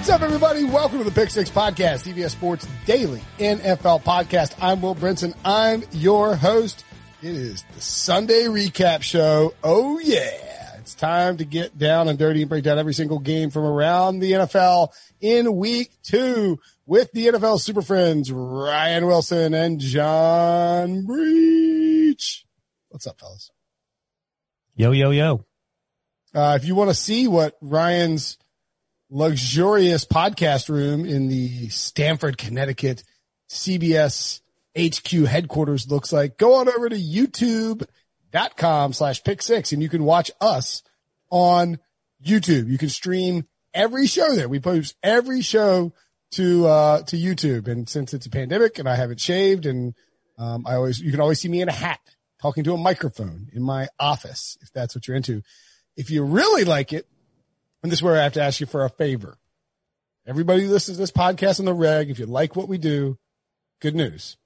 What's up, everybody? Welcome to the Pick Six Podcast, CBS Sports Daily NFL Podcast. I'm Will Brinson. I'm your host. It is the Sunday recap show. Oh, yeah. It's time to get down and dirty and break down every single game from around the NFL in week two with the NFL Super Friends, Ryan Wilson and John Breech. What's up, fellas? Yo, yo, yo. Uh, if you want to see what Ryan's luxurious podcast room in the Stamford, Connecticut CBS HQ headquarters looks like, go on over to youtube.com slash pick six and you can watch us on YouTube. You can stream every show there. We post every show to, uh, to YouTube. And since it's a pandemic and I haven't shaved and, um, I always, you can always see me in a hat talking to a microphone in my office if that's what you're into. If you really like it, and this is where I have to ask you for a favor. Everybody who listens to this podcast on the reg, if you like what we do, good news.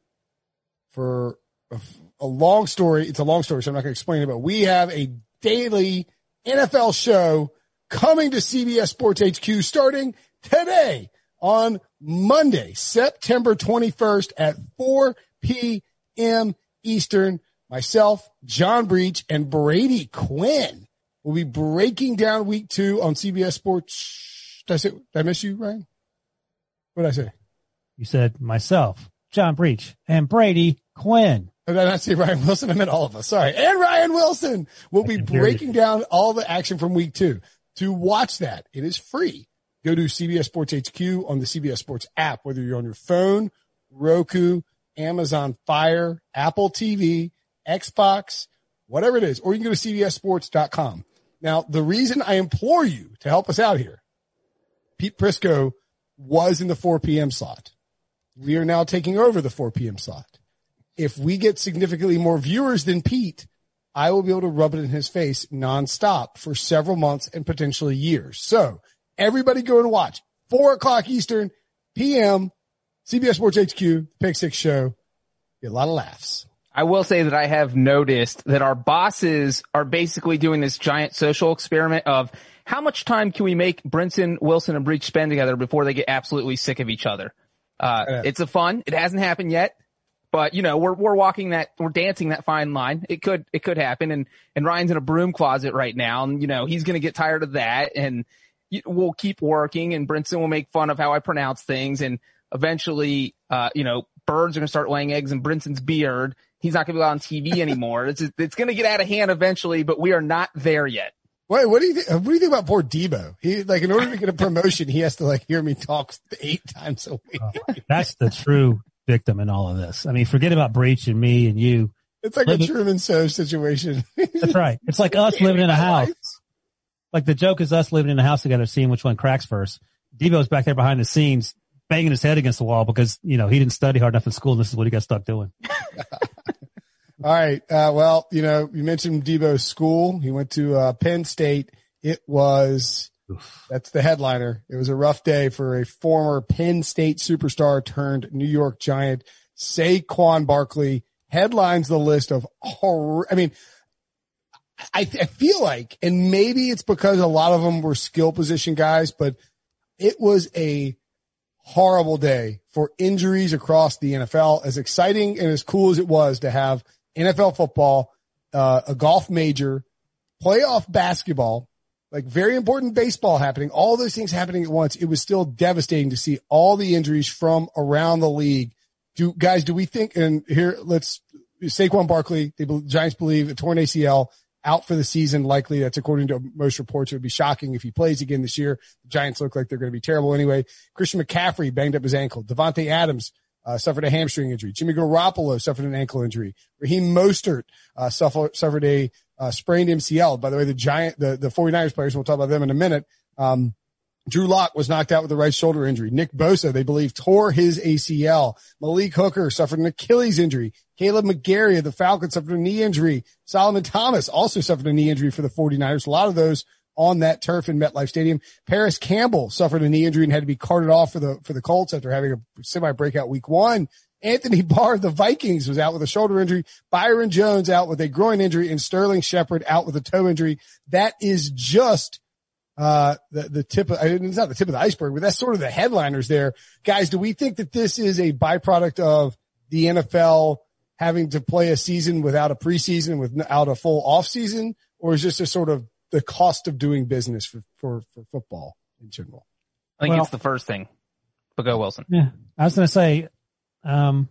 For a, a long story, it's a long story, so I'm not going to explain it, but we have a daily NFL show coming to CBS Sports HQ starting today on Monday, September 21st at 4 p.m. Eastern. Myself, John Breech, and Brady Quinn will be breaking down week two on CBS Sports. Did I say, did I miss you, Ryan? What did I say? You said myself, John Breech, and Brady Quinn. Oh, did I not say Ryan Wilson? I meant all of us. Sorry. And Ryan Wilson will be breaking down all the action from week two. To watch that, it is free. Go to CBS Sports HQ on the CBS Sports app, whether you're on your phone, Roku, Amazon Fire, Apple TV, Xbox, whatever it is, or you can go to CBSSports.com. Now, the reason I implore you to help us out here, Pete Prisco was in the 4 p.m. slot. We are now taking over the 4 p.m. slot. If we get significantly more viewers than Pete, I will be able to rub it in his face nonstop for several months and potentially years. So everybody go and watch four o'clock Eastern PM, CBS Sports HQ, Pick Six Show. Get a lot of laughs. I will say that I have noticed that our bosses are basically doing this giant social experiment of how much time can we make Brinson, Wilson, and Breech spend together before they get absolutely sick of each other. Uh, yeah. it's a fun. It hasn't happened yet, but you know, we're, we're walking that, we're dancing that fine line. It could, it could happen. And, and Ryan's in a broom closet right now and you know, he's going to get tired of that and we'll keep working and Brinson will make fun of how I pronounce things and eventually, uh, you know, birds are going to start laying eggs in Brinson's beard he's not going to be on TV anymore. it's it's going to get out of hand eventually, but we are not there yet. Wait, what do you think? What do you think about poor Debo? He like in order to get a promotion, he has to like hear me talk eight times a week. Oh, that's the true victim in all of this. I mean, forget about Breech and me and you. It's like living, a Truman Show situation. that's right. It's like us living in a house. Like the joke is us living in a house together, seeing which one cracks first. Debo's back there behind the scenes, banging his head against the wall because you know he didn't study hard enough in school. and This is what he got stuck doing. All right. Uh, well, you know, you mentioned Debo's school. He went to uh, Penn State. It was Oof. that's the headliner. It was a rough day for a former Penn State superstar turned New York Giant, Saquon Barkley. Headlines the list of horror. I mean, I, I feel like, and maybe it's because a lot of them were skill position guys, but it was a horrible day for injuries across the NFL. As exciting and as cool as it was to have NFL football, uh, a golf major, playoff basketball, like very important baseball happening, all those things happening at once. It was still devastating to see all the injuries from around the league. Do guys, do we think, and here, let's Saquon Barkley, the Giants believe a torn ACL out for the season. Likely that's according to most reports. It would be shocking if he plays again this year. The Giants look like they're going to be terrible anyway. Christian McCaffrey banged up his ankle. Davante Adams uh, suffered a hamstring injury. Jimmy Garoppolo suffered an ankle injury. Raheem Mostert uh, suffered, suffered a uh, sprained MCL. By the way, the giant, the, the 49ers players, we'll talk about them in a minute. Um, Drew Lock was knocked out with a right shoulder injury. Nick Bosa, they believe, tore his ACL. Malik Hooker suffered an Achilles injury. Kaleb McGary of the Falcons suffered a knee injury. Solomon Thomas also suffered a knee injury for the 49ers. A lot of those on that turf in MetLife Stadium. Parris Campbell suffered a knee injury and had to be carted off for the, for the Colts after having a semi breakout week one. Anthony Barr of the Vikings was out with a shoulder injury. Byron Jones out with a groin injury and Sterling Shepard out with a toe injury. That is just uh, the, the tip of, it's not the tip of the iceberg, but that's sort of the headliners there. Guys, do we think that this is a byproduct of the NFL having to play a season without a preseason, without a full off season? Or is this a sort of the cost of doing business for, for, for football in general? I think well, it's the first thing, but go Wilson. Yeah. I was going to say, um,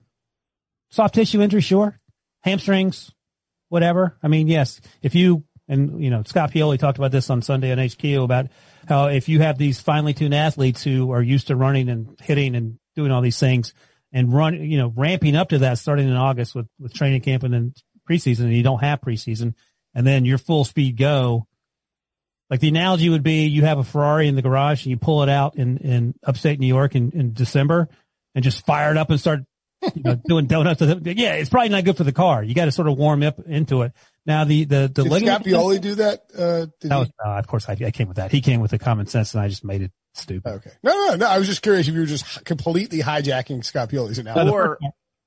soft tissue injury, sure. Hamstrings, whatever. I mean, yes, if you and you know Scott Pioli talked about this on Sunday on HQ about how if you have these finely tuned athletes who are used to running and hitting and doing all these things and run, you know, ramping up to that starting in August with with training camp and then preseason, and you don't have preseason, and then your full speed go. Like the analogy would be, you have a Ferrari in the garage and you pull it out in in upstate New York in, in December and just fire it up and start you know, doing donuts. Yeah, it's probably not good for the car. You got to sort of warm up into it. Now the the the Did ligament. Scott Pioli do that? Uh, that was, uh, of course, I, I came with that. He came with the common sense, and I just made it stupid. Okay. No, no, no. I was just curious if you were just completely hijacking Scott Pioli's analogy. Or,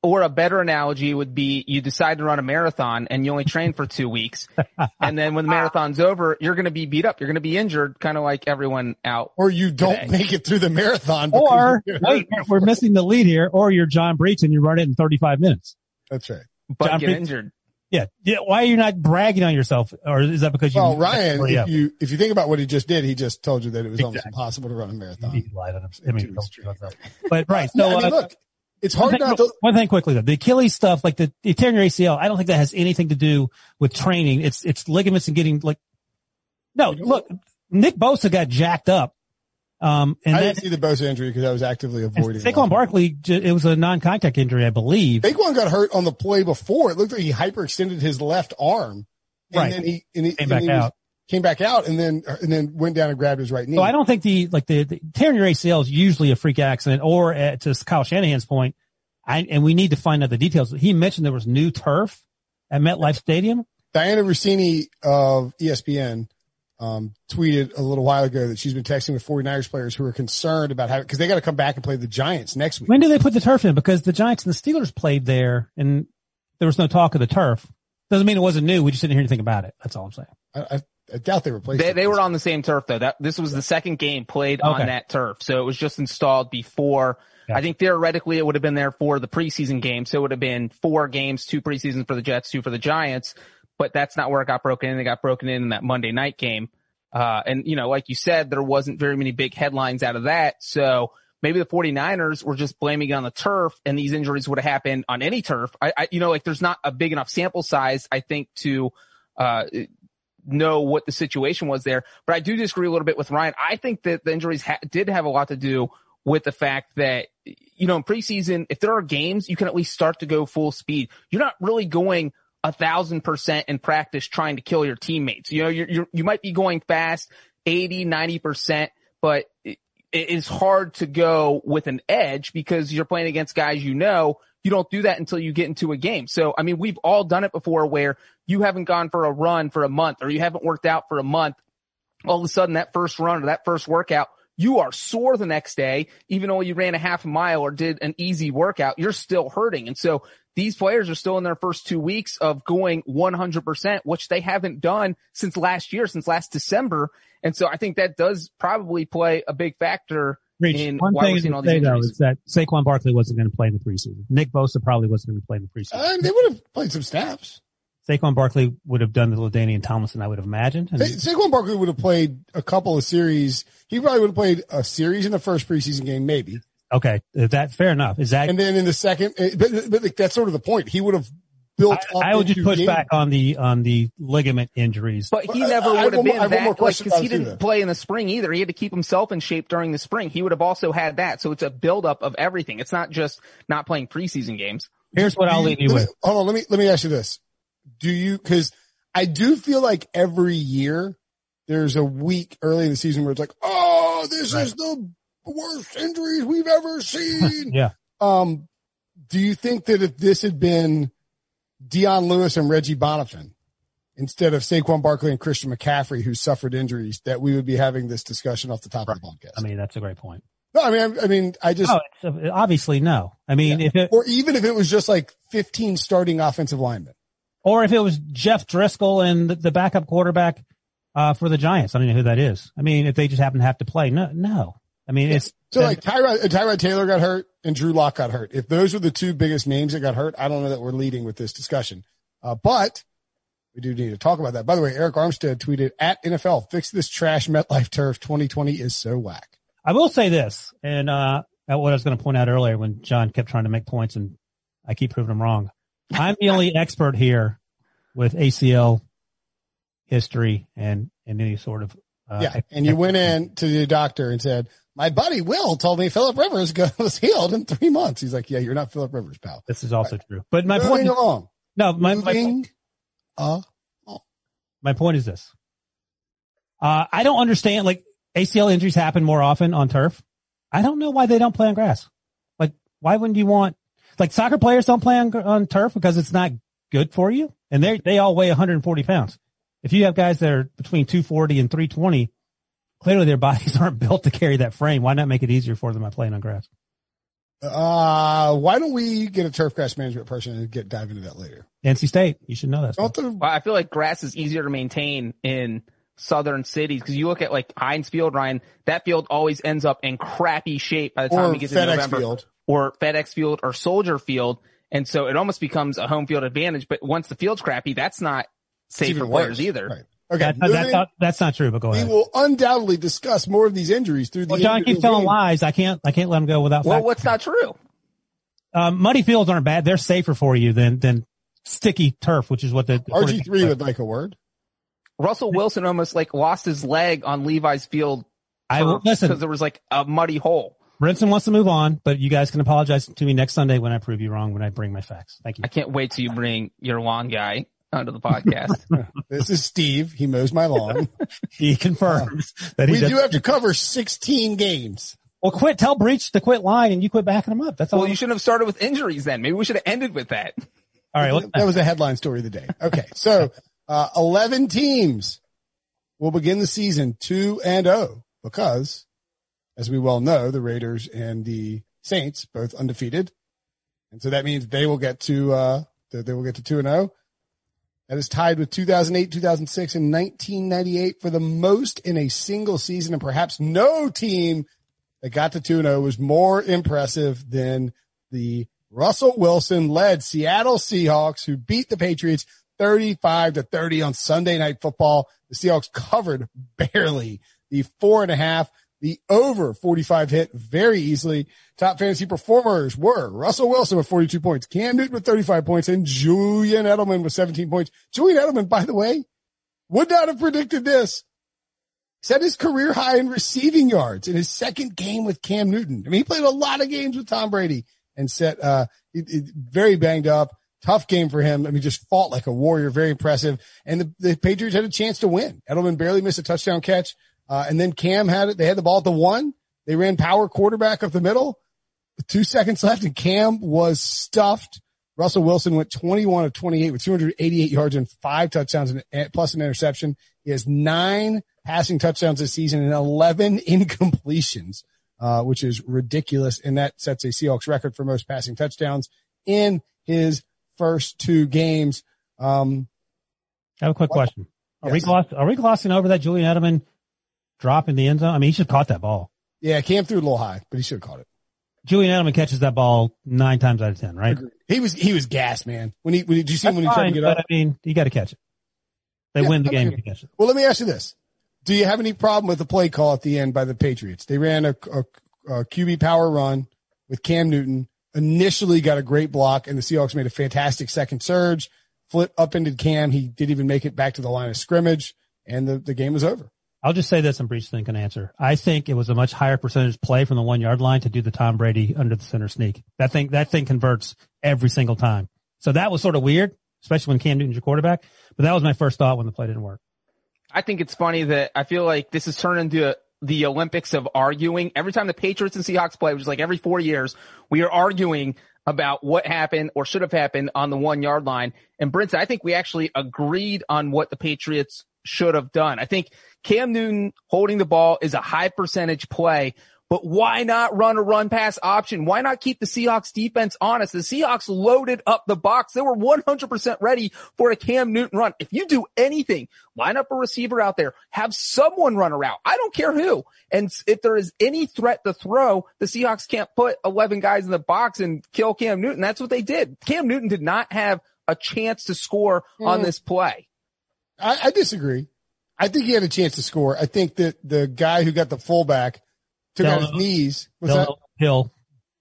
or a better analogy would be you decide to run a marathon and you only train for two weeks. and then when the marathon's over, you're going to be beat up. You're going to be injured, kind of like everyone out. Or you don't today. make it through the marathon. Or, wait, we're missing the lead here. Or you're John Breech and you run it in 35 minutes. That's right. But John get Breech- injured. Yeah. Yeah. Why are you not bragging on yourself? Or is that because you? Well, Ryan, if up. you if you think about what he just did, he just told you that it was almost impossible to run a marathon. He lied on him. I mean, but right. No, I mean, uh, look, it's One hard thing, not to. one thing quickly though, the Achilles stuff, like the, the tearing your ACL, I don't think that has anything to do with training. It's, it's ligaments and getting like, no, look, Nick Bosa got jacked up. Um, and I then didn't see the Bosa injury because I was actively avoiding. Saquon. Barkley, it was a non-contact injury, I believe. Saquon got hurt on the play before. It looked like he hyperextended his left arm, and Right. then he and he Came and back he was- out. Came back out, and then and then went down and grabbed his right knee. So I don't think the, like the, the tearing your ACL is usually a freak accident or uh, to Kyle Shanahan's point, I, and we need to find out the details. He mentioned there was new turf at MetLife Stadium. Dianna Russini of ESPN um, tweeted a little while ago that she's been texting with 49ers players who are concerned about having because they got to come back and play the Giants next week. When do they put the turf in? Because the Giants and the Steelers played there and there was no talk of the turf. Doesn't mean it wasn't new. We just didn't hear anything about it. That's all I'm saying. I, I, I doubt they replaced. They, it. they were on the same turf though. That this was the second game played Okay. on that turf, so it was just installed before. Gotcha. I think theoretically it would have been there for the preseason game, so it would have been four games, two preseasons for the Jets, two for the Giants. But that's not where it got broken in. They got broken in in that Monday night game. Uh, and you know, like you said, there wasn't very many big headlines out of that. So maybe the 49ers were just blaming it on the turf and these injuries would have happened on any turf. I, I you know, like there's not a big enough sample size, I think, to, uh, know what the situation was there. But I do disagree a little bit with Ryan. I think that the injuries ha- did have a lot to do with the fact that, you know, in preseason, if there are games, you can at least start to go full speed. You're not really going a thousand percent in practice trying to kill your teammates. You know, you're, you're you might be going fast 80, 90 percent, but it, it is hard to go with an edge because you're playing against guys you know. You don't do that until you get into a game. So, I mean, we've all done it before where you haven't gone for a run for a month or you haven't worked out for a month. All of a sudden that first run or that first workout, you are sore the next day, even though you ran a half a mile or did an easy workout, you're still hurting. And so these players are still in their first two weeks of going 100%, which they haven't done since last year, since last December. And so I think that does probably play a big factor Reach. in One why thing we're to seeing all these say though injuries. is that Saquon Barkley wasn't going to play in the preseason. Nick Bosa probably wasn't going to play in the preseason. Uh, they would have played some snaps. Saquon Barkley would have done the Ladainian Tomlinson, I would have imagined. And Sa- Saquon Barkley would have played a couple of series. He probably would have played a series in the first preseason game, maybe, okay, is that fair enough. Is that and then in the second. eh, But, but like, that's sort of the point. He would have built I, up. I would just push game. back on the on the ligament injuries. But he never would have have one more- been I have one more that, like, question cause he about it, too, didn't play in the spring either. He had to keep himself in shape during the spring. He would have also had that. So it's a buildup of everything. It's not just not playing preseason games. Here's what I'll leave you with. Hold on, let me let me ask you this: Do you? Because I do feel like every year there's a week early in the season where it's like, oh, this Right. is the worst injuries we've ever seen. Yeah. Um, do you think that if this had been Dion Lewis and Reggie Bonnafon instead of Saquon Barkley and Christian McCaffrey who suffered injuries, that we would be having this discussion off the top of the podcast? I mean, that's a great point. no, I mean, I, I mean, I just, Oh, it's, obviously no. I mean, if it, or even if it was just like 15 starting offensive linemen. Or if it was Jeff Driskel and the, the backup quarterback, uh, for the Giants. I don't know who that is. I mean, if they just happen to have to play, no, no. I mean, it's, So like Tyrod, uh, Tyrod Taylor got hurt and Drew Lock got hurt. If those were the two biggest names that got hurt, I don't know that we're leading with this discussion. Uh, but we do need to talk about that. By the way, Arik Armstead tweeted at NFL, fix this trash MetLife turf. 2020 is so whack. I will say this, and uh, at what I was going to point out earlier when John kept trying to make points, and I keep proving him wrong. I'm the only expert here with ACL history and and any sort of uh, yeah. And you went in to the doctor and said, my buddy Will told me Philip Rivers was healed in three months. He's like, yeah, you're not Philip Rivers, pal. This is also true, but my Moving point, along. no, my, my uh, my point is this. Uh, I don't understand, like ACL injuries happen more often on turf. I don't know why they don't play on grass. Like, why wouldn't you want, like soccer players don't play on, on turf because it's not good for you. And they, they all weigh 140 pounds. If you have guys that are between 240 and 320, clearly their bodies aren't built to carry that frame. Why not make it easier for them by playing on grass? uh, why don't we get a turf grass management person and get dive into that later? NC State, you should know that. Don't stuff. the Well, I feel like grass is easier to maintain in southern cities because you look at like Heinz Field, Ryan, that field always ends up in crappy shape by the time or we get to FedEx November. Field. Or FedEx Field or Soldier Field. And so it almost becomes a home field advantage. But once the field's crappy, that's not safe for even players worse. either. Right. Okay. That- that- moving- that's, not, true, but go we ahead. will undoubtedly discuss more of these injuries through the Well, John keeps individual telling lies. I can't, I can't let him go without Well, fact. what's not true? Um, muddy fields aren't bad. They're safer for you than, than sticky turf, which is what the, RG3 would like a word. Russell Wilson almost like lost his leg on Levi's field I will because there was like a muddy hole. Brinson wants to move on, but you guys can apologize to me next Sunday when I prove you wrong when I bring my facts. Thank you. I can't wait till you bring your lawn guy onto the podcast. This is Steve. He mows my lawn. He confirms that he we does. do have to cover 16 games. well, quit. Tell Breech to quit lying, and you quit backing him up. That's all. well, you shouldn't have started with injuries then. Maybe we should have ended with that. all right. What's That was the headline story of the day. Okay. So, uh, 11 teams will begin the season 2 and 0 because as we well know, the Raiders and the Saints both undefeated. And so that means they will get to, uh, they will get to 2 and 0. That is tied with 2008, 2006, and 1998 for the most in a single season. And perhaps no team that got to 2 0 was more impressive than the Russell Wilson led Seattle Seahawks who beat the Patriots 35 to 30 on Sunday night football. The Seahawks covered barely the four and a half. The over 45 hit very easily. Top fantasy performers were Russell Wilson with 42 points, Cam Newton with 35 points, and Julian Edelman with 17 points. Julian Edelman, by the way, would not have predicted this. Set his career high in receiving yards in his second game with Cam Newton. I mean, he played a lot of games with Tom Brady and set, uh, it, it, very banged up. Tough game for him. I mean, just fought like a warrior. Very impressive. And the, the Patriots had a chance to win. Edelman barely missed a touchdown catch. Uh, and then Cam had it. They had the ball at the one. They ran power quarterback up the middle. Two seconds left and Cam was stuffed. Russell Wilson went 21 of 28 with 288 yards and five touchdowns and plus an interception. He has nine passing touchdowns this season and 11 incompletions, uh, which is ridiculous. And that sets a Seahawks record for most passing touchdowns in his first two games. Um, I have a quick What? question. Are we gloss, are we glossing over that Julian Edelman drop in the end zone? I mean, he should have caught that ball. yeah, Cam threw it a little high, but he should have caught it. Julian Edelman catches that ball nine times out of ten, right? He was, he was gassed, man. When he, when he, did you see him when he tried to get but up? I mean, you got to catch it. They Yeah, win the game catch it. Well, let me ask you this. Do you have any problem with the play call at the end by the Patriots? They ran a, a, a QB power run with Cam Newton initially got a great block and the Seahawks made a fantastic second surge, flip upended Cam. He didn't even make it back to the line of scrimmage and the, the game was over. I'll just say this and Breech think can answer. I think it was a much higher percentage play from the one yard line to do the Tom Brady under the center sneak. That thing, that thing converts every single time. So that was sort of weird, especially when Cam Newton's your quarterback. But that was my first thought when the play didn't work. I think it's funny that I feel like this has turned into the Olympics of arguing. Every time the Patriots and Seahawks play, which is like every four years, we are arguing about what happened or should have happened on the one yard line. And Brinson, I think we actually agreed on what the Patriots should have done. I think Cam Newton holding the ball is a high percentage play, but why not run a run pass option? Why not keep the Seahawks defense honest? The Seahawks loaded up the box. They were 100% ready for a Cam Newton run. If you do anything, line up a receiver out there, have someone run a route. I don't care who. And if there is any threat to throw, the Seahawks can't put 11 guys in the box and kill Cam Newton. That's what they did. Cam Newton did not have a chance to score mm. on this play. I, I disagree. I think he had a chance to score. I think that the guy who got the fullback took out his knees. What's that? Hill.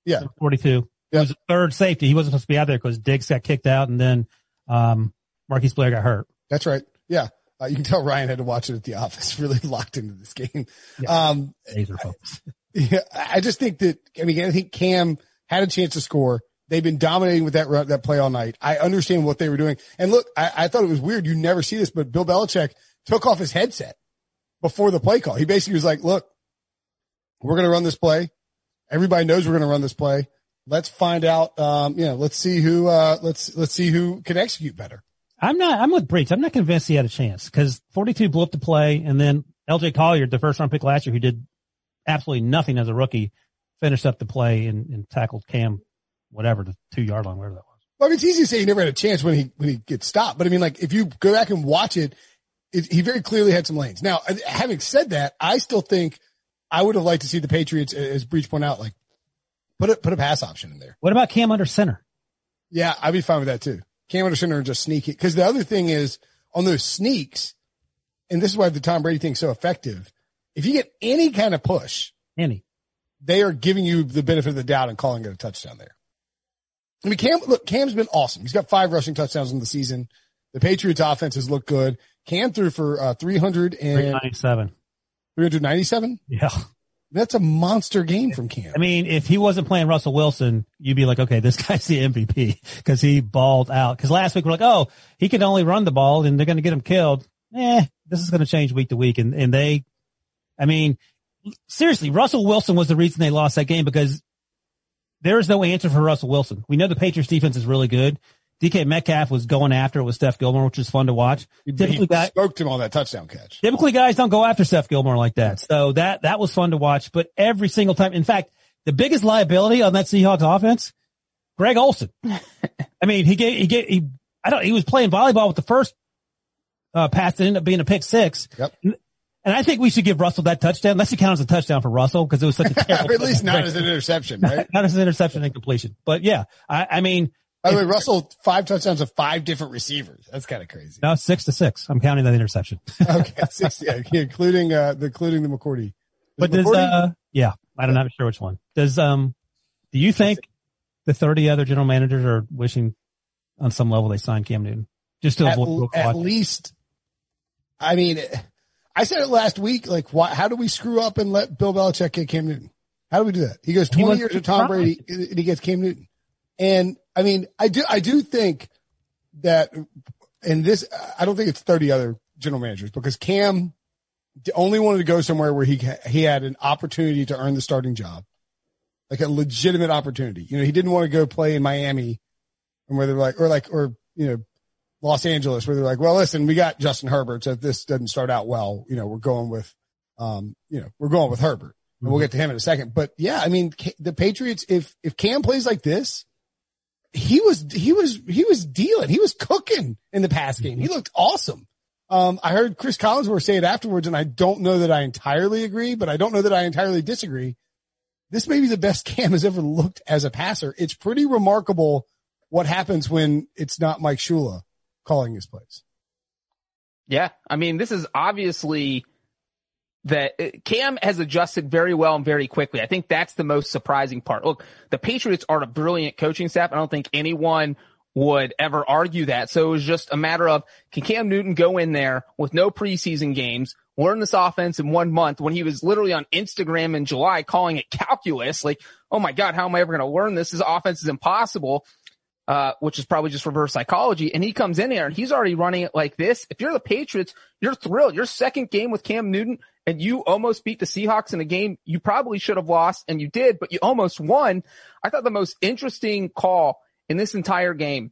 Yeah. 42. It was a third safety. He wasn't supposed to be out there because Diggs got kicked out and then, um, Marquise Blair got hurt. That's right. Yeah. Uh, you can tell Ryan had to watch it at the office, really locked into this game. Yeah. Um, yeah, I just think that, I mean, I think Cam had a chance to score. They've been dominating with that that play all night. I understand what they were doing. And look, I, I thought it was weird. You never see this, but Bill Belichick took off his headset before the play call. He basically was like, look, we're going to run this play. Everybody knows we're going to run this play. Let's find out, um, you know, let's see who, uh, let's, let's see who can execute better. I'm not, I'm with Breech. I'm not convinced he had a chance because 42 blew up the play and then LJ Collier, the first round pick last year who did absolutely nothing as a rookie, finished up the play and, and tackled Cam, whatever, the two yard line, whatever that was. Well, I mean, it's easy to say he never had a chance when he, when he gets stopped. But I mean, like, if you go back and watch it, it, he very clearly had some lanes. Now, having said that, I still think I would have liked to see the Patriots, as Breech point out, like put a, put a pass option in there. What about Cam under center? Yeah, I'd be fine with that too. Cam under center and just sneak it. Cause the other thing is on those sneaks, and this is why the Tom Brady thing's so effective. If you get any kind of push, any, they are giving you the benefit of the doubt and calling it a touchdown there. I mean, Cam, look, Cam's been awesome. He's got five rushing touchdowns in the season. The Patriots offense has looked good. Cam threw for uh, 300 and 397. 397? Yeah. That's a monster game from Cam. I mean, if he wasn't playing Russell Wilson, you'd be like, okay, this guy's the MVP because he balled out. Because last week we're like, oh, he can only run the ball and they're going to get him killed. Eh, this is going to change week to week. And, and they, I mean, seriously, Russell Wilson was the reason they lost that game because there is no answer for Russell Wilson. We know the Patriots defense is really good. DK Metcalf was going after it with Steph Gilmore, which was fun to watch. He, typically, he guys, spoke him on that touchdown catch. Typically, guys don't go after Steph Gilmore like that. So that that was fun to watch. But every single time, in fact, the biggest liability on that Seahawks offense, Greg Olsen. I mean, he gave he gave he. I don't. He was playing volleyball with the first uh, pass that ended up being a pick six. Yep. And I think we should give Russell that touchdown. Let's count as a touchdown for Russell because it was such a terrible. at least not as an interception, right? not as an interception and completion. But yeah, I, I mean, by the way, Russell five touchdowns of five different receivers. That's kind of crazy. No, six to six. I'm counting that interception. okay, six, yeah, including uh, the, including the McCourty. But does uh, yeah, I don't know, I'm sure which one. Does um, do you think the 30 other general managers are wishing on some level they signed Cam Newton just to at, avoid at least? I mean, I said it last week. Like, why? How do we screw up and let Bill Belichick get Cam Newton? How do we do that? He goes 20 he years with Tom Brady and he gets Cam Newton. And I mean, I do, I do think that, and this, I don't think it's 30 other general managers because Cam only wanted to go somewhere where he, he had an opportunity to earn the starting job, like a legitimate opportunity. You know, he didn't want to go play in Miami and where they're like, or like, or, you know, Los Angeles where they're like, well, listen, we got Justin Herbert. So if this doesn't start out well, you know, we're going with, um, you know, we're going with Herbert and we'll mm-hmm. get to him in a second. But yeah, I mean, the Patriots, if, if Cam plays like this, he was he was he was dealing. He was cooking in the pass game. He looked awesome. Um, I heard Cris Collinsworth say it afterwards, and I don't know that I entirely agree, but I don't know that I entirely disagree. This may be the best Cam has ever looked as a passer. It's pretty remarkable what happens when it's not Mike Shula calling his plays. Yeah, I mean, this is obviously that uh, Cam has adjusted very well and very quickly. I think that's the most surprising part. Look, the Patriots are a brilliant coaching staff. I don't think anyone would ever argue that. So it was just a matter of can Cam Newton go in there with no preseason games, learn this offense in one month when he was literally on Instagram in July calling it calculus. Like, oh my God, how am I ever going to learn this? This offense is impossible. Uh, which is probably just reverse psychology. And he comes in there and he's already running it like this. If you're the Patriots, you're thrilled. Your second game with Cam Newton and you almost beat the Seahawks in a game you probably should have lost and you did, but you almost won. I thought the most interesting call in this entire game,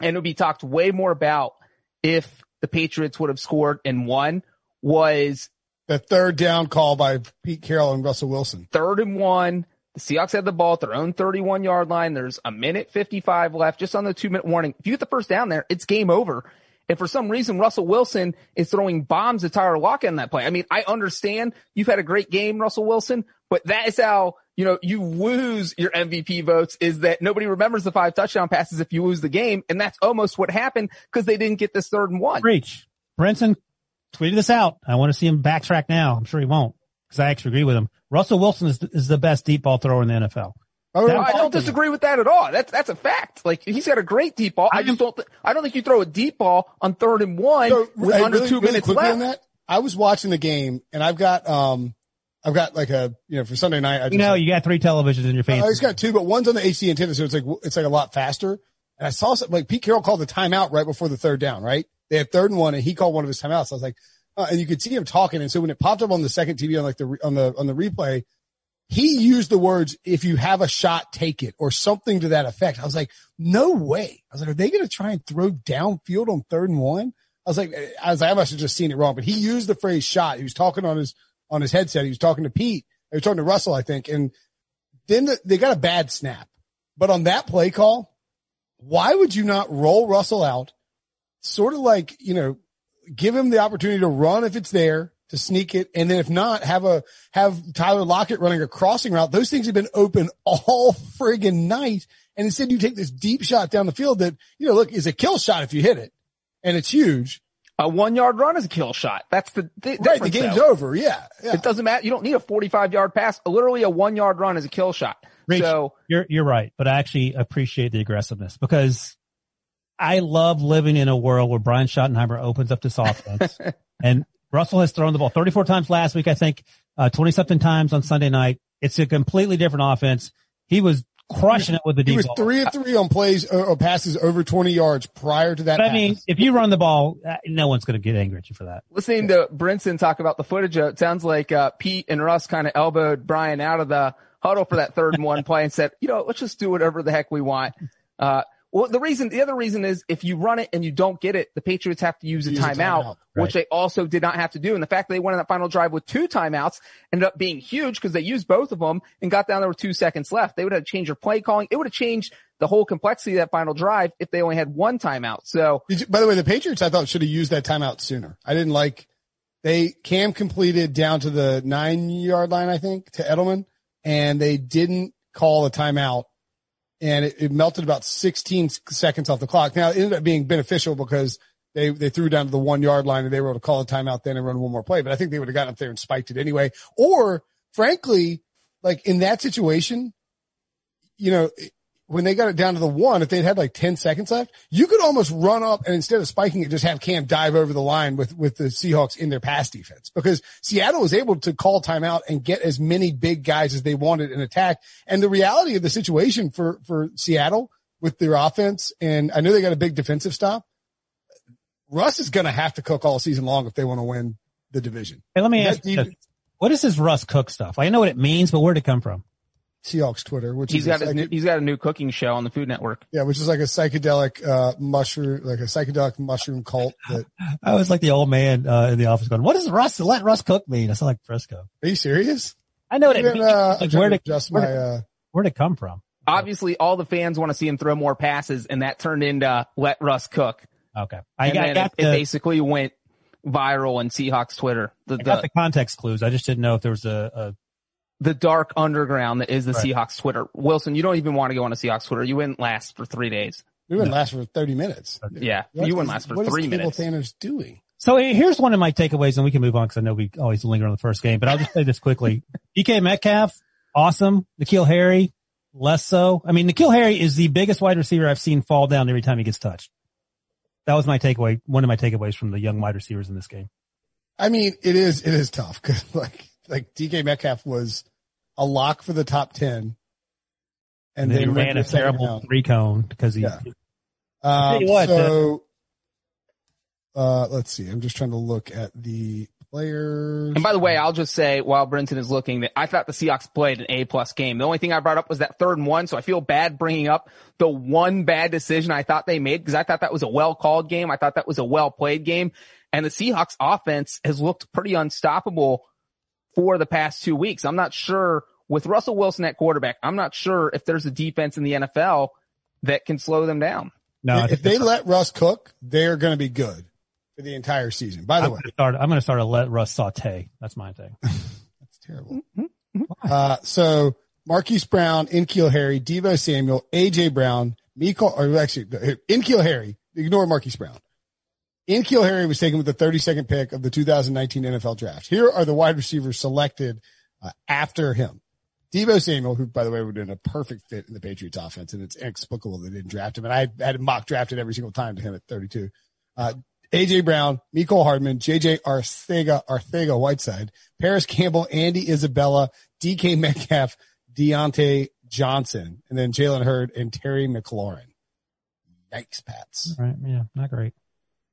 and it would be talked way more about if the Patriots would have scored and won was the third down call by Pete Carroll and Russell Wilson. Third and one. The Seahawks had the ball at their own 31 yard line. There's a minute 55 left just on the two minute warning. If you get the first down there, it's game over. And for some reason, Russell Wilson is throwing bombs at Tyler Lockett in that play. I mean, I understand you've had a great game, Russell Wilson, but that is how, you know, you lose your MVP votes is that nobody remembers the five touchdown passes if you lose the game. And that's almost what happened because they didn't get this third and one. Reach. Brinson tweeted this out. I want to see him backtrack now. I'm sure he won't because I actually agree with him. Russell Wilson is, is the best deep ball thrower in the NFL. I don't disagree with that at all. That's that's a fact. Like he's got a great deep ball. I, I just don't. Th- I don't think you throw a deep ball on third and one so, with hey, under really, two really minutes left. On that, I was watching the game and I've got um I've got like a you know for Sunday night. I you know, you got three televisions in your face. I just got two, but one's on the HD antenna, so it's like it's like a lot faster. And I saw something like Pete Carroll called the timeout right before the third down. Right, they had third and one, and he called one of his timeouts. I was like, uh, and you could see him talking. And so when it popped up on the second TV on like the on the on the replay, he used the words, if you have a shot, take it or something to that effect. I was like, no way. I was like, are they going to try and throw downfield on third and one? I was like, I was like, I must have just seen it wrong, but he used the phrase shot. He was talking on his, on his headset. He was talking to Pete. He was talking to Russell, I think. And then the, they got a bad snap, but on that play call, why would you not roll Russell out? Sort of like, you know, give him the opportunity to run if it's there to sneak it. And then if not, have a, have Tyler Lockett running a crossing route. Those things have been open all friggin' night. And instead you take this deep shot down the field that, you know, look, is a kill shot if you hit it and it's huge. A one yard run is a kill shot. That's the, the right. The game's though. over. Yeah, yeah, It doesn't matter. You don't need a 45 yard pass. Literally a one yard run is a kill shot. Reach, so you're, you're right. But I actually appreciate the aggressiveness because I love living in a world where Brian Schottenheimer opens up this offense and Russell has thrown the ball 34 times last week, I think, uh, 20 something times on Sunday night. It's a completely different offense. He was crushing it with the deep He was ball. three of three on plays uh, or passes over 20 yards prior to that. But I mean, if you run the ball, uh, no one's going to get angry at you for that. Listening to Brinson talk about the footage, it sounds like, uh, Pete and Russ kind of elbowed Brian out of the huddle for that third and one play and said, you know, let's just do whatever the heck we want. Uh, well, the reason, the other reason is if you run it and you don't get it, the Patriots have to use a use timeout, a timeout right. which they also did not have to do. And the fact that they went on that final drive with two timeouts ended up being huge because they used both of them and got down there with two seconds left. They would have changed their play calling. It would have changed the whole complexity of that final drive if they only had one timeout. So, you, by the way, the Patriots I thought should have used that timeout sooner. I didn't like they Cam completed down to the nine yard line, I think, to Edelman, and they didn't call a timeout and it, it, melted about 16 seconds off the clock. Now it ended up being beneficial because they, they threw down to the one yard line and they were able to call a timeout then and run one more play. But I think they would have gotten up there and spiked it anyway. Or frankly, like in that situation, you know, when they got it down to the one, if they'd had like 10 seconds left, you could almost run up and instead of spiking it, just have Cam dive over the line with, with the Seahawks in their pass defense because Seattle was able to call timeout and get as many big guys as they wanted in attack. And the reality of the situation for, for Seattle with their offense, and I know they got a big defensive stop. Russ is going to have to cook all season long if they want to win the division. Hey, let me ask you, what is this Russ cook stuff? I know what it means, but where'd it come from? Seahawks Twitter, which he's got new, he's got a new cooking show on the Food Network. Yeah, which is like a psychedelic uh, mushroom, like a psychedelic mushroom cult. That I was like the old man uh, in the office going, "What does Russ let Russ cook mean?" I sound like Prisco. Are you serious? I know what it means. Uh, like, where did just my uh, where'd it come from? Obviously, all the fans want to see him throw more passes, and that turned into let Russ cook. Okay, I and got, got it, the, it basically went viral on Seahawks Twitter. The, I got the, the context clues. I just didn't know if there was a, a the dark underground that is the right. Seahawks Twitter. Wilson, you don't even want to go on a Seahawks Twitter. You wouldn't last for three days. We wouldn't no. last for 30 minutes. Yeah. What you wouldn't last for what three is minutes. What is Thanos doing? So here's one of my takeaways, and we can move on because I know we always linger on the first game, but I'll just say this quickly. DK Metcalf, awesome. N'Keal Harry, less so. I mean, N'Keal Harry is the biggest wide receiver I've seen fall down every time he gets touched. That was my takeaway. One of my takeaways from the young wide receivers in this game. I mean, it is, it is tough because like, like DK Metcalf was a lock for the top 10. And, and then he ran a terrible round. three cone because he, yeah. Um, what, so, uh, let's see. I'm just trying to look at the players. And by the way, I'll just say while Brinson is looking that I thought the Seahawks played an A plus game. The only thing I brought up was that third and one. So I feel bad bringing up the one bad decision I thought they made because I thought that was a well called game. I thought that was a well played game. And the Seahawks offense has looked pretty unstoppable for the past two weeks. I'm not sure with Russell Wilson at quarterback. I'm not sure if there's a defense in the NFL that can slow them down. No, if they let Russ cook, they're going to be good for the entire season. By the I'm way, gonna start, I'm going to start to let Russ saute. That's my thing. That's terrible. Mm-hmm. Uh, so Marquise Brown, N'Keal Harry, Deebo Samuel, AJ Brown, Miko, or actually N'Keal Harry, ignore Marquise Brown. N'Keal Harry was taken with the 32nd pick of the 2019 NFL draft. Here are the wide receivers selected uh, after him. Deebo Samuel, who by the way would have been a perfect fit in the Patriots offense, and it's inexplicable they didn't draft him. And I had him mock drafted every single time to him at 32. Uh, AJ Brown, Mecole Hardman, JJ Arcega, Arcega Whiteside, Parris Campbell, Andy Isabella, DK Metcalf, Diontae Johnson, and then Jalen Hurd and Terry McLaurin. Yikes, Pats. Right. Yeah. Not great.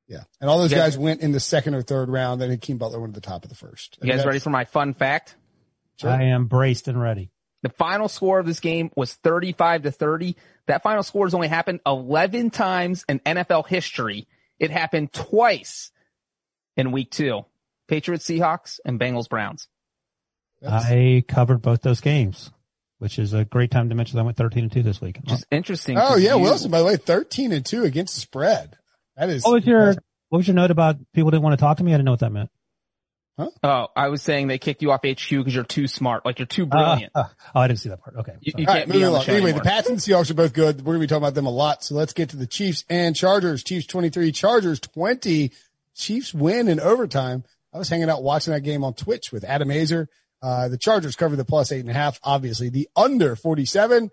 Yeah. And all those guys, guys went in the second or third round. Then Hakeem Butler went to the top of the first. You guys ready for my fun fact? Sure. I am braced and ready. The final score of this game was 35 to 30. That final score has only happened 11 times in NFL history. It happened twice in week two. Patriots, Seahawks, and Bengals, Browns. I covered both those games, which is a great time to mention. I went 13 and 2 this week. Just interesting. Oh, yeah. You. Wilson, by the way, 13 and 2 against the spread. That is. What was your, what was your note about people didn't want to talk to me? I didn't know what that meant. Huh? Oh, I was saying they kicked you off HQ because you're too smart. Like you're too brilliant. Uh, uh, oh, I didn't see that part. Okay. You, you can't right, be on the show Anyway, anymore. the Pats and the Seahawks are both good. We're going to be talking about them a lot. So let's get to the Chiefs and Chargers. Chiefs 23, Chargers 20. Chiefs win in overtime. I was hanging out watching that game on Twitch with Adam Aizer. Uh, the Chargers cover the plus eight and a half. Obviously the under 47.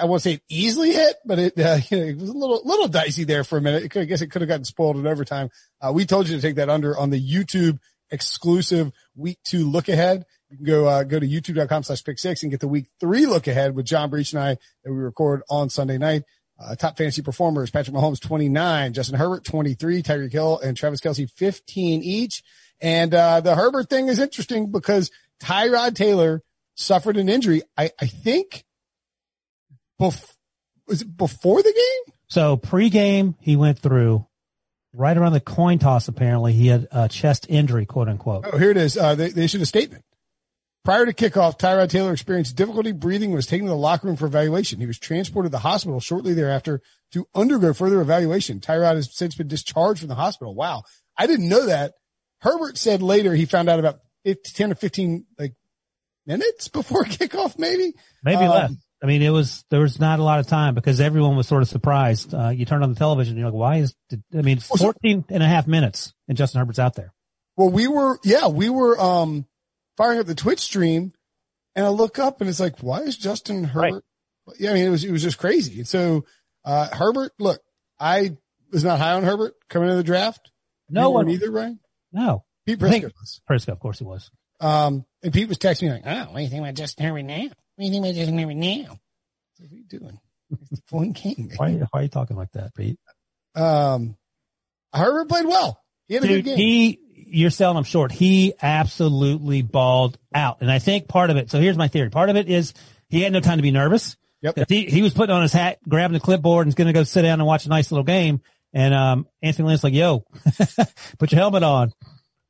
I won't say it easily hit, but it, uh, you know, it was a little, little dicey there for a minute. I guess it could have gotten spoiled in overtime. Uh, we told you to take that under on the YouTube exclusive week two look ahead. You can go, uh, go to youtube.com slash pick six and get the week three look ahead with John Breech and I that we record on Sunday night. Uh, top fantasy performers, Patrick Mahomes, 29, Justin Herbert, 23, Tyreek Hill and Travis Kelce, 15 each. And, uh, the Herbert thing is interesting because Tyrod Taylor suffered an injury. I, I think bef- was it before the game? So pregame, he went through right around the coin toss, apparently he had a chest injury, quote unquote. Oh, here it is. Uh, they, they issued a statement. Prior to kickoff, Tyrod Taylor experienced difficulty breathing and was taken to the locker room for evaluation. He was transported to the hospital shortly thereafter to undergo further evaluation. Tyrod has since been discharged from the hospital. Wow. I didn't know that. Herbert said later he found out about 10 or 15 like minutes before kickoff, maybe. Maybe um, less. I mean, it was, there was not a lot of time because everyone was sort of surprised. Uh, you turned on the television and you're like, why is, I mean, 14 and a half minutes and Justin Herbert's out there. Well, we were, yeah, we were, um, firing up the Twitch stream and I look up and it's like, why is Justin Herbert? Right. Yeah. I mean, it was, it was just crazy. And so, uh, Herbert, look, I was not high on Herbert coming into the draft. No one either, right? No. Pete Prisco was. Prisco, of course he was. Um, and Pete was texting me like, oh, what do you think about Justin Herbert now? What do you think about Herbert now? What are you doing? It's one game. why, why are you talking like that, Pete? Um, Herbert played well. He had a Dude, good game. He, you're selling him short. He absolutely balled out. And I think part of it, so here's my theory. Part of it is he had no time to be nervous. Yep. He, he was putting on his hat, grabbing the clipboard and is going to go sit down and watch a nice little game. And, um, Anthony Lynn's like, yo, put your helmet on.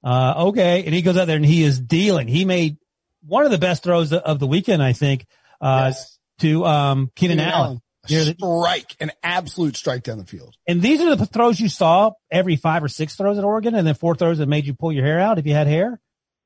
Uh, okay. And he goes out there and he is dealing. He made one of the best throws of the weekend, I think. Uh, yes to um, Keenan, Keenan Allen. Allen. Strike, an absolute strike down the field. And these are the throws you saw every five or six throws at Oregon, and then four throws that made you pull your hair out if you had hair.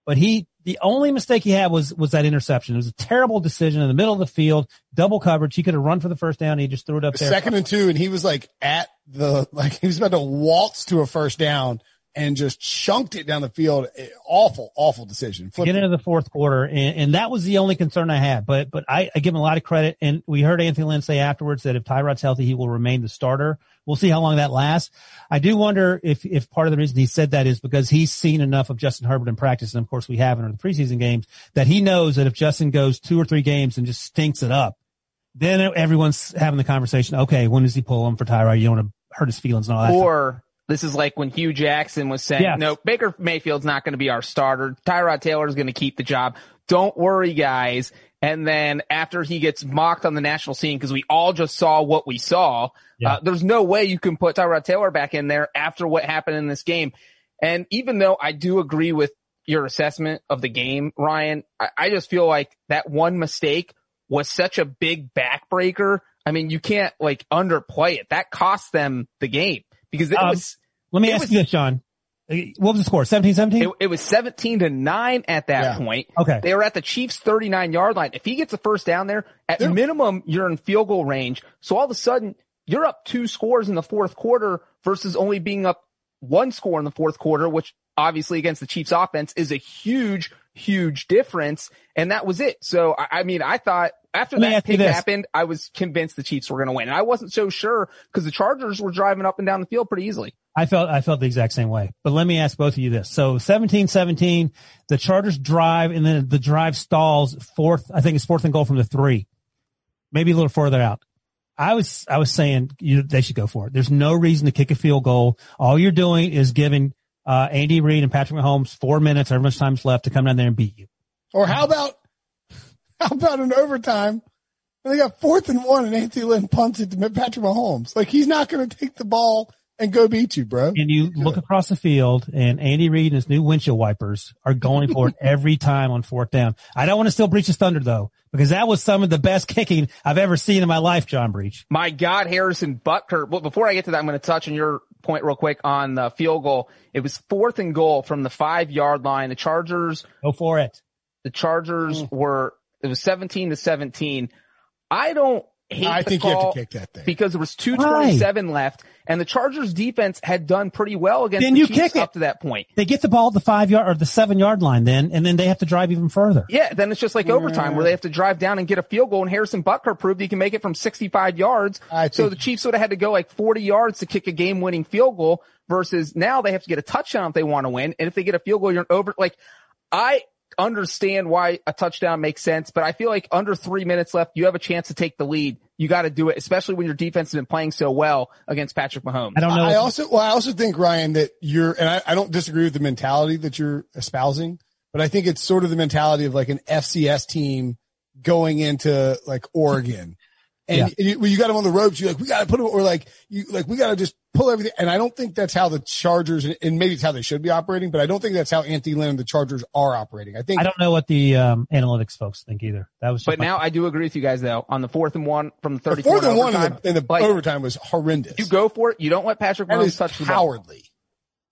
But he, the only mistake he had was was that interception. It was a terrible decision in the middle of the field, double coverage. He could have run for the first down. He just threw it up there. Second and two, and he was like at the like he was about to waltz to a first down and just chunked it down the field. Eh, Awful, awful decision. Flip get into the fourth quarter, and, and that was the only concern I had. But but I, I give him a lot of credit, and we heard Anthony Lynn say afterwards that if Tyrod's healthy, he will remain the starter. We'll see how long that lasts. I do wonder if if part of the reason he said that is because he's seen enough of Justin Herbert in practice, and of course we haven't in the preseason games, that he knows that if Justin goes two or three games and just stinks it up, then everyone's having the conversation. Okay, when does he pull him for Tyrod? You don't want to hurt his feelings and all that. stuff. Or this is like when Hue Jackson was saying, Yes. no, Baker Mayfield's not going to be our starter. Tyrod Taylor's going to keep the job. Don't worry, guys. And then after he gets mocked on the national scene, because we all just saw what we saw, Yeah. uh, there's no way you can put Tyrod Taylor back in there after what happened in this game. And even though I do agree with your assessment of the game, Ryan, I, I just feel like that one mistake was such a big backbreaker. I mean, you can't like underplay it. That cost them the game because it Um, was Let me ask was- you this, John. What was the score? 17-17? it, it was 17 to 9 at that Yeah. point. Okay. They were at the Chiefs 39 yard line. If he gets a first down there, at They're- minimum, you're in field goal range. So all of a sudden, you're up two scores in the fourth quarter versus only being up one score in the fourth quarter, which obviously against the Chiefs offense is a huge, huge difference. And that was it. So I, I mean, I thought after that pick happened, I was convinced the Chiefs were going to win. And I wasn't so sure because the Chargers were driving up and down the field pretty easily. I felt, I felt the exact same way. But let me ask both of you this. So 17-17, the Chargers drive and then the drive stalls fourth, I think it's fourth and goal from the three. Maybe a little further out. I was, I was saying you, they should go for it. There's no reason to kick a field goal. All you're doing is giving, uh, Andy Reid and Patrick Mahomes four minutes, however much time's left to come down there and beat you. Or how about how about an overtime? And they got fourth and one, and Anthony Lynn punts it to Patrick Mahomes. Like he's not going to take the ball and go beat you, bro. And you look across the field and Andy Reid and his new windshield wipers are going for it every time on fourth down. I don't want to still breach his thunder though, because that was some of the best kicking I've ever seen in my life, John Breech. My God, Harrison Butker. Well, before I get to that, I'm going to touch on your point real quick on the field goal. It was fourth and goal from the five yard line. The Chargers, Go for it. the Chargers mm. were, it was 17 to 17. I don't hate I the think you have to kick that thing. because there was 227 left and the Chargers defense had done pretty well against Then the you Chiefs kick it. up to that point. They get the ball at the five yard or the seven yard line then, and then they have to drive even further. Yeah, then it's just like overtime where they have to drive down and get a field goal and Harrison Butker proved he can make it from 65 yards. I So think- the Chiefs would have had to go like 40 yards to kick a game winning field goal versus now they have to get a touchdown if they want to win. And if they get a field goal, you're over, like I understand why a touchdown makes sense, but I feel like under three minutes left, you have a chance to take the lead. You got to do it, especially when your defense has been playing so well against Patrick Mahomes. I don't know. I also, well, I also think Ryan that you're, and I, I don't disagree with the mentality that you're espousing, but I think it's sort of the mentality of like an FCS team going into like Oregon. And you, when you got him on the ropes, you're like, we got to put them, or like, you, like, we got to just pull everything. And I don't think that's how the Chargers, and and maybe it's how they should be operating, but I don't think that's how Anthony Lynn and the Chargers are operating. I think I don't know what the um, analytics folks think either. That was just But my- now I do agree with you guys though on the fourth and one from the the 34 fourth and one in the, in the like, overtime was horrendous. You go for it. You don't let Patrick That Mahomes is touch the ball. cowardly.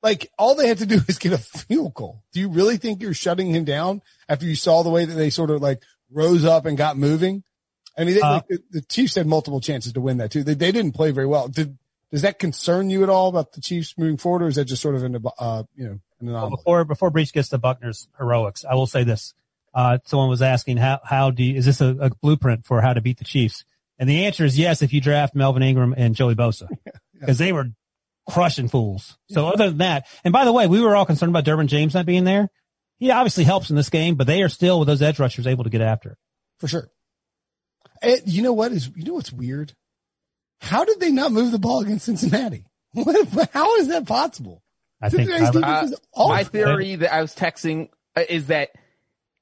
Like all they had to do is get a field goal. Do you really think you're shutting him down after you saw the way that they sort of like rose up and got moving? I mean, they, Uh, like, the, the Chiefs had multiple chances to win that too. They, they didn't play very well. Did does that concern you at all about the Chiefs moving forward, or is that just sort of an uh you know an Well, before before Breech gets to Butker's heroics, I will say this. Uh, someone was asking how how do you, is this a, a blueprint for how to beat the Chiefs? And the answer is yes if you draft Melvin Ingram and Joey Bosa because they were crushing fools. So other than that, and by the way, we were all concerned about Derwin James not being there. He obviously helps in this game, but they are still with those edge rushers able to get after it. For sure. And you know what is you know what's weird? How did they not move the ball against Cincinnati? What, how is that possible? I think I- Uh. My theory that I was texting uh, is that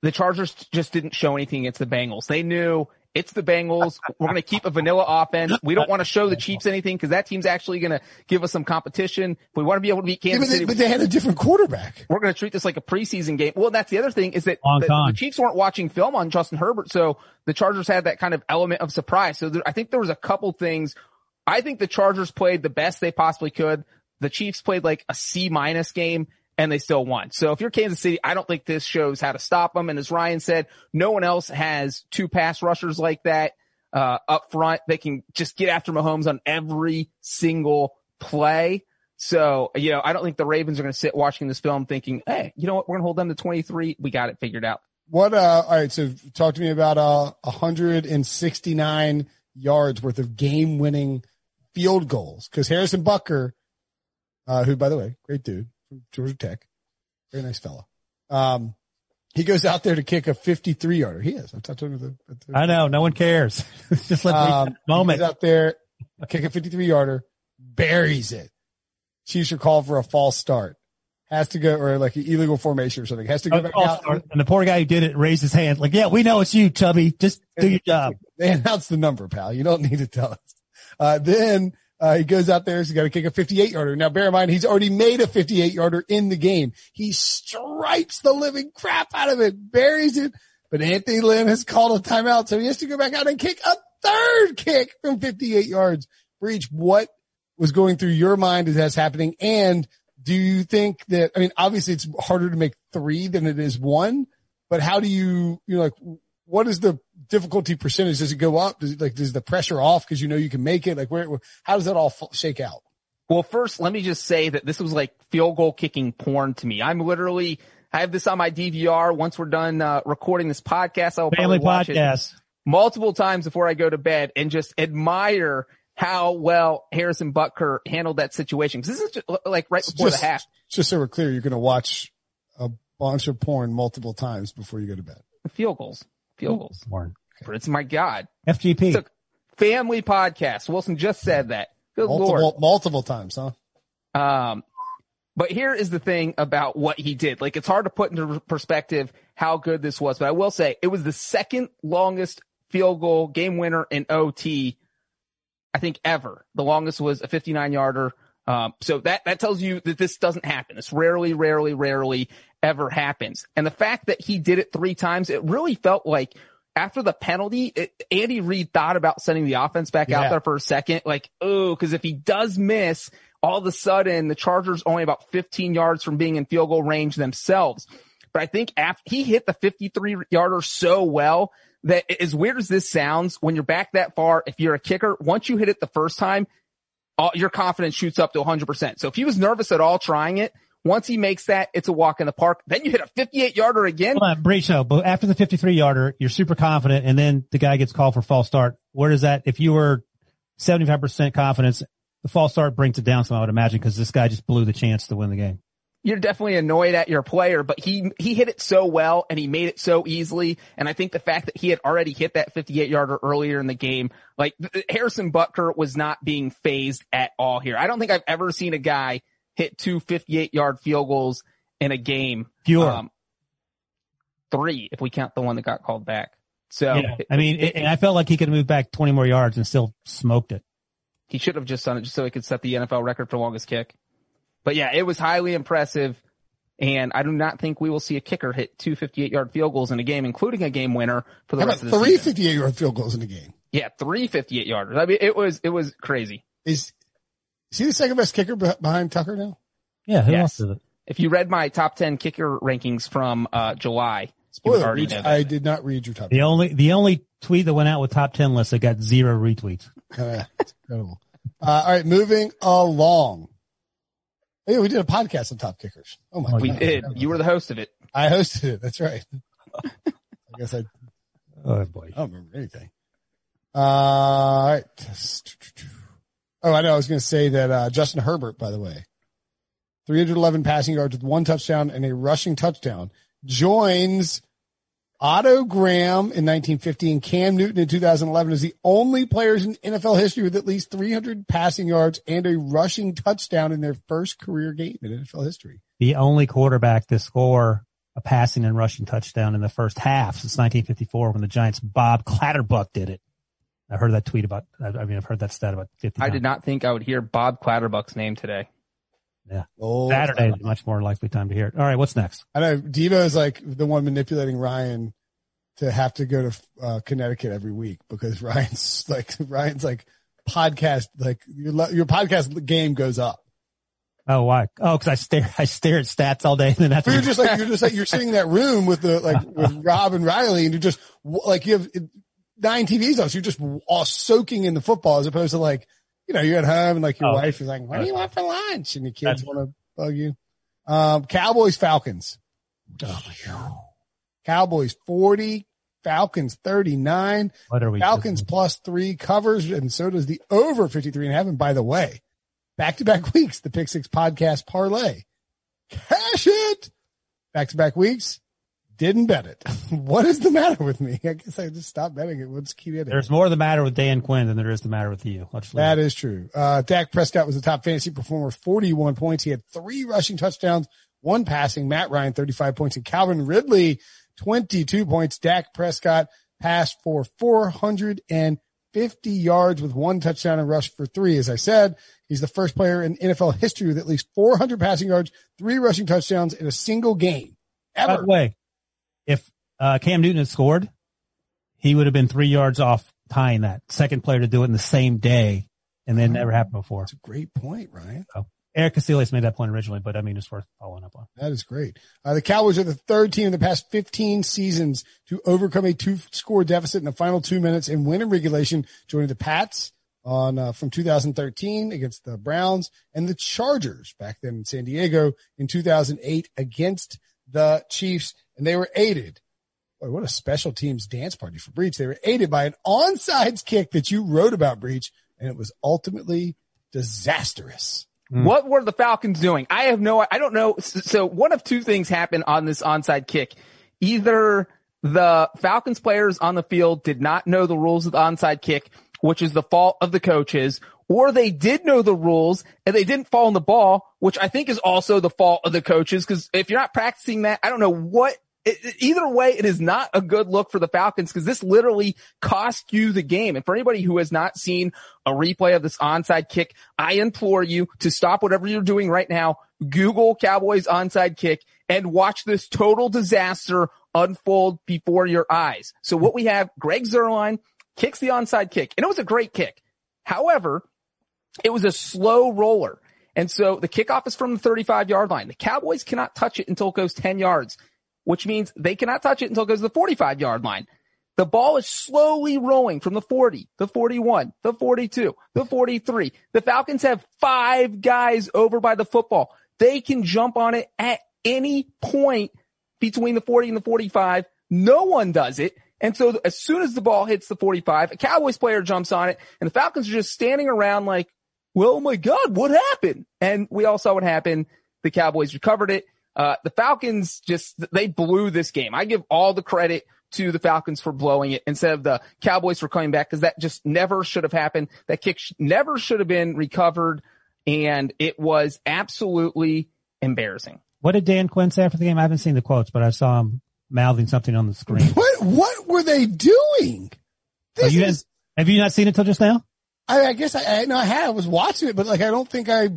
the Chargers just didn't show anything against the Bengals. They knew it's the Bengals. We're going to keep a vanilla offense. We don't want to show the Chiefs anything because that team's actually going to give us some competition. If we want to be able to beat Yeah, Kansas but, they, City, but they had a different quarterback. we're going to treat this like a preseason game. Well, that's the other thing is that the, the Chiefs weren't watching film on Justin Herbert, so the Chargers had that kind of element of surprise. So there, I think there was a couple things. I think the Chargers played the best they possibly could. The Chiefs played like a C minus game and they still won. So if you're Kansas City, I don't think this shows how to stop them. And as Ryan said, no one else has two pass rushers like that, uh, up front. They can just get after Mahomes on every single play. So, you know, I don't think the Ravens are going to sit watching this film thinking, Hey, you know what? We're going to hold them to 23. We got it figured out. What, uh, all right. So talk to me about, uh, 169 yards worth of game winning field goals. Cause Harrison Butker, uh, who by the way, great dude from Georgia Tech, very nice fellow. Um, he goes out there to kick a 53 yarder. He is. I've talked to him. At the, the, I know. No one cares. Just let um, me moment. He goes out there, kick a 53 yarder, buries it. Chiefs are called for a false start. Has to go, or like an illegal formation or something. Has to go back out. And the poor guy who did it raised his hand like, yeah, we know it's you, Chubby. Just do your job. They announced the number, pal. You don't need to tell us. Uh, then, uh, he goes out there. He's got to kick a 58 yarder. Now, bear in mind, he's already made a 58 yarder in the game. He stripes the living crap out of it, buries it. But Anthony Lynn has called a timeout. So he has to go back out and kick a third kick from 58 yards. Breech, what was going through your mind as that's happening? And do you think that, I mean, obviously it's harder to make three than it is one, but how do you, you know, like, what is the difficulty percentage? Does it go up? Does it like, does the pressure off because you know you can make it? Like where, how does that all f- shake out? Well, first, let me just say that this was like field goal kicking porn to me. I'm literally, I have this on my DVR. Once we're done uh, recording this podcast, I will Family probably watch it multiple times before I go to bed and just admire how well Harrison Butker handled that situation. Cause this is just, like right before just, the half. Just so we're clear, you're going to watch a bunch of porn multiple times before you go to bed. Field goals, field goals. Warren. It's my God. FGP. It's a family podcast. Wilson just said that. Good Multiple, Lord. multiple times, huh? Um, but here is the thing about what he did. Like it's hard to put into perspective how good this was, but I will say it was the second longest field goal game winner in OT, I think ever. The longest was a 59 yarder. Um, so that, that tells you that this doesn't happen. This rarely, rarely, rarely ever happens. And the fact that he did it three times, it really felt like after the penalty, it, Andy Reid thought about sending the offense back Yeah. out there for a second. Like, oh, cause if he does miss, all of a sudden the Chargers only about 15 yards from being in field goal range themselves. But I think after he hit the 53 yarder so well that as weird as this sounds, when you're back that far, if you're a kicker, once you hit it the first time, all, your confidence shoots up to 100%. So if he was nervous at all trying it, once he makes that, it's a walk in the park. Then you hit a 58 yarder again. Hold on, but after the 53 yarder, you're super confident and then the guy gets called for false start. Where does that, if you were 75% confidence, the false start brings it down some, I would imagine, because this guy just blew the chance to win the game. You're definitely annoyed at your player, but he, he hit it so well and he made it so easily. And I think the fact that he had already hit that 58 yarder earlier in the game, like Harrison Butker was not being phased at all here. I don't think I've ever seen a guy hit two 58 yard field goals in a game. Fewer. Um, three if we count the one that got called back. So yeah. I mean, it, and I felt like he could move back 20 more yards and still smoked it. He should have just done it just so he could set the NFL record for longest kick. But yeah, it was highly impressive. And I do not think we will see a kicker hit two 58 yard field goals in a game, including a game winner for the How rest about of the three season. 58 yard field goals in a game? Yeah, three 58 yarders. I mean, it was, it was crazy. Is, is he the second best kicker behind Tucker now? Yeah. Who Yes. else is it? If you read my top 10 kicker rankings from, uh, July, Spoiler, already Reach, know that. I did not read your top. The only, the only tweet that went out with top 10 lists that got zero retweets. Uh, it's incredible. Uh, all right, moving along. Yeah, we did a podcast on top kickers. Oh my Oh, god. we did. You were the host of it. I hosted it. That's right. I guess I, Oh boy. I don't remember anything. Uh, all right. Oh, I know. I was going to say that, uh, Justin Herbert, by the way, 311 passing yards with one touchdown and a rushing touchdown joins Otto Graham in 1950 and Cam Newton in 2011 is the only players in NFL history with at least 300 passing yards and a rushing touchdown in their first career game in NFL history. The only quarterback to score a passing and rushing touchdown in the first half since 1954 when the Giants Bob Clatterbuck did it. I heard that tweet about, I I mean, I've heard that stat about 50 I did not think I would hear Bob Clatterbuck's name today. Oh, Saturday is much more likely time to hear it. All right. What's next? I know Debo is like the one manipulating Ryan to have to go to uh, Connecticut every week because Ryan's like Ryan's like podcast like your your podcast game goes up. Oh, why? Oh, cause I stare, I stare at stats all day and then after you're just like you're just like you're sitting in that room with the like with Rob and Riley and you're just like you have nine TVs on, so you're just all soaking in the football as opposed to like you know, you're at home and like your Oh. wife is like, what do you want for lunch? And your kids want to bug you. Um, Cowboys, Falcons. Oh. Cowboys 40, Falcons 39. What are we? Falcons plus three covers, and so does the over 53 and a half. And by the way, back to back weeks, the Pick Six podcast parlay. Cash it! Back to back weeks, didn't bet it. what is the matter with me? I guess I just stopped betting it. Let's keep it. There's more the matter with Dan Quinn than there is the matter with you. That true. Uh, Dak Prescott was the top fantasy performer, 41 points. He had three rushing touchdowns, one passing. Matt Ryan, 35 points, and Calvin Ridley, 22 points. Dak Prescott passed for 450 yards with one touchdown and rush for three. As I said, he's the first player in NFL history with at least 400 passing yards, three rushing touchdowns in a single game By the way, if uh, Cam Newton had scored, he would have been three yards off tying that second player to do it in the same day, and that never happened before. That's a great point, Ryan. Eric Casillas made that point originally, but I mean, it's worth following up on. That is great. Uh, the Cowboys are the third team in the past 15 seasons to overcome a two score deficit in the final two minutes and win in regulation, joining the Pats on, uh, from 2013 against the Browns and the Chargers back then in San Diego in 2008 against the Chiefs. And they were aided. Boy, what a special teams dance party for Breech. They were aided by an onside kick that you wrote about Breech and it was ultimately disastrous. Mm. What were the Falcons doing? I have no, I don't know. So one of two things happened on this onside kick. Either the Falcons players on the field did not know the rules of the onside kick, which is the fault of the coaches, or they did know the rules and they didn't fall on the ball, which I think is also the fault of the coaches. Cause if you're not practicing that, I don't know what it, it- either way, it is not a good look for the Falcons because this literally cost you the game. And for anybody who has not seen a replay of this onside kick, I implore you to stop whatever you're doing right now, Google Cowboys onside kick and watch this total disaster unfold before your eyes. So what we have, Greg Zuerlein kicks the onside kick and it was a great kick. However, it was a slow roller. And so the kickoff is from the 35 yard line. The Cowboys cannot touch it until it goes 10 yards, which means they cannot touch it until it goes to the 45 yard line. The ball is slowly rolling from the 40, the 41, the 42, the 43. The Falcons have five guys over by the football. They can jump on it at any point between the 40 and the 45. No one does it. And so as soon as the ball hits the 45, a Cowboys player jumps on it and the Falcons are just standing around like, well, oh my God, what happened? And we all saw what happened. The Cowboys recovered it. Uh, the Falcons just, they blew this game. I give all the credit to the Falcons for blowing it instead of the Cowboys for coming back because that just never should have happened. That kick sh- never should have been recovered and it was absolutely embarrassing. What did Dan Quinn say after the game? I haven't seen the quotes, but I saw him mouthing something on the screen. What, what were they doing? This you is, guys, have you not seen it till just now? I, I guess I, I know I had, I was watching it, but like, I don't think I,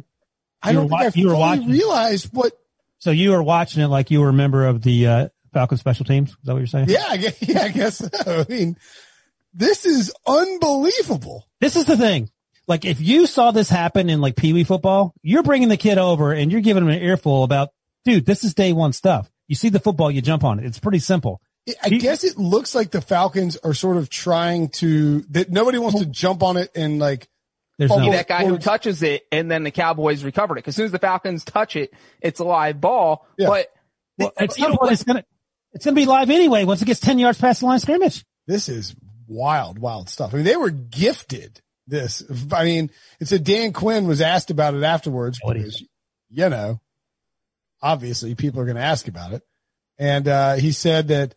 I You don't think I wa- you were fully realized what, So you were watching it like you were a member of the uh, Falcon special teams. Is that what you're saying? yeah, I guess, yeah, I guess so. I mean, this is unbelievable. This is the thing. Like if you saw this happen in like Pee Wee football, you're bringing the kid over and you're giving him an earful about, dude, this is day one stuff. You see the football, you jump on it. It's pretty simple. I guess it looks like the Falcons are sort of trying to, that nobody wants to jump on it and like, There's no, Be that guy who touches it and then the Cowboys recovered it. Cause as soon as the Falcons touch it, it's a live ball. Yeah. But well, at some point what? it's gonna, it's gonna be live anyway once it gets 10 yards past the line of scrimmage. this is wild, wild stuff. I mean, they were gifted this. I mean, it's a Dan Quinn was asked about it afterwards What do you you know, obviously people are going to ask about it. And, uh, he said that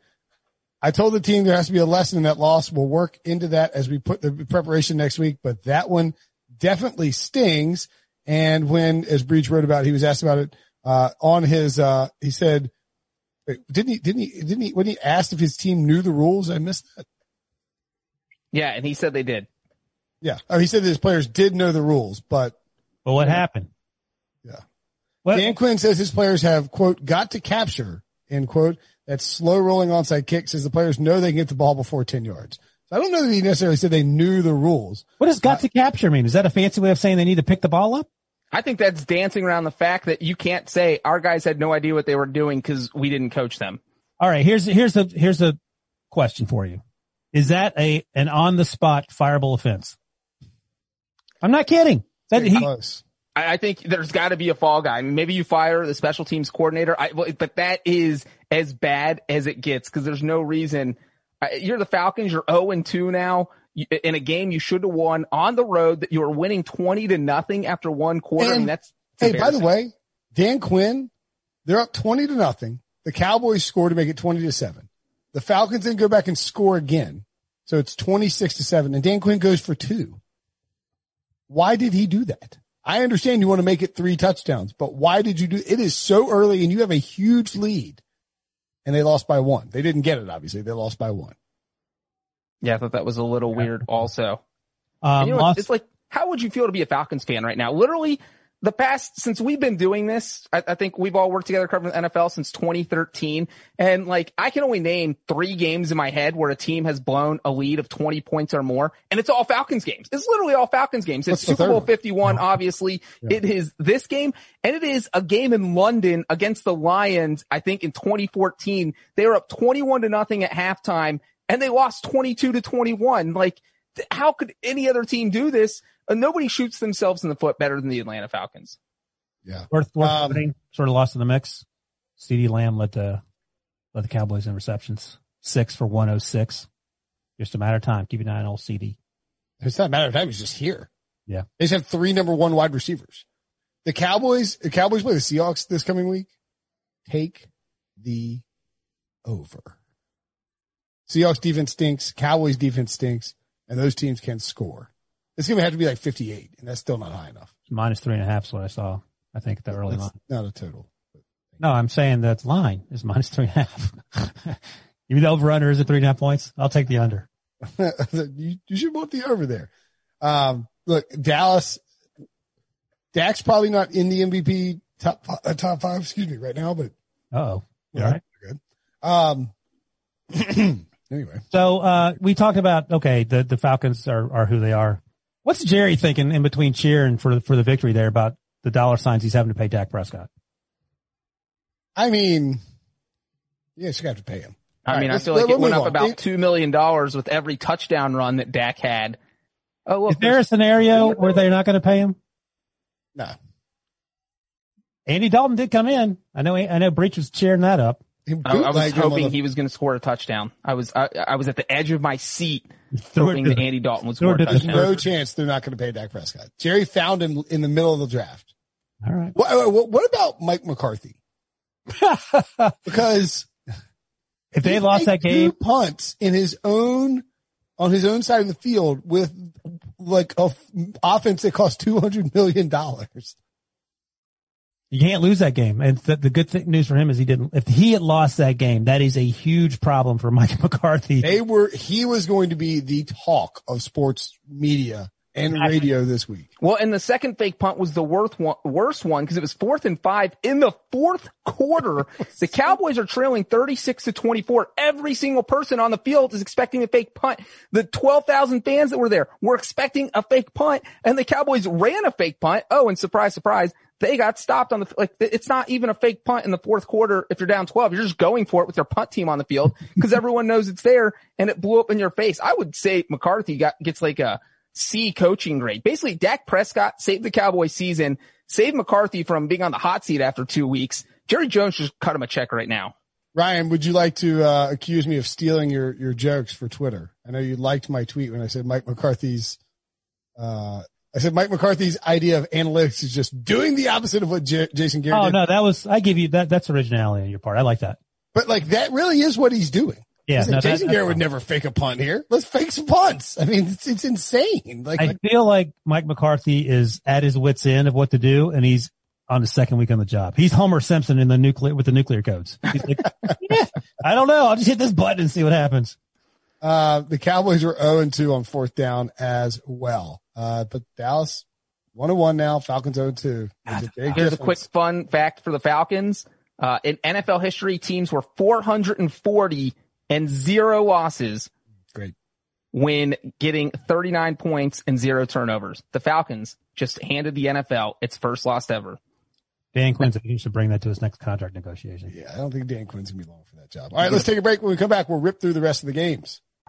I told the team there has to be a lesson in that loss. We'll work into that as we put the preparation next week, but that one definitely stings. And when, as Breech wrote about, he was asked about it, uh, on his, uh, he said, didn't he, didn't he, didn't he, when he asked if his team knew the rules, I missed that. yeah, and he said they did. Yeah. Oh, he said that his players did know the rules, but But what happened? Yeah. What, Dan Quinn says his players have, quote, got to capture, end quote, that slow rolling onside kick says the players know they can get the ball before 10 yards. So I don't know that he necessarily said they knew the rules. what does got to capture mean? Is that a fancy way of saying they need to pick the ball up? I think that's dancing around the fact that you can't say our guys had no idea what they were doing because we didn't coach them. All right. Here's, here's a, here's a question for you. Is that a, an on the spot fireable offense? I'm not kidding. That he, close. I, I think there's got to be a fall guy. I mean, maybe you fire the special teams coordinator, I, well, but that is as bad as it gets because there's no reason. You're the Falcons. You're 0 and 2 now in a game you should have won on the road. That you were winning 20 to nothing after one quarter. Mean, And- that's Hey, by the way, Dan Quinn, they're up 20 to nothing. The Cowboys score to make it 20 to 7. The Falcons then go back and score again. So it's 26 to 7 and Dan Quinn goes for two. Why did he do that? I understand you want to make it three touchdowns, but why did you do it is so early and you have a huge lead and they lost by one. They didn't get it, obviously. They lost by one. yeah, I thought that was a little weird. Also, um, you know, lost- it's, it's like, how would you feel to be a Falcons fan right now? Literally, the past since we've been doing this, I, I think we've all worked together covering the NFL since 2013, and like I can only name three games in my head where a team has blown a lead of 20 points or more, and it's all Falcons games. It's literally all Falcons games. It's Super Bowl one? 51, obviously. It is this game, and it is a game in London against the Lions. I think in 2014, they were up 21 to nothing at halftime, and they lost 22 to 21. Like how could any other team do this? Uh, nobody shoots themselves in the foot better than the Atlanta Falcons. Yeah. worth, worth Um, noting, sort of lost in the mix. CeeDee Lamb led the led the Cowboys in receptions, six for 106. Just a matter of time. Keep an eye on old CeeDee. It's not a matter of time. He's just here. Yeah. They just have three number one wide receivers. The Cowboys, the Cowboys play the Seahawks this coming week. Take the over. Seahawks defense stinks. Cowboys defense stinks. And those teams can score. It's going to have to be like 58 and that's still not high enough. Minus three and a half is what I saw. I think at the early That's line. not a total. No, I'm saying that line is minus three and a half. Even the over under is at three and a half points. I'll take the under. you, you should want the over there. Um, look, Dallas, Dak's probably not in the MVP top five, uh, top five, excuse me, right now, but Oh, Yeah. all right. good. Um, anyway, So uh, we talked about okay, the the Falcons are are who they are. What's Jerry thinking in between cheering for for the victory there about the dollar signs he's having to pay Dak Prescott? I mean, yeah, you have to pay him. I All right, mean, I feel like it went up on. about two million dollars with every touchdown run that Dak had. Oh, look, Is there a scenario where they're not going to pay him? No, Andy Dalton did come in. I know. I know. Breech was cheering that up. He I, I was bootlegged him on hoping the- he was going to score a touchdown. I was I, I was at the edge of my seat Threw hoping to that Andy Dalton would threw score a to the- touchdown. no chance they're not going to pay Dak Prescott. Jerry found him in the middle of the draft. All right. What, what, what about Mike McCarthy? Because If they lost that game, two punts in his own on his own side of the field with like a f- offense that cost two hundred million dollars. You can't lose that game. And the, the good thing, news for him is he didn't. If he had lost that game, that is a huge problem for Mike McCarthy. They were he was going to be the talk of sports media and radio this week. Well, and the second fake punt was the worst one, worst one because it was fourth and five in the fourth quarter. the Cowboys are trailing 36 to 24. Every single person on the field is expecting a fake punt. The 12,000 fans that were there were expecting a fake punt and the Cowboys ran a fake punt. Oh, and surprise, surprise. They got stopped on the, like, it's not even a fake punt in the fourth quarter. If you're down 12, you're just going for it with your punt team on the field because everyone knows it's there and it blew up in your face. I would say McCarthy got, gets like a, C coaching grade. Basically, Dak Prescott saved the Cowboys season, saved McCarthy from being on the hot seat after two weeks. Jerry Jones just cut him a check right now. Ryan, would you like to uh, accuse me of stealing your your jokes for Twitter? I know you liked my tweet when I said Mike McCarthy's. Uh, I said Mike McCarthy's idea of analytics is just doing the opposite of what J- Jason Garrett oh did. no, that was I give you that. That's originality on your part. I like that. But like that really is what he's doing. Yeah, Listen, no, Jason that's Garrett would never fake a punt here. Let's fake some punts. I mean, it's, it's insane. Like, I like, feel like Mike McCarthy is at his wits end of what to do, and he's on the second week on the job. He's Homer Simpson in the nuclear with the nuclear codes. He's like, yeah, I don't know. I'll just hit this button and see what happens. Uh, the Cowboys were 0 and 2 on fourth down as well. Uh, but Dallas 1 and 1 now. Falcons 0 and 2. There's a big Here's a quick fun fact for the Falcons. Uh, in NFL history, teams were 440 and zero losses Great. when getting 39 points and zero turnovers. The Falcons just handed the NFL its first loss ever. Dan Quinn said he should bring that to his next contract negotiation. Yeah, I don't think Dan Quinn's gonna be long for that job. All right, let's take a break. When we come back, we'll rip through the rest of the games.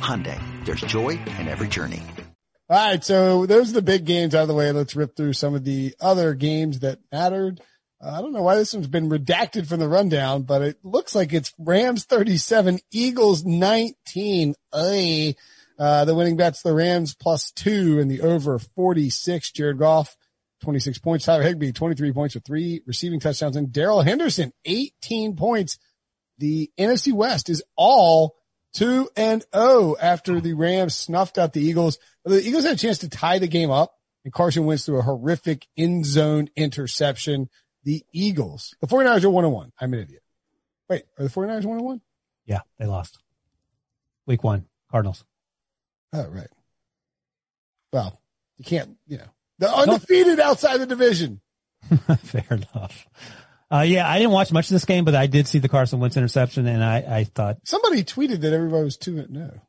Hyundai, there's joy in every journey. All right, so those are the big games out of the way. Let's rip through some of the other games that mattered. Uh, I don't know why this one's been redacted from the rundown, but it looks like it's Rams 37, Eagles 19. Ay. Uh, the winning bets, the Rams plus two and the over 46. Jared Goff, 26 points. Tyler Higbee, 23 points with three receiving touchdowns. And Darrell Henderson, 18 points. The NFC West is all two and oh after the Rams snuffed out the Eagles. The Eagles had a chance to tie the game up and Carson Wentz threw a horrific end zone interception. The Eagles, the 49ers are one and one. I'm an idiot. Wait, are the 49ers one and one? Yeah, they lost. Week one, Cardinals. Oh, right. Well, you can't, you know, the undefeated outside the division. Fair enough. Uh, yeah, I didn't watch much of this game, but I did see the Carson Wentz interception, and I, I thought somebody tweeted that everybody was two and no.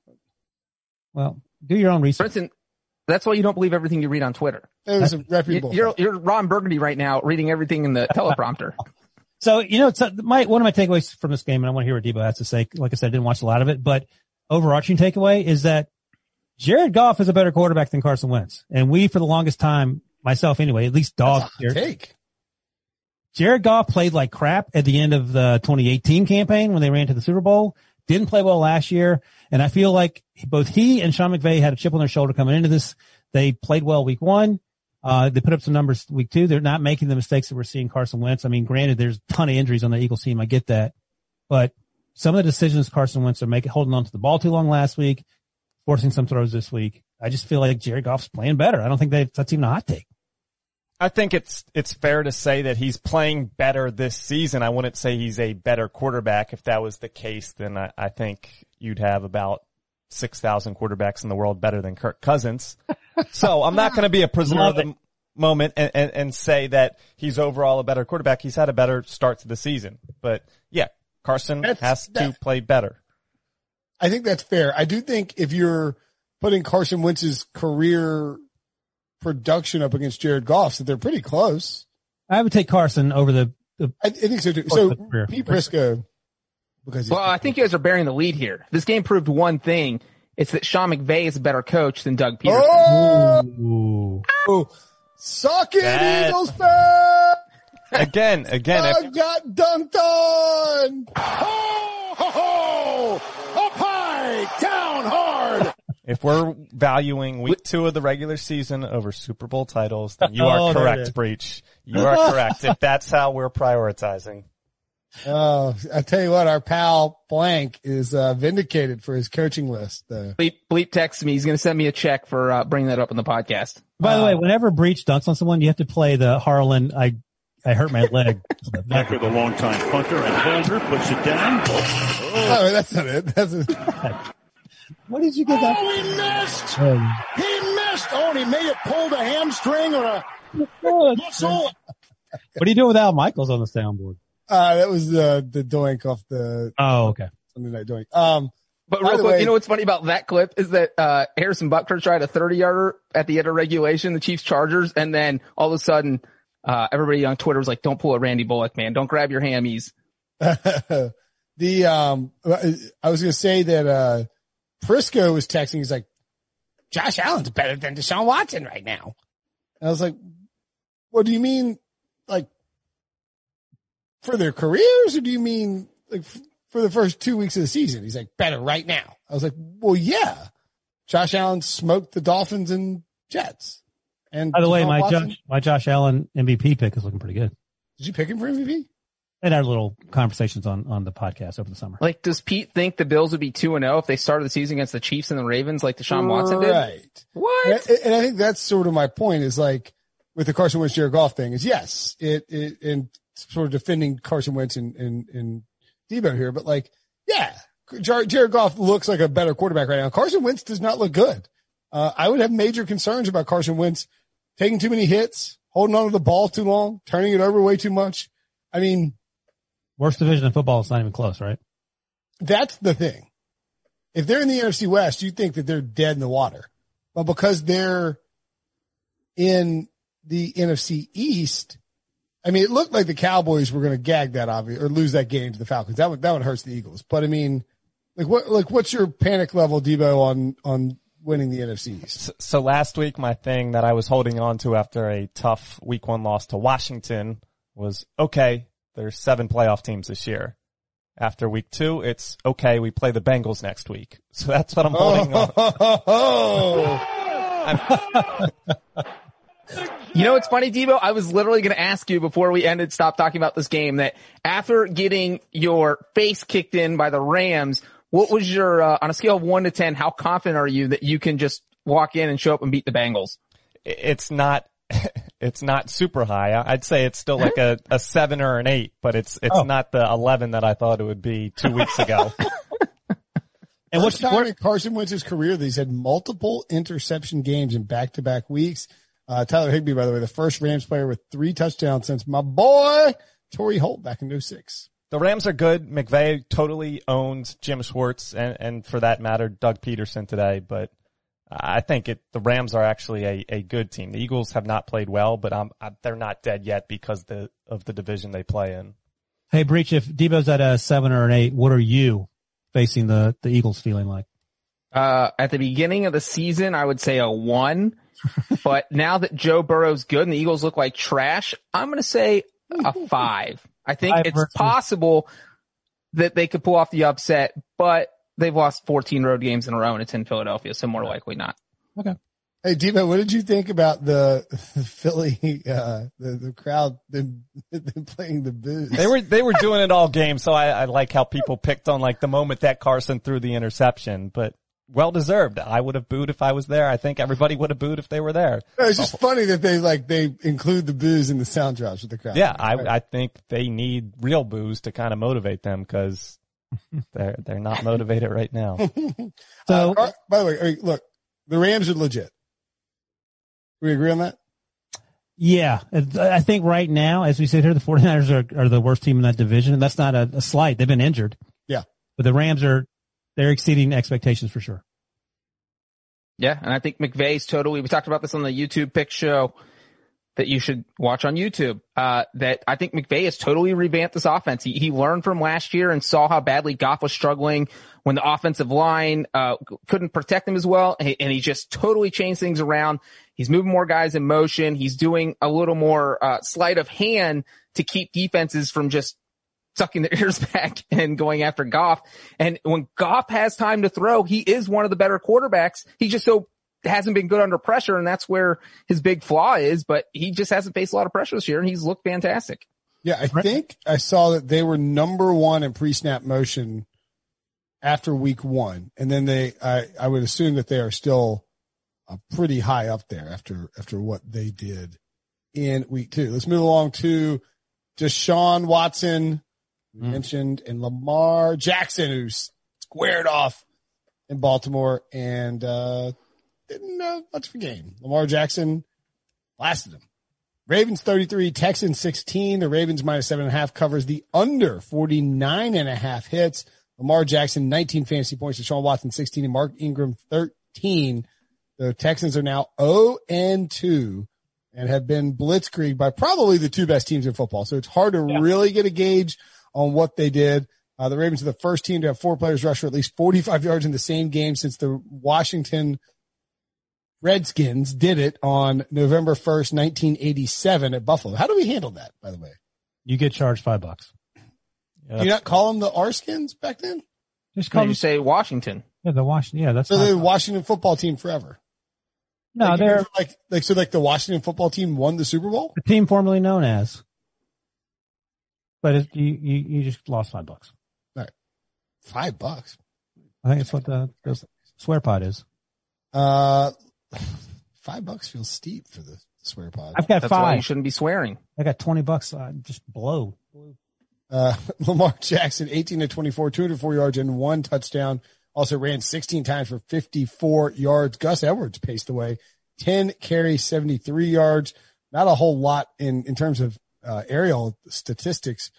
Well, do your own research. Brinson, that's why you don't believe everything you read on Twitter. It was a reputable. You're, you're Ron Burgundy right now, reading everything in the teleprompter. so you know, so my one of my takeaways from this game, and I want to hear what Debo has to say. Like I said, I didn't watch a lot of it, but overarching takeaway is that Jared Goff is a better quarterback than Carson Wentz, and we for the longest time, myself anyway, at least dog take. Jared Goff played like crap at the end of the 2018 campaign when they ran to the Super Bowl. Didn't play well last year. And I feel like both he and Sean McVay had a chip on their shoulder coming into this. They played well week one. Uh, they put up some numbers week two. They're not making the mistakes that we're seeing Carson Wentz. I mean, granted, there's a ton of injuries on the Eagles team. I get that, but some of the decisions Carson Wentz are making, holding on to the ball too long last week, forcing some throws this week. I just feel like Jared Goff's playing better. I don't think that that's even a hot take. I think it's it's fair to say that he's playing better this season. I wouldn't say he's a better quarterback. If that was the case, then I, I think you'd have about six thousand quarterbacks in the world better than Kirk Cousins. so I'm not going to be a prisoner of the moment and, and, and say that he's overall a better quarterback. He's had a better start to the season, but yeah, Carson that's, has to play better. I think that's fair. I do think if you're putting Carson Wentz's career production up against Jared Goff, that they're pretty close. I would take Carson over the. the I, I think so too. So Pete Prisco, because well, I think you guys are bearing the lead here. This game proved one thing: it's that Sean McVay is a better coach than Doug Pederson. Oh, oh. suck it, that, Eagles fan! Again, again, I if, got dunked on. Ho ho ho! Up high, down hard. If we're valuing week two of the regular season over Super Bowl titles, then you are oh, correct, Breech. You are correct. If that's how we're prioritizing. Oh, I tell you what, our pal Blank is uh, vindicated for his coaching list. Uh, bleep, bleep text me. He's going to send me a check for uh, bringing that up in the podcast. By the way, whenever Breech dunks on someone, you have to play the Harlan. I I hurt my leg. Becker, the longtime punter, and Holder puts it down. Oh, oh that's not it. That's a- What did you get that? Oh, he missed! Um, he missed! Oh, and he may have pulled a hamstring or a muscle. What are you doing with Al Michaels on the soundboard? Uh, that was the, the doink off the. Oh, okay. Sunday night doink. Um, but real quick, way, you know what's funny about that clip is that, uh, Harrison Butker tried a 30 yarder at the end of regulation, the Chiefs Chargers, and then all of a sudden, uh, everybody on Twitter was like, don't pull a Randy Bullock, man. Don't grab your hammies. the, um, I was going to say that, uh, Prisco was texting. He's like, Josh Allen's better than Deshaun Watson right now. And I was like, what do you mean? Like for their careers or do you mean like f- for the first two weeks of the season? He's like, better right now. I was like, well, yeah, Josh Allen smoked the Dolphins and Jets. And By the way, my Watson- Josh, my Josh Allen MVP pick is looking pretty good. did you pick him for MVP? And our little conversations on, on the podcast over the summer. Like, does Pete think the Bills would be 2 and 0 if they started the season against the Chiefs and the Ravens like Deshaun Watson did? Right. What? And, and I think that's sort of my point is like with the Carson Wentz Jared Goff thing is yes, it, it and sort of defending Carson Wentz and, and, and Debo here, but like, yeah, Jar- Jared Goff looks like a better quarterback right now. Carson Wentz does not look good. Uh, I would have major concerns about Carson Wentz taking too many hits, holding on to the ball too long, turning it over way too much. I mean, Worst division in football. It's not even close, right? that's the thing. If they're in the NFC West, you think that they're dead in the water. But because they're in the NFC East, I mean, it looked like the Cowboys were going to gag that obvious or lose that game to the Falcons. That would, that would hurt the Eagles. But I mean, like what, like what's your panic level, Debo, on, on winning the NFC East? So, so last week, my thing that I was holding on to after a tough week one loss to Washington was, okay, there's seven playoff teams this year. After week two, it's okay, we play the Bengals next week. So that's what I'm holding on. Oh, You know what's funny, Debo? I was literally going to ask you before we ended, stop talking about this game that after getting your face kicked in by the Rams, what was your, uh, on a scale of one to 10, how confident are you that you can just walk in and show up and beat the Bengals? It's not, it's not super high. I- I'd say it's still like a, a seven or an eight, but it's, it's Oh. not the 11 that I thought it would be two weeks ago. And what's, time in Carson Wentz's career that he's had multiple interception games in back to back weeks. Uh, Tyler Higbee, by the way, the first Rams player with three touchdowns since my boy Torry Holt back in 06. The Rams are good. McVay totally owns Jim Schwartz and, and for that matter, Doug Pederson today. But I think it, the Rams are actually a, a good team. The Eagles have not played well, but um, I, they're not dead yet because the, of the division they play in. hey, Breech, if Debo's at a seven or an eight, what are you facing the, the Eagles feeling like? Uh, at the beginning of the season, I would say a one, but now that Joe Burrow's good and the Eagles look like trash, I'm going to say a five. I think Five it's versus- possible that they could pull off the upset, but they've lost 14 road games in a row and it's in Philadelphia, so more likely not. Okay. Hey, Debo, what did you think about the, the Philly, uh, the, the crowd, them, them playing the booze? They were, they were doing it all game. So I, I like how people picked on like the moment that Carson threw the interception, but well deserved. I would have booed if I was there. I think everybody would have booed if they were there. it's just funny that they like, they include the booze in the sound drops with the crowd. Yeah, I, I think they need real booze to kind of motivate them because they're they're not motivated right now. So, Uh, Car- by the way, look, the Rams are legit. We agree on that? yeah, I think right now, as we sit here, the 49ers are, are the worst team in that division. And that's not a, a slight. They've been injured. Yeah. But the Rams are, they're exceeding expectations for sure. Yeah, and I think McVay's totally, we talked about this on the YouTube pick show that you should watch on YouTube, uh, that I think McVay has totally revamped this offense. He, he learned from last year and saw how badly Goff was struggling when the offensive line, uh, couldn't protect him as well. And he, and he just totally changed things around. He's moving more guys in motion. He's doing a little more, uh, sleight of hand to keep defenses from just sucking their ears back and going after Goff. And when Goff has time to throw, he is one of the better quarterbacks. He just so hasn't been good under pressure, and that's where his big flaw is. But he just hasn't faced a lot of pressure this year, and he's looked fantastic. Yeah, I think I saw that they were number one in pre-snap motion after week one, and then they, I, I would assume that they are still uh, pretty high up there after after what they did in week two. Let's move along to Deshaun Watson we mentioned and Lamar Jackson, who's squared off in Baltimore and uh, didn't have much of a game. Lamar Jackson blasted him. Ravens 33, Texans 16. The Ravens minus seven and a half covers the under 49 and a half hits. Lamar Jackson, 19 fantasy points. Deshaun Watson, 16 and Mark Ingram, 13. The Texans are now 0 and 2 and have been blitzkrieg by probably the two best teams in football. So it's hard to really get a gauge on what they did. Uh, the Ravens are the first team to have four players rush for at least 45 yards in the same game since the Washington Redskins did it on November 1st, 1987 at Buffalo. How do we handle that, by the way? You get charged five bucks. Do you not call them the R skins back then? Just call you them, say Washington? Yeah, the Washington. Yeah, that's So the Washington football team forever. no, like, they're like like so like the Washington football team won the Super Bowl. the team formerly known as. But it, you, you you just lost five bucks. Five bucks. I think it's what the, the swear pod is. Uh, five bucks feels steep for the swear pod. I've got That's why you shouldn't be swearing. I got twenty bucks. I just blow. Uh, Lamar Jackson, 18 to 24, 204 yards and one touchdown. Also ran 16 times for 54 yards. Gus Edwards paced away 10 carries, 73 yards. Not a whole lot in, in terms of, uh, aerial statistics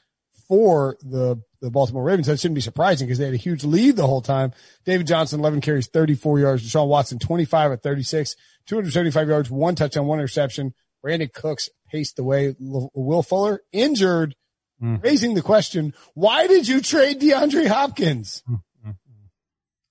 for the, the Baltimore Ravens. That shouldn't be surprising because they had a huge lead the whole time. David Johnson, 11 carries, 34 yards. Deshaun Watson, 25 at 36, 275 yards, one touchdown, one interception. Brandin Cooks paced away. L- Will Fuller injured mm. raising the question, why did you trade DeAndre Hopkins? Hmm.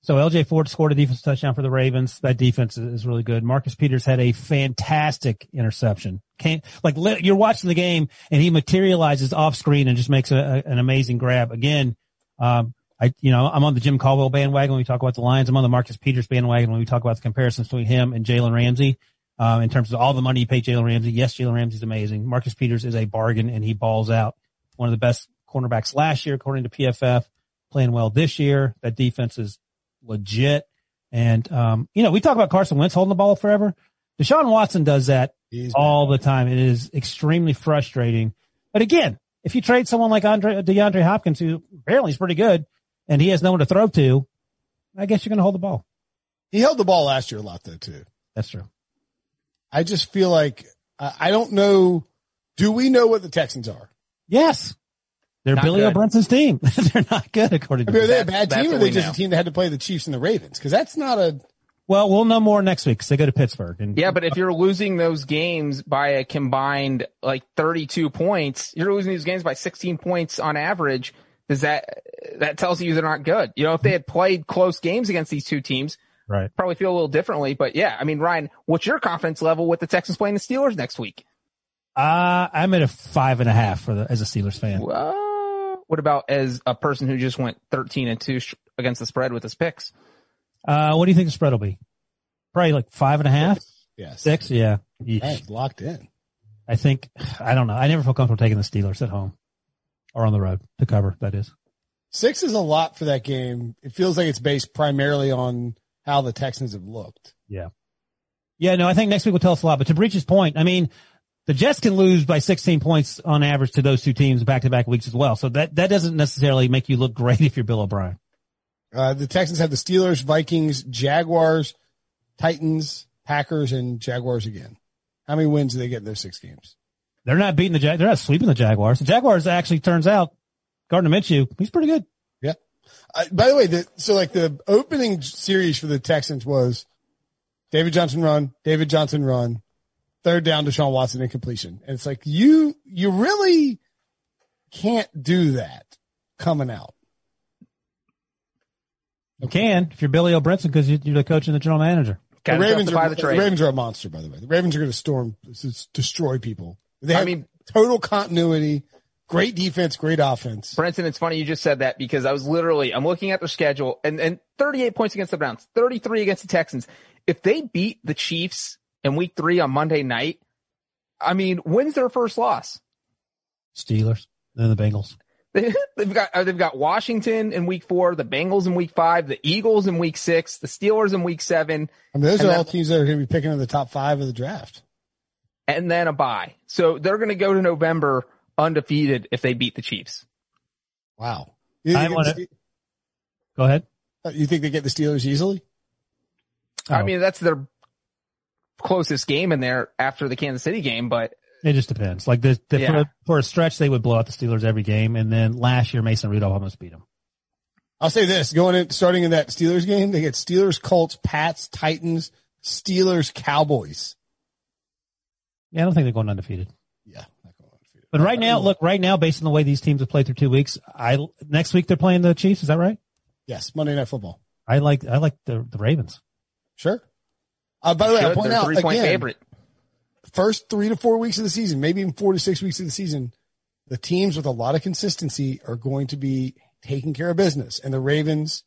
So LJ Fort scored a defense touchdown for the Ravens. That defense is is really good. Marcus Peters had a fantastic interception. Can't like you're watching the game and he materializes off screen and just makes a, an amazing grab. Again, um, I you know I'm on the Jim Caldwell bandwagon when we talk about the Lions. I'm on the Marcus Peters bandwagon when we talk about the comparisons between him and Jalen Ramsey. Um, in terms of all the money you pay Jalen Ramsey, yes, Jalen Ramsey's amazing. Marcus Peters is a bargain and he balls out. One of the best cornerbacks last year, according to PFF, playing well this year. That defense is legit. And, um, you know, we talk about Carson Wentz holding the ball forever. Deshaun Watson does that He's all the time. It is extremely frustrating. But again, if you trade someone like Andre, DeAndre Hopkins, who apparently is pretty good and he has no one to throw to, I guess you're going to hold the ball. He held the ball last year a lot though too. That's true. I just feel like, I don't know. Do we know what the Texans are? Yes. They're Not Billy good. O'Brienson's team. They're not good according I to mean, are they a bad team or are they just know. a team that had to play the Chiefs and the Ravens? Cause that's not a, Well, we'll know more next week because they go to Pittsburgh. And Yeah, but if you're losing those games by a combined like 32 points, you're losing these games by 16 points on average. Does that, that tells you they're not good. You know, if they had played close games against these two teams, right. probably feel a little differently. But yeah, I mean, Ryan, what's your confidence level with the Texans playing the Steelers next week? Uh, I'm at a five and a half for the, as a Steelers fan. Uh, what about as a person who just went 13 and 2 against the spread with his picks? Uh, what do you think the spread will be? Probably like five and a half, Yeah. six. Yeah. Yeesh. Locked in. I think, I don't know. I never feel comfortable taking the Steelers at home or on the road to cover. That is. Six is a lot for that game. It feels like it's based primarily on how the Texans have looked. Yeah. Yeah. No, I think next week will tell us a lot, but to Breech's point, I mean, the Jets can lose by 16 points on average to those two teams back to back weeks as well. So that, that doesn't necessarily make you look great if you're Bill O'Brien. Uh, the Texans have the Steelers, Vikings, Jaguars, Titans, Packers, and Jaguars again. How many wins do they get in those six games? They're not beating the Jag. They're not sweeping the Jaguars. The Jaguars actually turns out Gardner Minshew, he's pretty good. Yeah. Uh, by the way, the, so like the opening series for the Texans was David Johnson run, David Johnson run, third down Deshaun Watson incompletion. And it's like you, you really can't do that coming out. You can if you're Billy O'Brien because you're the coach and the general manager. The Ravens, are, the the. Ravens are a monster, by the way. The Ravens are going to storm, destroy people. They I have mean- total continuity, great defense, great offense. Brenton, it's funny you just said that because I was literally, I'm looking at their schedule and, and 38 points against the Browns, 33 against the Texans. If they beat the Chiefs in week three on Monday night, I mean, when's their first loss? Steelers, then the Bengals. They, they've got, uh, they've got Washington in week four, the Bengals in week five, the Eagles in week six, the Steelers in week seven, I mean, those And are then- all teams that are going to be picking in the top five of the draft. and then a bye. So they're going to go to November undefeated if they beat the Chiefs. Wow. You I wanna- Go ahead. You think they get the Steelers easily? I Oh. mean, that's their closest game in there after the Kansas City game, but It just depends. Like the, the Yeah. for, a, for a stretch, they would blow out the Steelers every game, and then last year Mason Rudolph almost beat them. I'll say this: going in, starting in that Steelers game, they get Steelers, Colts, Pats, Titans, Steelers, Cowboys. Yeah, I don't think they're going undefeated. Yeah, not going undefeated. But right now, look, right now, based on the way these teams have played through two weeks, I next week they're playing the Chiefs. Is that right? yes, Monday Night Football. I like I like the the Ravens. Sure. Uh, by the way, I should. point out again, favorite. first three to four weeks of the season, maybe even four to six weeks of the season, the teams with a lot of consistency are going to be taking care of business. And the Ravens,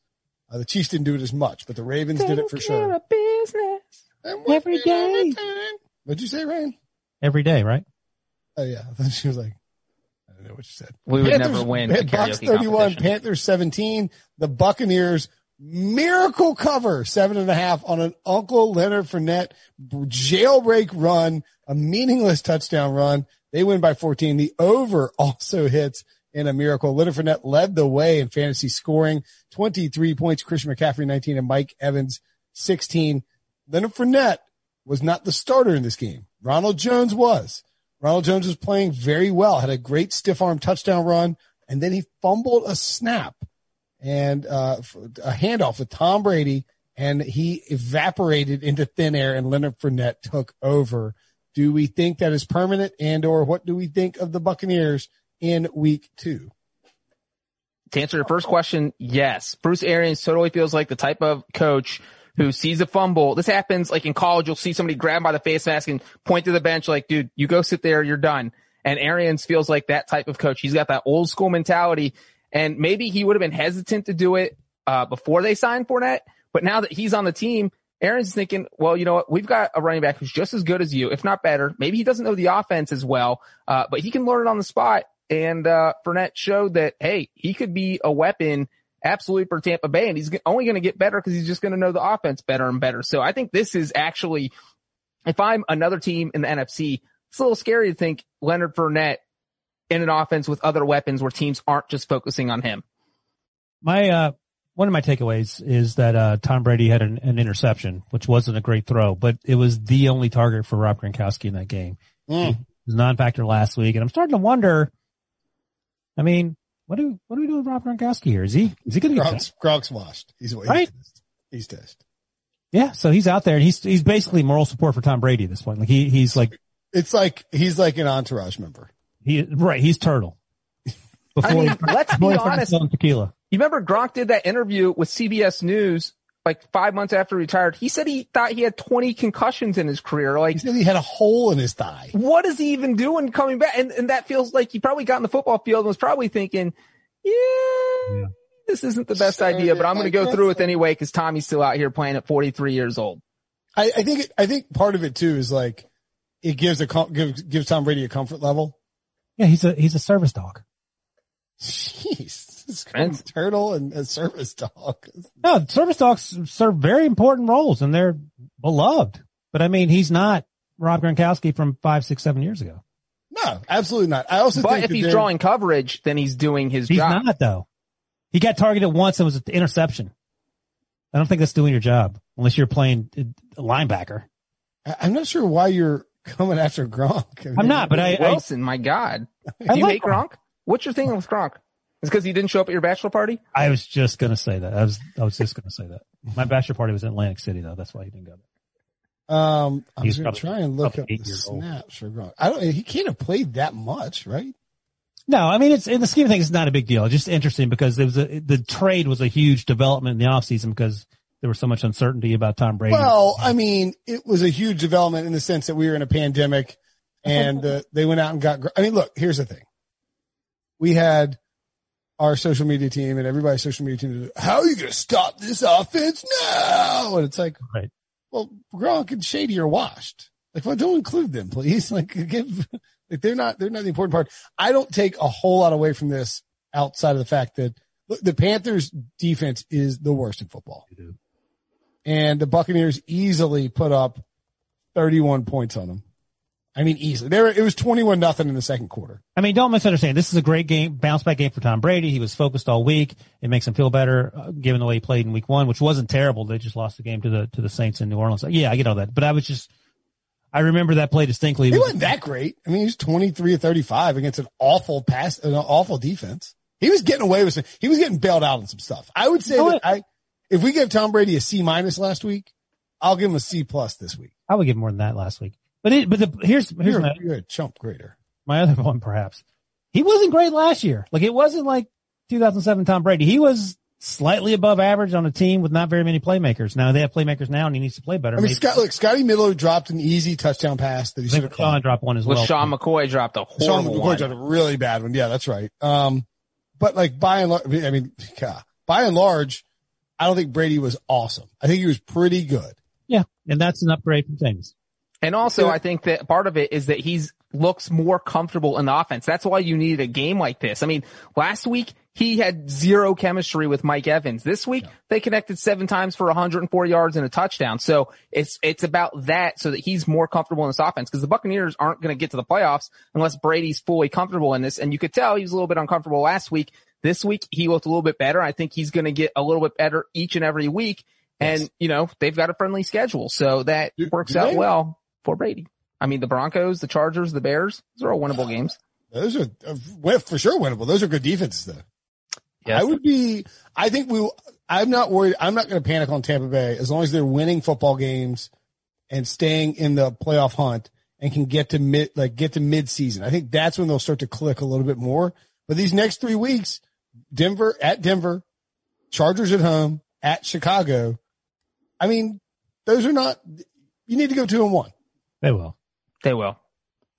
Uh, the Chiefs didn't do it as much, but the Ravens did it for sure. Business. Every day. What'd you say, Ryan? Every day, right? Oh yeah, I thought she was like, I don't know what she said. We would never win a Bucks 31. Panthers 17. The Buccaneers miracle cover seven and a half on an Uncle Leonard Fournette jailbreak run, a meaningless touchdown run. They win by 14. The over also hits in a miracle. Leonard Fournette led the way in fantasy scoring, 23 points. Christian McCaffrey 19 and Mike Evans 16. Leonard Fournette was not the starter in this game. Ronald Jones was. Ronald Jones was playing very well, had a great stiff arm touchdown run, and then he fumbled a snap and uh, a handoff with Tom Brady, and he evaporated into thin air, and Leonard Fournette took over. Do we think that is permanent, and or what do we think of the Buccaneers in Week Two? To answer your first question, yes. Bruce Arians totally feels like the type of coach who sees a fumble. This happens like in college. You'll see somebody grab by the face mask and point to the bench like, dude, you go sit there. You're done. And Arians feels like that type of coach. He's got that old school mentality and maybe he would have been hesitant to do it, uh, before they signed Fournette. But now that he's on the team, Arians thinking, well, you know what? We've got a running back who's just as good as you, if not better. Maybe he doesn't know the offense as well, uh, but he can learn it on the spot. And, uh, Fournette showed that, hey, he could be a weapon absolutely for Tampa Bay and he's only going to get better because he's just going to know the offense better and better. So I think this is actually, if I'm another team in the NFC, it's a little scary to think Leonard Fournette in an offense with other weapons where teams aren't just focusing on him. My, uh, one of my takeaways is that, uh, Tom Brady had an, an interception, which wasn't a great throw, but it was the only target for Rob Gronkowski in that game. Mm. It was non-factor last week. And I'm starting to wonder, I mean, what do, what do we do with Rob Gronkowski here? Is he, is he going to get Gronk's, Gronk's washed. He's he's Right? dissed. He's dissed. Yeah, so he's out there and he's he's basically moral support for Tom Brady at this point. Like he he's like It's like he's like an entourage member. He right, he's turtle. I mean, let's be before honest. tequila. You remember Gronk did that interview with CBS News like five months after he retired. He said he thought he had 20 concussions in his career. Like, He said he had a hole in his thigh. what is he even doing coming back? And, and that feels like he probably got in the football field and was probably thinking, yeah, this isn't the best Sure, idea, but I'm going to go through with so. anyway because Tommy's still out here playing at 43 years old. I, I think it, I think part of it too is like it gives a gives gives Tom Brady a comfort level. Yeah, he's a he's a service dog. Jeez, this Friends. turtle and a service dog. No, service dogs serve very important roles and they're beloved. But I mean, he's not Rob Gronkowski from five, six, seven years ago. No, absolutely not. I also But think if he's drawing coverage, then he's doing his He's job. not though. He got targeted once and was an interception. I don't think that's doing your job unless you're playing a linebacker. I'm not sure why you're coming after Gronk. I mean, I'm not, but I, I, Wilson, my God. I Do you like hate Gronk? What's your thing with Gronk? Is because he didn't show up at your bachelor party? I was just gonna say that. I was I was just gonna say that. My bachelor party was in Atlantic City though. That's why he didn't go there. Um, I He's was going to probably- try and look probably up the years old. snaps for Gronk. I don't. He can't have played that much, right? No, I mean it's in the scheme of things, it's not a big deal. It's just interesting because it was a, the trade was a huge development in the offseason because there was so much uncertainty about Tom Brady. Well, I mean, it was a huge development in the sense that we were in a pandemic and uh, they went out and got, I mean, look, here's the thing. We had our social media team and everybody's social media team. How are you going to stop this offense now? And it's like, Right. well, Gronk and Shady are washed. Like, well, don't include them, please. Like, give, like, they're not, they're not the important part. I don't take a whole lot away from this outside of the fact that look, the Panthers defense is the worst in football and the Buccaneers easily put up 31 points on them. I mean, easily. There, it was 21 nothing in the second quarter. I mean, don't misunderstand. This is a great game, bounce back game for Tom Brady. He was focused all week. It makes him feel better, uh, given the way he played in week one, which wasn't terrible. They just lost the game to the, to the Saints in New Orleans. Yeah, I get all that. But I was just, I remember that play distinctly. He was- wasn't that great. I mean, he was 23 or 35 against an awful pass, an awful defense. He was getting away with some, he was getting bailed out on some stuff. I would say You know that I, if we gave Tom Brady a C minus last week, I'll give him a C plus this week. I would give more than that last week. But it, but the, here's, here's You're, my, you're a chump grader. my other one perhaps. He wasn't great last year. Like it wasn't like 2007 Tom Brady. He was slightly above average on a team with not very many playmakers. Now they have playmakers now and he needs to play better. I mean, Maybe- Scott, look, Scotty Miller dropped an easy touchdown pass that he should have Sean caught. dropped one as With well. Sean McCoy dropped a Sean McCoy one. dropped a really bad one. Yeah, that's right. Um, but like by and large, I mean, yeah, by and large, I don't think Brady was awesome. I think he was pretty good. Yeah. And that's an upgrade from James. And also, Yeah. I think that part of it is that he's looks more comfortable in the offense. That's why you need a game like this. I mean, last week he had zero chemistry with Mike Evans. This week they connected seven times for 104 yards and a touchdown. So it's it's about that so that he's more comfortable in this offense because the Buccaneers aren't going to get to the playoffs unless Brady's fully comfortable in this. And you could tell he was a little bit uncomfortable last week. This week he looked a little bit better. I think he's going to get a little bit better each and every week. And you know they've got a friendly schedule, so that Do- works do out they? well for Brady. I mean, the Broncos, the Chargers, the Bears, those are all winnable games. Those are uh, for sure winnable. Those are good defenses though. Yes. I would be, I think we, I'm not worried. I'm not going to panic on Tampa Bay as long as they're winning football games and staying in the playoff hunt and can get to mid, like get to mid season. I think that's when they'll start to click a little bit more. But these next three weeks, Denver at Denver, Chargers at home, at Chicago. I mean, those are not, you need to go two and one. They will. They will.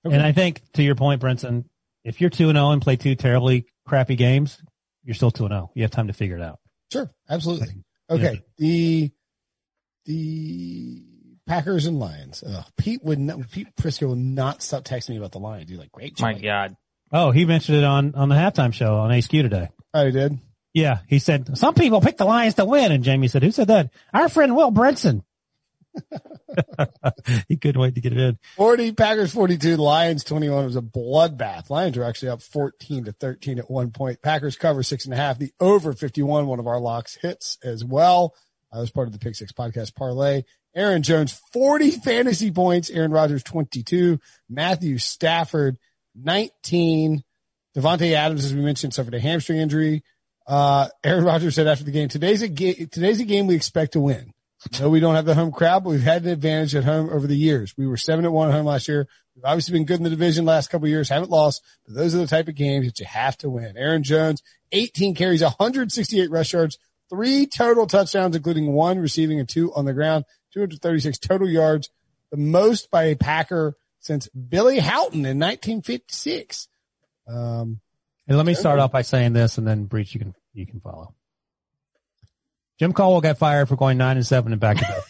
And I think to your point, Brenton, if you're 2 and 0 and play two terribly crappy games, you're still 2 and 0. You have time to figure it out. Sure, absolutely. Okay, the the Packers and Lions. Ugh, Pete would not, Pete Prisco will not stop texting me about the Lions. He's like, great My. God. Oh, he mentioned it on, on the halftime show on HQ today. Oh, he did. Yeah. He said, some people pick the Lions to win. And Jamie said, who said that? Our friend Will Brinson. he couldn't wait to get it in. 40 Packers 42, Lions 21 was a bloodbath. Lions were actually up 14 to 13 at one point. Packers cover six and a half. The over 51, one of our locks hits as well. Uh, I was part of the Pick Six podcast parlay. Aaron Jones, 40 fantasy points. Aaron Rodgers, 22. Matthew Stafford, 19. Davante Adams, as we mentioned, suffered a hamstring injury. Uh, Aaron Rodgers said after the game, today's a game, today's a game we expect to win. No, we don't have the home crowd, but we've had an advantage at home over the years. We were seven at one at home last year. We've obviously been good in the division last couple years, haven't lost, but those are the type of games that you have to win. Aaron Jones, 18 carries, 168 rush yards, three total touchdowns, including one receiving and two on the ground, 236 total yards, the most by a Packer since Billy Howton in 1956. Um, And let me start off by saying this and then Breech, you can, you can follow. Jim Caldwell got fired for going nine and seven in back to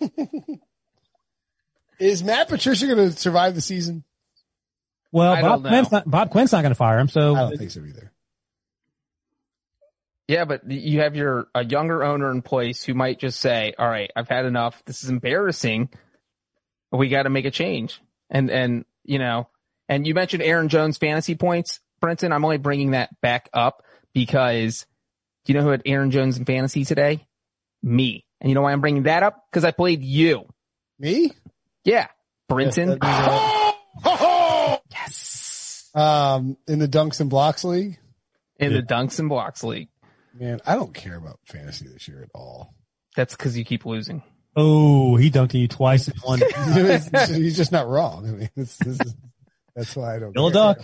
back. is Matt Patricia going to survive the season? Well, I Bob don't know. Quinn's not, Bob Quinn's not going to fire him. so I So don't think so either. Yeah, but you have your a younger owner in place who might just say, "All right, I've had enough. This is embarrassing. We got to make a change." And and you know, and you mentioned Aaron Jones fantasy points, Brenton. I'm only bringing that back up because do you know who had Aaron Jones in fantasy today? Me. And you know why I'm bringing that up? Because I played you. Me? Yeah, Brenton. yes. Um, in the Dunks and Blocks League, in the Dunks and Blocks League. man, I don't care about fantasy this year at all. That's because you keep losing. oh, he dunked on you twice in one. He's just not wrong. I mean, this, this is, that's why I don't. Bill. Duck.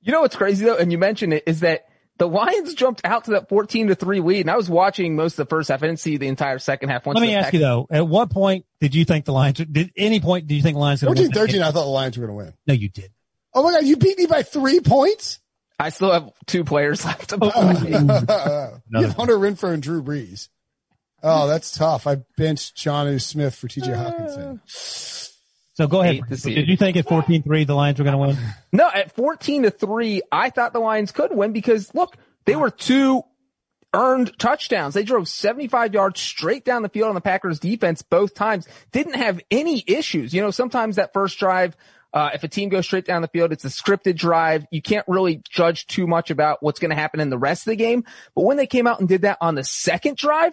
You know what's crazy though, and you mentioned it, is that the Lions jumped out to that 14 to 3 lead, and I was watching most of the first half. I didn't see the entire second half. Once Let me the ask you though, at what point did you think the Lions, did any point did you think the Lions going to 14 win? 13, I thought the Lions were going to win. No, you did. Oh my God, you beat me by three points? I still have two players left to Oh, play. you have Hunter Renfrow and Drew Brees. Oh, that's tough. I benched John Smith for TJ Hockenson. So go ahead. Did you think at 14-3 the Lions were going to win? No, at 14 to 3, I thought the Lions could win because look, they were two earned touchdowns. They drove 75 yards straight down the field on the Packers defense both times. Didn't have any issues. You know, sometimes that first drive, uh, if a team goes straight down the field, it's a scripted drive. You can't really judge too much about what's going to happen in the rest of the game. But when they came out and did that on the second drive,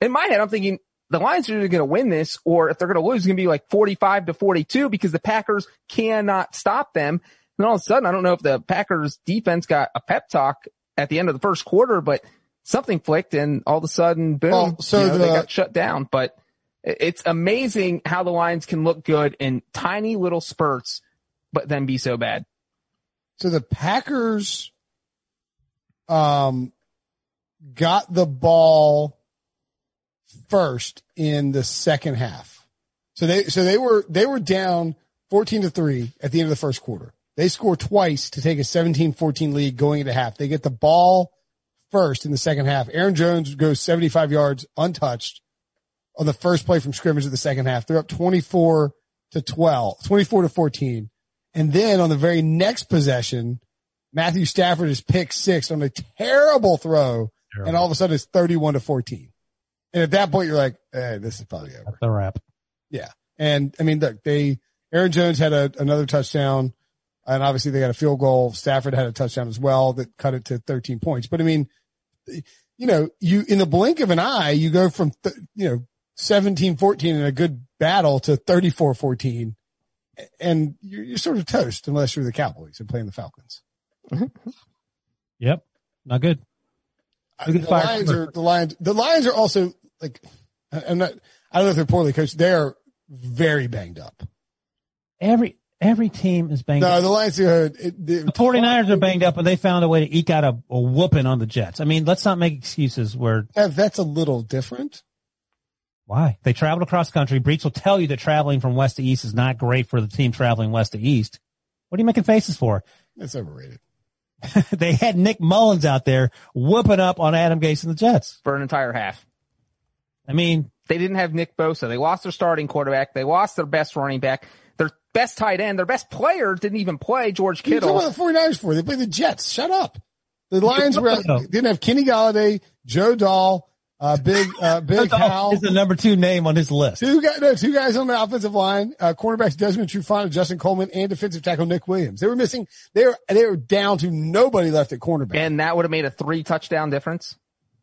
in my head, I'm thinking the Lions are either going to win this or if they're going to lose, it's going to be like 45 to 42 because the Packers cannot stop them. And all of a sudden, I don't know if the Packers defense got a pep talk at the end of the first quarter, but something flicked and all of a sudden, boom, Well, so you know, they got shut down. But it's amazing how the Lions can look good in tiny little spurts, but then be so bad. So the Packers, um, got the ball first in the second half. So they, so they were, they were down 14 to three at the end of the first quarter. They score twice to take a 17-14 lead going into half. They get the ball first in the second half. Aaron Jones goes 75 yards untouched on the first play from scrimmage of the second half. They're up 24 to 12, 24 to 14. And then on the very next possession, Matthew Stafford is picked six on a terrible throw. And all of a sudden it's 31 to 14. And at that point, you're like, eh, this is probably over. That's the wrap. Yeah. And I mean, look, they, Aaron Jones had a, another touchdown and obviously they got a field goal. Stafford had a touchdown as well that cut it to 13 points. But I mean, you know, you, in the blink of an eye, you go from, th- you know, 17, 14 in a good battle to 34, 14 and you're, you're sort of toast unless you're the Cowboys and playing the Falcons. Yep. Not good. The Lions are the Lions. The Lions are also like I'm not. I don't know if they're poorly coached. They are very banged up. Every, every team is banged up. No, up. the Lions uh, are. It, The 49ers are banged up and they found a way to eke out a, a whooping on the Jets. I mean, let's not make excuses where that- that's a little different. Why? They traveled across country. Breech will tell you that traveling from west to east is not great for the team traveling west to east. What are you making faces for? It's overrated. they had Nick Mullens out there whooping up on Adam Gase and the Jets. for an entire half. I mean, They didn't have Nick Bosa. They lost their starting quarterback. They lost their best running back. Their best tight end, their best player didn't even play, George What are you Kittle. talking about the 49ers for? They play the Jets. Shut up. The Lions were Buffalo. didn't have Kenny Golladay, Joe Dahl, uh, Big uh, Big Hal. is the number two name on his list. Two guys, no, two guys on the offensive line, uh, cornerbacks Desmond Trufant and Justin Coleman and defensive tackle Nick Williams. They were missing, they were, they were down to nobody left at cornerback. And that would have made a three touchdown difference.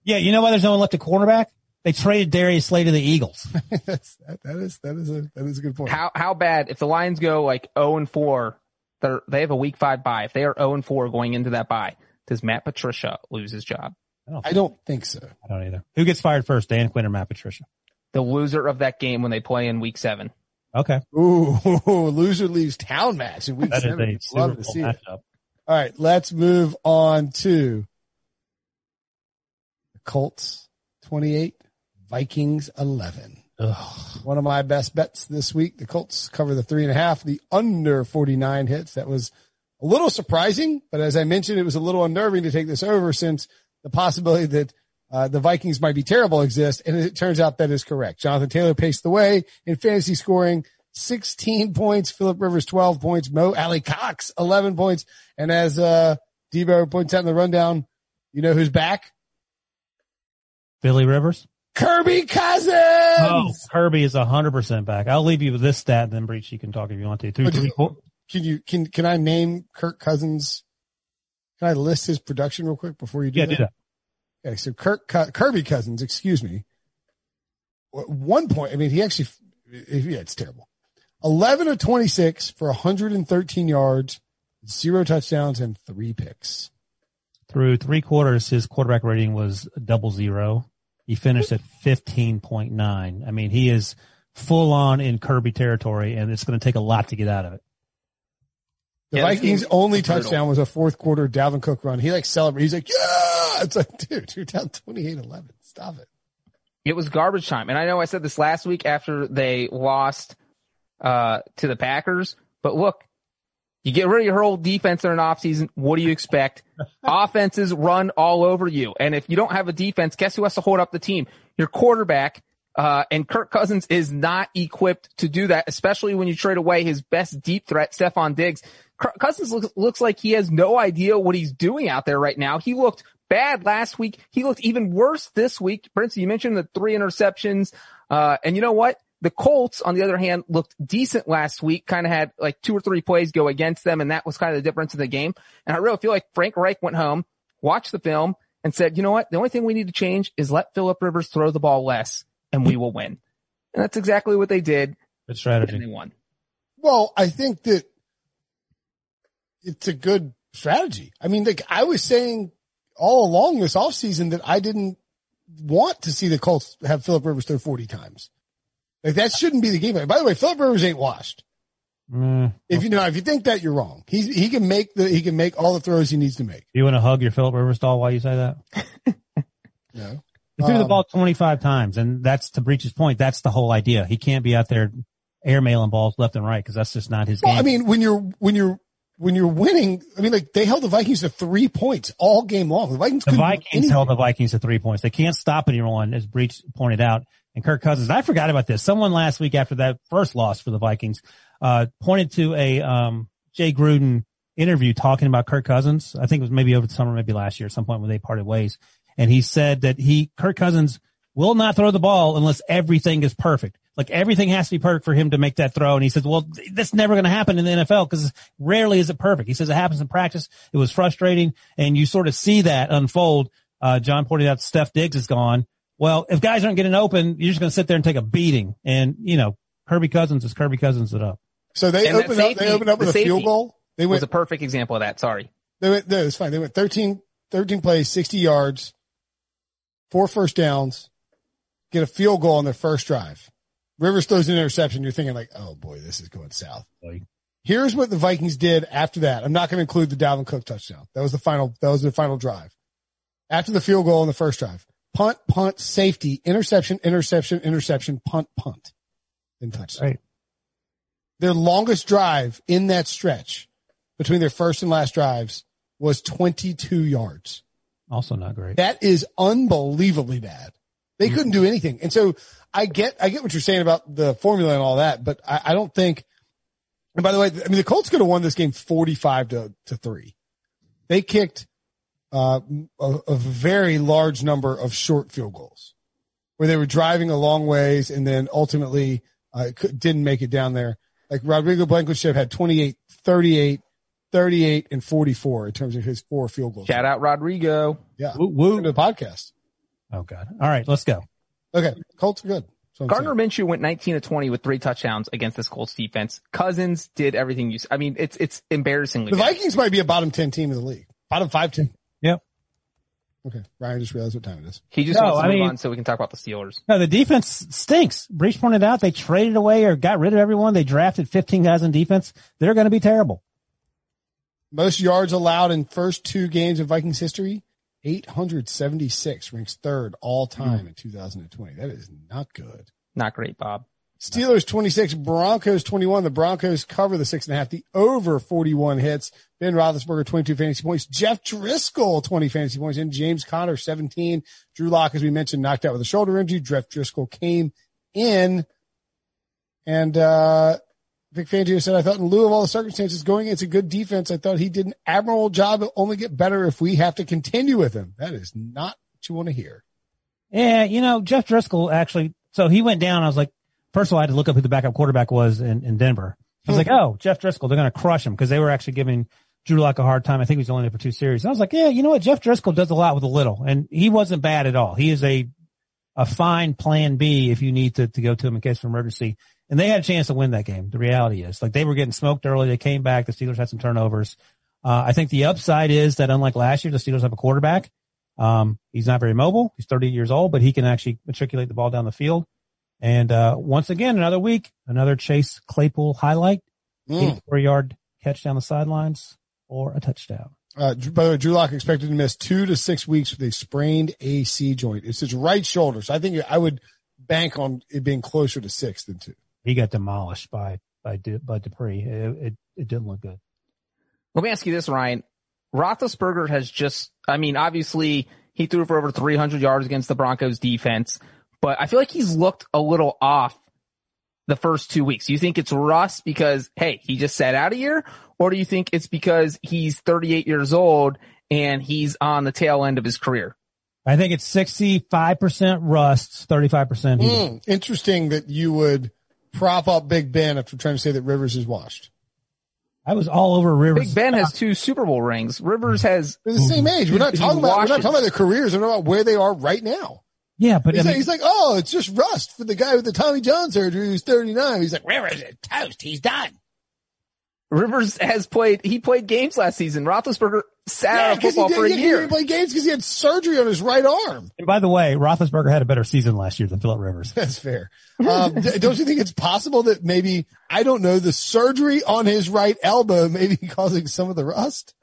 Yeah, you know why there's no one left at cornerback? They traded Darius Slay to the Eagles. That's, that, that is, that is a, that is a good point. How, how bad if the Lions go like 0 and 4, they're, they have a week five bye. If they are 0 and 4 going into that bye, does Matt Patricia lose his job? I don't think so. I don't either. Who gets fired first, Dan Quinn or Matt Patricia? The loser of that game when they play in week seven. Okay. Ooh, loser leaves town match in week That is seven. a Love to Bowl see it. All right, let's move on to the Colts 28, Vikings 11. Ugh. One of my best bets this week. The Colts cover the three and a half, the under 49 hits. That was a little surprising, but as I mentioned, it was a little unnerving to take this over since the possibility that uh, the Vikings might be terrible exists. And it turns out that is correct. Jonathan Taylor paced the way in fantasy scoring. 16 points, Philip Rivers 12 points, Mo Alie-Cox 11 points. And as, uh, Debo points out in the rundown, you know who's back? Billy Rivers? Kirby Cousins! Oh, Kirby is hundred percent back. I'll leave you with this stat, then Breech, you can talk if you want to. Through Okay. three, four, Can you, can, can I name Kirk Cousins? Can I list his production real quick before you do yeah, that? do that. Okay, so Kirk Kirby Cousins, excuse me. At One point, I mean, he actually, yeah, it's terrible. Eleven of twenty-six for 113 yards, zero touchdowns, and three picks. Through three quarters, his quarterback rating was double zero. He finished at fifteen point nine. I mean, he is full on in Kirby territory, and it's going to take a lot to get out of it. The Yeah, Vikings' only brutal. touchdown was a fourth quarter Dalvin Cook run. He like celebrated. He's like, yeah! It's like, dude, you're down 28-11. Stop it. It was garbage time. And I know I said this last week after they lost uh, to the Packers, but look, you get rid of your whole defense in an offseason. What do you expect? Offenses run all over you. And if you don't have a defense, guess who has to hold up the team? Your quarterback. Uh, and Kirk Cousins is not equipped to do that, especially when you trade away his best deep threat, Stefon Diggs. Kirk Cousins looks, looks like he has no idea what he's doing out there right now. He looked bad last week. He looked even worse this week. Prince, you mentioned the three interceptions. Uh, and you know what? The Colts, on the other hand, looked decent last week, kind of had like two or three plays go against them, and that was kind of the difference in the game. And I really feel like Frank Reich went home, watched the film, and said, you know what? The only thing we need to change is let Philip Rivers throw the ball less, and we will win. And that's exactly what they did, Good and strategy. they won. Well, I think that it's a good strategy. I mean, like I was saying all along this offseason that I didn't want to see the Colts have Philip Rivers throw 40 times. Like that shouldn't be the game. plan. By the way, Philip Rivers ain't washed. Mm, If you know, if you think that, you're wrong. He's, he can make the, he can make all the throws he needs to make. you want to hug your Philip Rivers doll while you say that? No. He threw the Um, ball 25 times, and that's to Breech's point. That's the whole idea. He can't be out there air mailing balls left and right because that's just not his Well, game. I mean, when you're, when you're when you're winning, I mean, like they held the Vikings to three points all game long. The Vikings, The Vikings held the Vikings to three points. They can't stop anyone, as Breech pointed out. And Kirk Cousins, I forgot about this. Someone last week after that first loss for the Vikings, uh, pointed to a, um, Jay Gruden interview talking about Kirk Cousins. I think it was maybe over the summer, maybe last year at some point when they parted ways. And he said that he, Kirk Cousins will not throw the ball unless everything is perfect. Like everything has to be perfect for him to make that throw. And he says, well, that's never going to happen in the NFL because rarely is it perfect. He says it happens in practice. It was frustrating and you sort of see that unfold. Uh, John pointed out Steph Diggs is gone. Well, if guys aren't getting open, you're just going to sit there and take a beating. And, you know, Kirby Cousins is Kirby Cousins it up. So they And that opened up. They opened up the with a field goal. They was a perfect example of that. Sorry. They went. No, it's fine. They went 13, 13 plays, sixty yards, four first downs, get a field goal on their first drive. Rivers throws an interception. You're thinking like, oh boy, this is going south. Here's what the Vikings did after that. I'm not going to include the Dalvin Cook touchdown. That was the final. That was the final drive. After the field goal on the first drive, punt, punt, safety, interception, interception, interception, punt, punt, then touchdown. Right. Their longest drive in that stretch between their first and last drives was 22 yards. Also not great. That is unbelievably bad. They couldn't do anything. And so I get, I get what you're saying about the formula and all that, but I, I don't think, and by the way, I mean, the Colts could have won this game 45 to, to three. They kicked, uh, a, a very large number of short field goals where they were driving a long ways and then ultimately, uh, could, didn't make it down there. Like Rodrigo Blankenship had 28, 38, 38 and 44 in terms of his four field goals. Shout out Rodrigo. Yeah. Woo, woo. To the podcast. Oh God. All right, let's go. Okay. Colts are good. That's what I'm Gardner Minshew went 19 to 20 with three touchdowns against this Colts defense. Cousins did everything you, I mean, it's, it's embarrassingly. The bad. Vikings might be a bottom 10 team in the league. Bottom five team. Yep. Okay. Ryan just realized what time it is. He just No, wants to I move mean- on so we can talk about the Steelers. No, the defense stinks. Breech pointed out they traded away or got rid of everyone. They drafted 15 guys in defense. They're going to be terrible. Most yards allowed in first two games of Vikings history. 876 ranks third all time in 2020. That is not good. Not great, Bob. Steelers 26, Broncos 21. The Broncos cover the six and a half. The over 41 hits. Ben Roethlisberger 22 fantasy points. Jeff Driskel 20 fantasy points. And James Conner 17. Drew Lock, as we mentioned, knocked out with a shoulder injury. Jeff Driskel came in and, uh, Vic Fangio said, I thought in lieu of all the circumstances going against a good defense, I thought he did an admirable job. It'll only get better if we have to continue with him. That is not what you want to hear. Yeah, you know, Jeff Driskel actually, so he went down. I was like, first of all, I had to look up who the backup quarterback was in, in Denver. I was like, hmm. oh, Jeff Driskel, they're going to crush him because they were actually giving Drew Lock a hard time. I think he was only there for two series. And I was like, yeah, you know what? Jeff Driskel does a lot with a little and he wasn't bad at all. He is a, a fine plan B if you need to, to go to him in case of emergency. And they had a chance to win that game. The reality is like they were getting smoked early. They came back. The Steelers had some turnovers. Uh, I think the upside is that unlike last year, the Steelers have a quarterback. Um, he's not very mobile. He's 30 years old, but he can actually matriculate the ball down the field. And, uh, once again, another week, another Chase Claypool highlight, Mm. 84 yard catch down the sidelines or a touchdown. Uh, by the way, Drew Lock expected to miss two to six weeks with a sprained AC joint. It's his right shoulder. So I think I would bank on it being closer to six than two. He got demolished by, by, Du- by Dupree. It, it, it didn't look good. Let me ask you this, Ryan. Roethlisberger has just, I mean, obviously he threw for over 300 yards against the Broncos defense, but I feel like he's looked a little off the first two weeks. Do you think it's rust because, hey, he just sat out a year? Or do you think it's because he's 38 years old and he's on the tail end of his career? I think it's 65% rust, 35% heat. Mm, interesting that you would prop up Big Ben after trying to say that Rivers is washed. I was all over Rivers. Big Ben has two Super Bowl rings. Rivers has, They're the same age. We're not talking about, we're not talking about their careers. We're talking about where they are right now. Yeah, but I He's, mean, like, he's like, oh, it's just rust for the guy with the Tommy John surgery who's 39. He's like, Rivers is toast. He's done. Rivers has played, he played games last season. Roethlisberger sat out of 'cause he football did- for a yeah, He year. didn't play games because he had surgery on his right arm. and by the way, Roethlisberger had a better season last year than Philip Rivers. That's fair. Um, don't you think it's possible that maybe, I don't know, the surgery on his right elbow maybe causing some of the rust?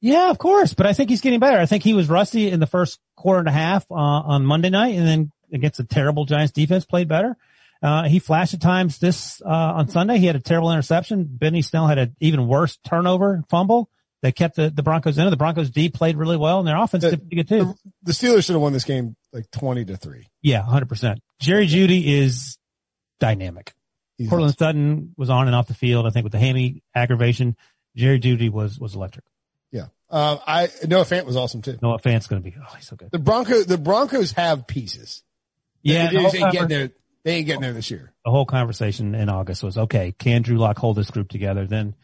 Yeah, of course, but I think he's getting better. I think he was rusty in the first quarter and a half uh, on Monday night, and then against a terrible Giants defense, played better. Uh, he flashed at times this, uh, on Sunday. He had a terrible interception. Benny Snell had an even worse turnover fumble that kept the, the Broncos in it. The Broncos D played really well and their offense The- did pretty good too. The, Steelers should have won this game like 20 to 3. Yeah, hundred percent. Jerry Jeudy is dynamic. He's Courtland Sutton was on and off the field. I think with the hammy aggravation, Jerry Jeudy was, was electric. Yeah. Uh, I, Noah Fant was awesome too. Noah Fant's going to be, oh, he's so good. The Broncos, the Broncos have pieces. Yeah. They, the they ain't getting there. They ain't getting there this year. the whole conversation in August was, okay, can Drew Lock hold this group together? Then,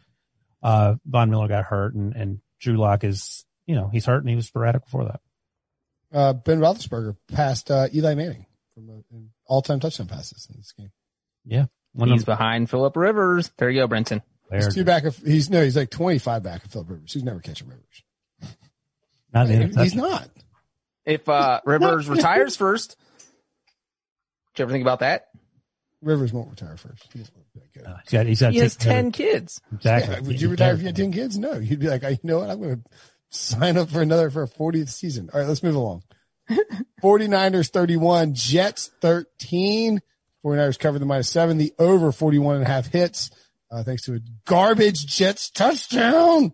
uh, Von Miller got hurt and, and Drew Lock is, you know, he's hurt and he was sporadic before that. Uh, Ben Roethlisberger passed, uh, Eli Manning from uh, all time touchdown passes in this game. Yeah. One He's of behind Philip Rivers. There you go, Brenton. them, He's two back of, he's no, he's like 25 back of Philip Rivers. He's never catching Rivers. not the He's not. If uh, Rivers retires first, did you ever think about that? Rivers won't retire first. He won't be that good. Uh, he's got, he's got He has take care of- ten kids. Exactly. Yeah, would you retire if you had 10 kids? No. You'd be like, I, you know what? I'm going to sign up for another for a 40th season. All right, let's move along. 49ers 31, Jets 13. 49ers covered the minus seven, the over 41 and a half hits, uh, thanks to a garbage Jets touchdown.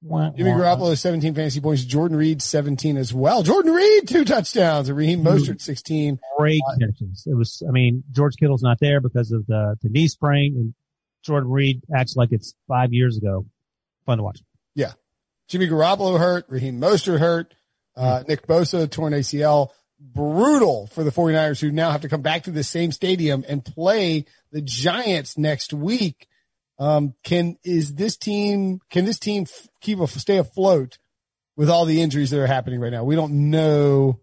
Wah, Jimmy. Garoppolo 17 fantasy points. Jordan Reed 17 as well. Jordan Reed two touchdowns. Raheem Mostert 16. great catches. It was, I mean, George Kittle's not there because of the, the knee sprain and Jordan Reed acts like it's five years ago. Fun to watch. Yeah. Jimmy Garoppolo hurt. Raheem Mostert hurt. Uh, Nick Bosa torn ACL. Brutal for the 49ers who now have to come back to the same stadium and play the Giants next week. Um, can, is this team, can this team keep a, stay afloat with all the injuries that are happening right now? We don't know.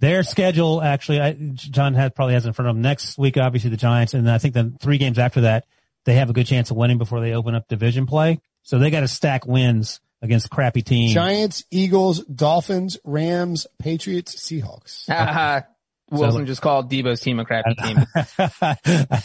Their schedule actually, I, John has probably has in front of them next week, obviously the Giants. And I think the three games after that, they have a good chance of winning before they open up division play. So they got to stack wins against crappy teams. Giants, Eagles, Dolphins, Rams, Patriots, Seahawks. Wilson like- just called Debo's team a crappy team. I,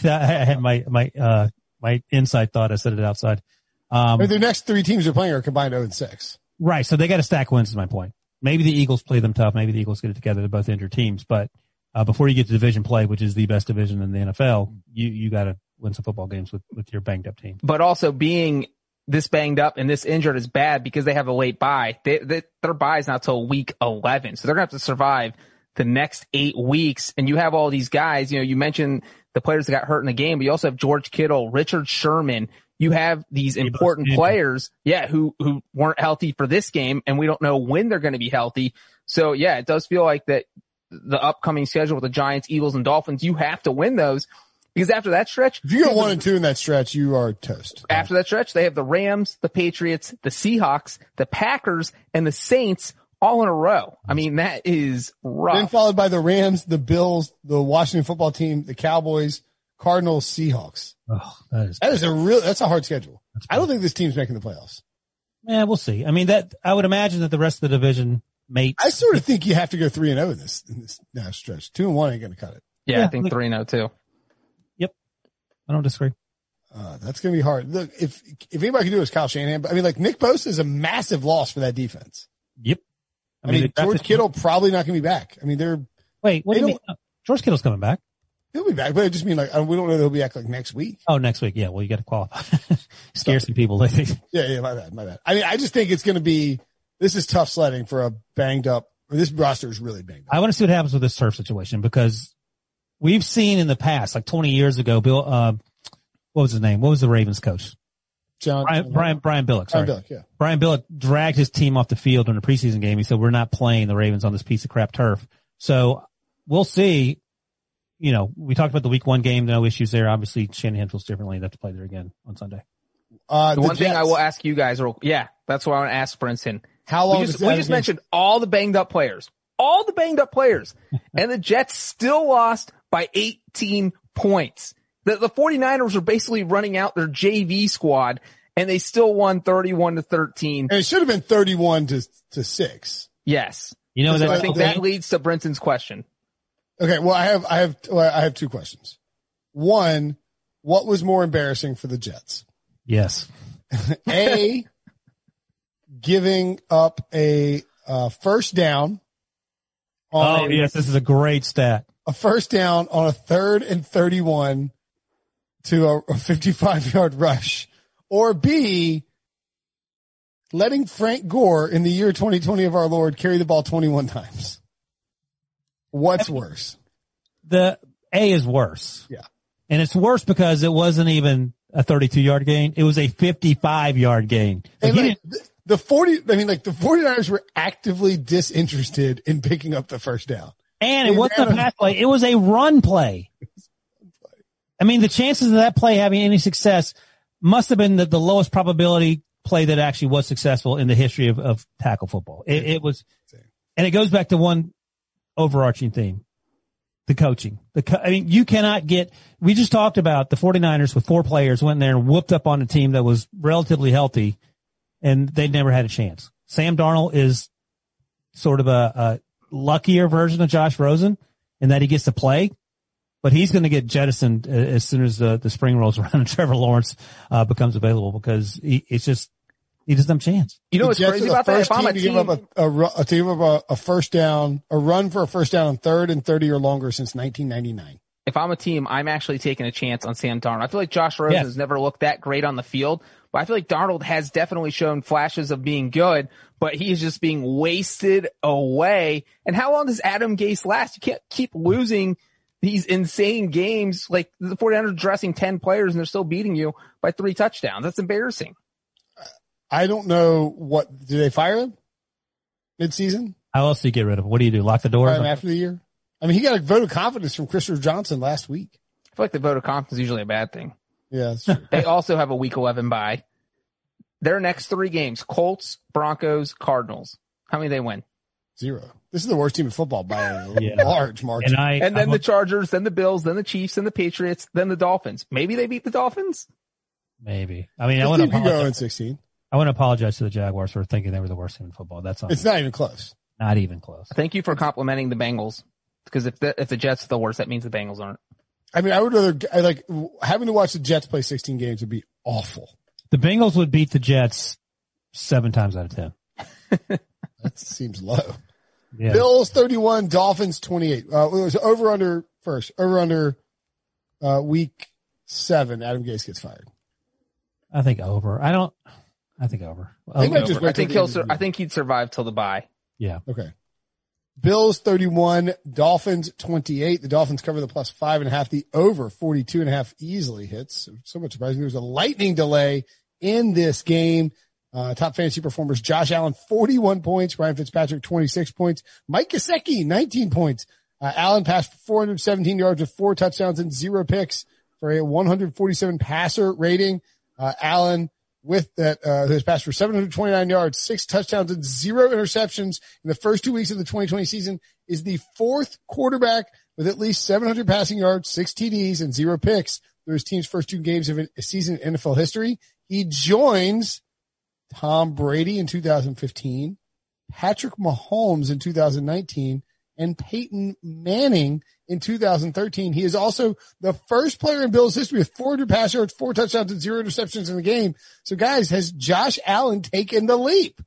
I had my, my, uh, my inside thought. I said it outside. Um, But their next three teams are playing are combined 0 and 6. Right. So they got to stack wins is my point. Maybe the Eagles play them tough. Maybe the Eagles get it together. They're both injured teams, but, uh, before you get to division play, which is the best division in the NFL, you, you got to win some football games with, with your banged up team. but also being this banged up and this injured is bad because they have a late bye. They, they, their bye is not till week 11. So they're going to have to survive the next eight weeks. And you have all these guys, you know, you mentioned the players that got hurt in the game, but you also have George Kittle, Richard Sherman. You have these important players, yeah, who, who weren't healthy for this game and we don't know when they're going to be healthy. So yeah, it does feel like that the upcoming schedule with the Giants, Eagles and Dolphins, you have to win those because after that stretch, If you go one and two in that stretch, you are toast. after that stretch, they have the Rams, the Patriots, the Seahawks, the Packers, and the Saints all in a row. I mean, that is Then followed by the Rams, the Bills, the Washington football team, the Cowboys, Cardinals, Seahawks. Oh, that is, That is a real, that's a hard schedule. I don't think this team's making the playoffs. yeah, we'll see. I mean, that, I would imagine that the rest of the division may, I sort of think you have to go three and zero in this, in this now stretch. Two and one ain't going to cut it. Yeah, Yeah, I think look- 3 0 too. Yep, I don't disagree. Uh, that's going to be hard. Look, if, if anybody can do it, it's Kyle Shanahan. But I mean, like Nick Bosa is a massive loss for that defense. Yep. I, mean, they George Kittle probably not going to be back. I mean, they're, Wait, what they do you mean? Uh, George Kittle's coming back. he'll be back, but I just mean like, we don't know if he'll be back like next week. Oh, next week. Yeah. Well, you got to qualify. Scare some people. They think Yeah, yeah, my bad, my bad. I mean, I just think it's going to be, this is tough sledding for a banged up, or this roster is really banged up. I want to see what happens with this turf situation because we've seen in the past, like 20 years ago, Bill, uh, what was his name? What was the Ravens coach? John, Brian, Brian, Brian Billick. Sorry. Brian Billick, yeah. Brian Billick dragged his team off the field in a preseason game. He said, we're not playing the Ravens on this piece of crap turf. So we'll see. You know, we talked about the week one game, no issues there. Obviously, Shanahan feels differently. They have to play there again on Sunday. Uh, The the one thing I will ask you guys, real, yeah, that's what I want to ask Brinson. How long We just, we just mentioned all the banged up players, all the banged up players, and the Jets still lost by 18 points. The, the 49ers are basically running out their JV squad and they still won 31 to 13. And it should have been 31 to, to six. Yes. You know, So So I that, think that leads to Brenton's question. Okay. Well, I have, I have, well, I have two questions. One, what was more embarrassing for the Jets? yes. A, giving up a uh, first down Oh, on, yes. This is a great stat. a first down on a third and 31 to a, a 55 yard rush or B, letting Frank Gore in the year 2020 of our Lord carry the ball 21 times. What's worse? The A is worse. Yeah. And it's worse because it wasn't even a 32 yard gain. It was a 55 yard gain. Like, like, the, the 40, I mean, like the 49ers were actively disinterested in picking up the first down. and it wasn't a- pass play. It was a run play. I mean, the chances of that play having any success must have been the, the lowest probability play that actually was successful in the history of, of tackle football. It, it was, and it goes back to one overarching theme. The coaching. The co- I mean, you cannot get, we just talked about the 49ers with four players went in there and whooped up on a team that was relatively healthy and they never had a chance. Sam Darnold is sort of a, a luckier version of Josh Rosen in that he gets to play, but he's going to get jettisoned as soon as the, the spring rolls around and Trevor Lawrence uh, becomes available because he, it's just, he doesn't have a chance. You know The what's Jets crazy the about that? first If I'm team a to team, give up a, a, ru- to give up a, a first down, a run for a first down on third and 30 or longer since 1999. if I'm a team, I'm actually taking a chance on Sam Darnold. I feel like Josh Rosen Yes. has never looked that great on the field, but I feel like Darnold has definitely shown flashes of being good, but he is just being wasted away. And how long does Adam Gase last? You can't keep losing these insane games. Like the 49ers dressing 10 players and they're still beating you by three touchdowns. That's embarrassing. I don't know what, do they fire him mid-season? How else do you get rid of him? What do you do? Lock the door? Fire him after the year? I mean, he got a vote of confidence from Christopher Johnson last week. I feel like the vote of confidence is usually a bad thing. Yeah, that's true. They also have a week 11 bye. Their next three games, Colts, Broncos, Cardinals. How many they win? Zero. This is the worst team in football by a Yeah. large margin. And I, And then I'm- the Chargers, then the Bills, then the Chiefs, then the Patriots, then the Dolphins. Maybe they beat the Dolphins. maybe. I mean, I This want to go in apologize. 16. I want to apologize to the Jaguars for thinking they were the worst team in football. That's not, It's not even close. not even close. Thank you for complimenting the Bengals. Because if the, if the Jets are the worst, that means the Bengals aren't. I mean, I would rather, I like, having to watch the Jets play 16 games would be awful. The Bengals would beat the Jets seven times out of ten. That seems low. Yeah. Bills 31, Dolphins 28. Uh, it was over under first, over under, uh, week seven. Adam Gase gets fired. I think over. I don't. I think over. I think Over. I just Over. I wait till think he'll. end of the Sur- I year. think he'd survive till the bye. yeah. Okay. Bills 31, Dolphins 28. The Dolphins cover the plus five and a half. The over 42 and a half easily hits. So much surprising. There was a lightning delay in this game. Uh, top fantasy performers, Josh Allen, 41 points. Ryan Fitzpatrick, 26 points. Mike Gesicki, 19 points. Uh, Allen passed for 417 yards with four touchdowns and zero picks for a 147 passer rating. Uh, Allen with that, uh, has passed for 729 yards, six touchdowns and zero interceptions in the first two weeks of the 2020 season is the fourth quarterback with at least 700 passing yards, six TDs and zero picks through his team's first two games of a season in NFL history. He joins Tom Brady in 2015, Patrick Mahomes in 2019, and Peyton Manning in 2013. He is also the first player in Bills history with 400 pass yards, four touchdowns, and zero interceptions in the game. So guys, has Josh Allen taken the leap?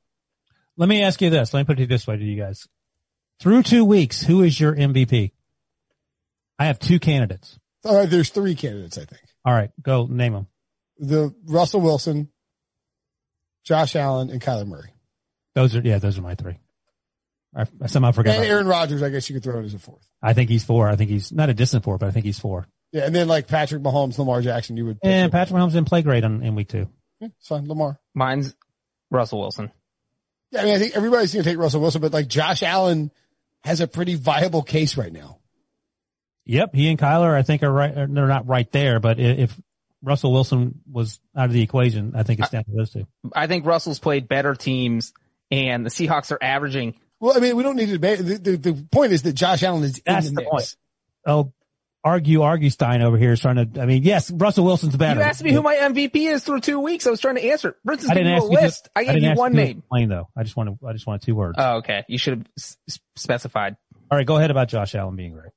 Let me ask you this. Let me put it this way to you guys. Through two weeks, who is your MVP? I have two candidates. Uh, there's three candidates, I think. All right, go name them. The Russell Wilson, Josh Allen, and Kyler Murray. Those are yeah, those are my three. I, I somehow forgot. And About Aaron Rodgers, I guess you could throw it as a fourth. I think he's four. I think he's not a distant four, but I think he's four. Yeah, and then like Patrick Mahomes, Lamar Jackson, you would. pick And him. Patrick Mahomes didn't play great on, in week two. Yeah, it's fine, Lamar. Mine's Russell Wilson. Yeah, I mean, I think everybody's going to take Russell Wilson, but like Josh Allen has a pretty viable case right now. Yep, he and Kyler, I think, are right. They're not right there, but if Russell Wilson was out of the equation, I think it's down to those two. I think Russell's played better teams, and the Seahawks are averaging. Well, I mean, we don't need to debate. The, the, the point is that Josh Allen is That's in the the, mix. point. Oh, argue, argue Stein over here is trying to. I mean, yes, Russell Wilson's better. You asked me who my MVP is through two weeks. I was trying to answer. it. Brinson's I giving didn't you a list. To, I gave didn't you ask one to name. Explain though. I just wanted. I just wanted two words. Oh, okay. You should have s- s- specified. All right, go ahead about Josh Allen being great.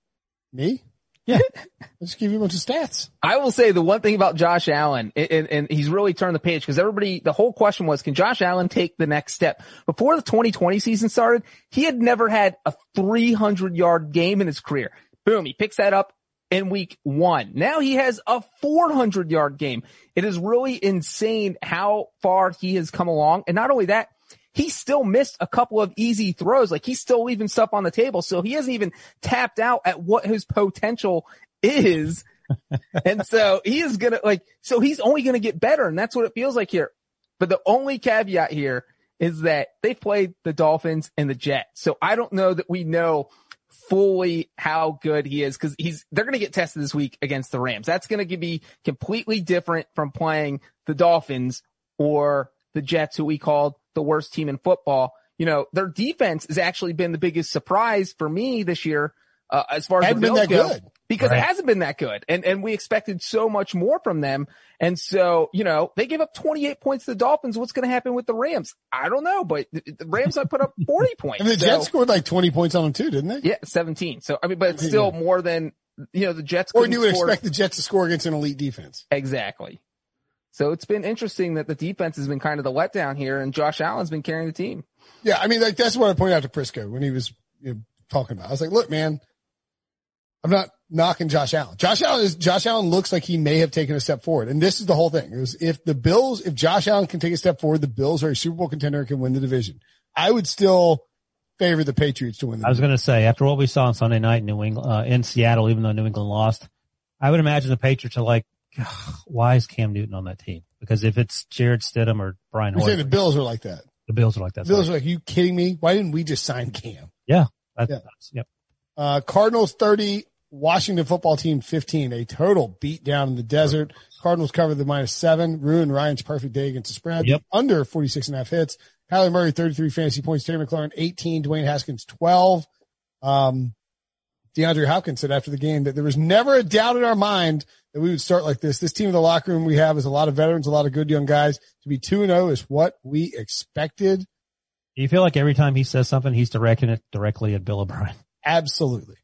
Me? Yeah. Let's give you a bunch of stats. I will say the one thing about Josh Allen, and, and, and he's really turned the page because everybody, the whole question was, can Josh Allen take the next step? Before the 2020 season started, he had never had a 300 yard game in his career. Boom. He picks that up in week one. Now he has a 400 yard game. It is really insane how far he has come along. And not only that, he still missed a couple of easy throws. Like he's still leaving stuff on the table. So he hasn't even tapped out at what his potential is. and so he is going to like, so he's only going to get better. And that's what it feels like here. But the only caveat here is that they played the Dolphins and the Jets. So I don't know that we know fully how good he is because he's they're going to get tested this week against the Rams. That's going to be completely different from playing the Dolphins or the Jets, who we called the worst team in football. You know, their defense has actually been the biggest surprise for me this year, uh, as far as the been Bills that go, good. because Right. it hasn't been that good, and and we expected so much more from them. And so, you know, they gave up 28 points to the Dolphins. What's going to happen with the Rams? I don't know, but the the Rams might put up 40 points. And the So- Jets scored like 20 points on them too, didn't they? yeah, 17. So, I mean, but it's still more than, you know, the Jets. Or couldn't you would score- expect the Jets to score against an elite defense. Exactly. So it's been interesting that the defense has been kind of the letdown here and Josh Allen's been carrying the team. Yeah, I mean, like that's what I pointed out to Prisco when he was you know, talking about. it. I was like, look, man, I'm not knocking Josh Allen. Josh Allen is Josh Allen looks like he may have taken a step forward, and this is the whole thing. It was if the Bills, if Josh Allen can take a step forward, the Bills are a Super Bowl contender and can win the division. I would still favor the Patriots to win the I was going to say after what we saw on Sunday night in New England, uh, in Seattle, even though New England lost, I would imagine the Patriots are like, why is Cam Newton on that team? Because if it's Jarrett Stidham or Brian We say the Bills are like that. the Bills are like that. The Bills are like, you kidding me? Why didn't we just sign Cam? yeah, that's, Yeah. yep. Uh, Cardinals 30, Washington football team 15, a total beat down in the desert. Cardinals covered the minus seven, ruined Ryan's perfect day against the spread. Yep. Under 46 and a half hits. Kyler Murray, 33 fantasy points. Terry McLaurin, 18. Dwayne Haskins, 12. Um, DeAndre Hopkins said after the game that there was never a doubt in our mind that we would start like this. This team in the locker room we have is a lot of veterans, a lot of good young guys. To be 2 and 0 is what we expected. Do you feel like every time he says something, he's directing it directly at Bill O'Brien? Absolutely.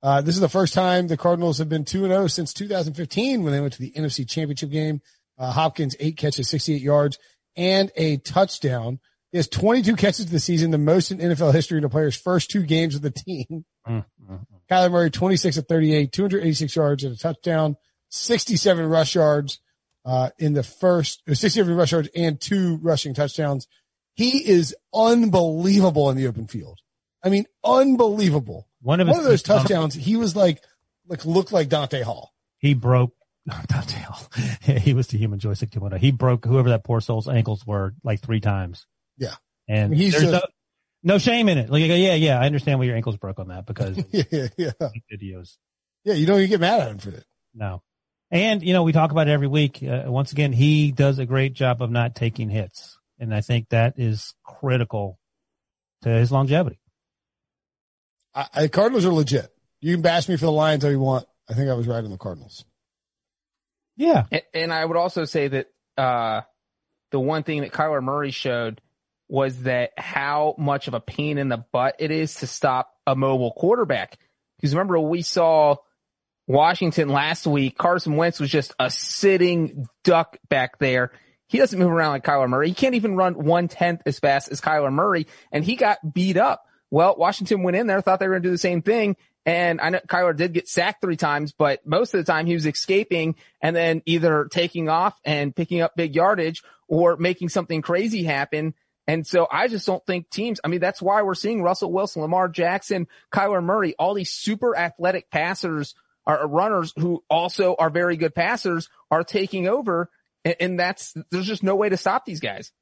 Uh, this is the first time the Cardinals have been 2 0 since 2015 when they went to the NFC Championship game. Uh, Hopkins, eight catches, 68 yards, and a touchdown. He has 22 catches this season, the most in NFL history in a player's first two games of the team. Mm, mm, mm. Kyler Murray, 26 of 38, 286 yards and a touchdown, 67 rush yards, uh, in the first, uh, 67 rush yards and two rushing touchdowns. He is unbelievable in the open field. I mean, unbelievable. One of One of those touchdowns, he was like, like looked like Dante Hall. he broke Dante Hall. he was the human joystick 2.0. He broke whoever that poor soul's ankles were like three times. Yeah. And He's there's just- no, no shame in it. Like, yeah, yeah, I understand why your ankles broke on that because Yeah, yeah, yeah. videos. Yeah, you know, you get mad at him for that. No. And, you know, we talk about it every week. Uh, once again, he does a great job of not taking hits. And I think that is critical to his longevity. I, I, Cardinals are legit. You can bash me for the Lions all you want. I think I was right on the Cardinals. Yeah. And, and I would also say that, uh, the one thing that Kyler Murray showed was that how much of a pain in the butt it is to stop a mobile quarterback. Because remember we saw Washington last week, Carson Wentz was just a sitting duck back there. He doesn't move around like Kyler Murray. He can't even run one tenth as fast as Kyler Murray and he got beat up. Well, Washington went in there, thought they were going to do the same thing. And I know Kyler did get sacked three times, but most of the time he was escaping and then either taking off and picking up big yardage or making something crazy happen. And so I just don't think teams, I mean, that's why we're seeing Russell Wilson, Lamar Jackson, Kyler Murray, all these super athletic passers are runners who also are very good passers are taking over. And, and that's, there's just no way to stop these guys.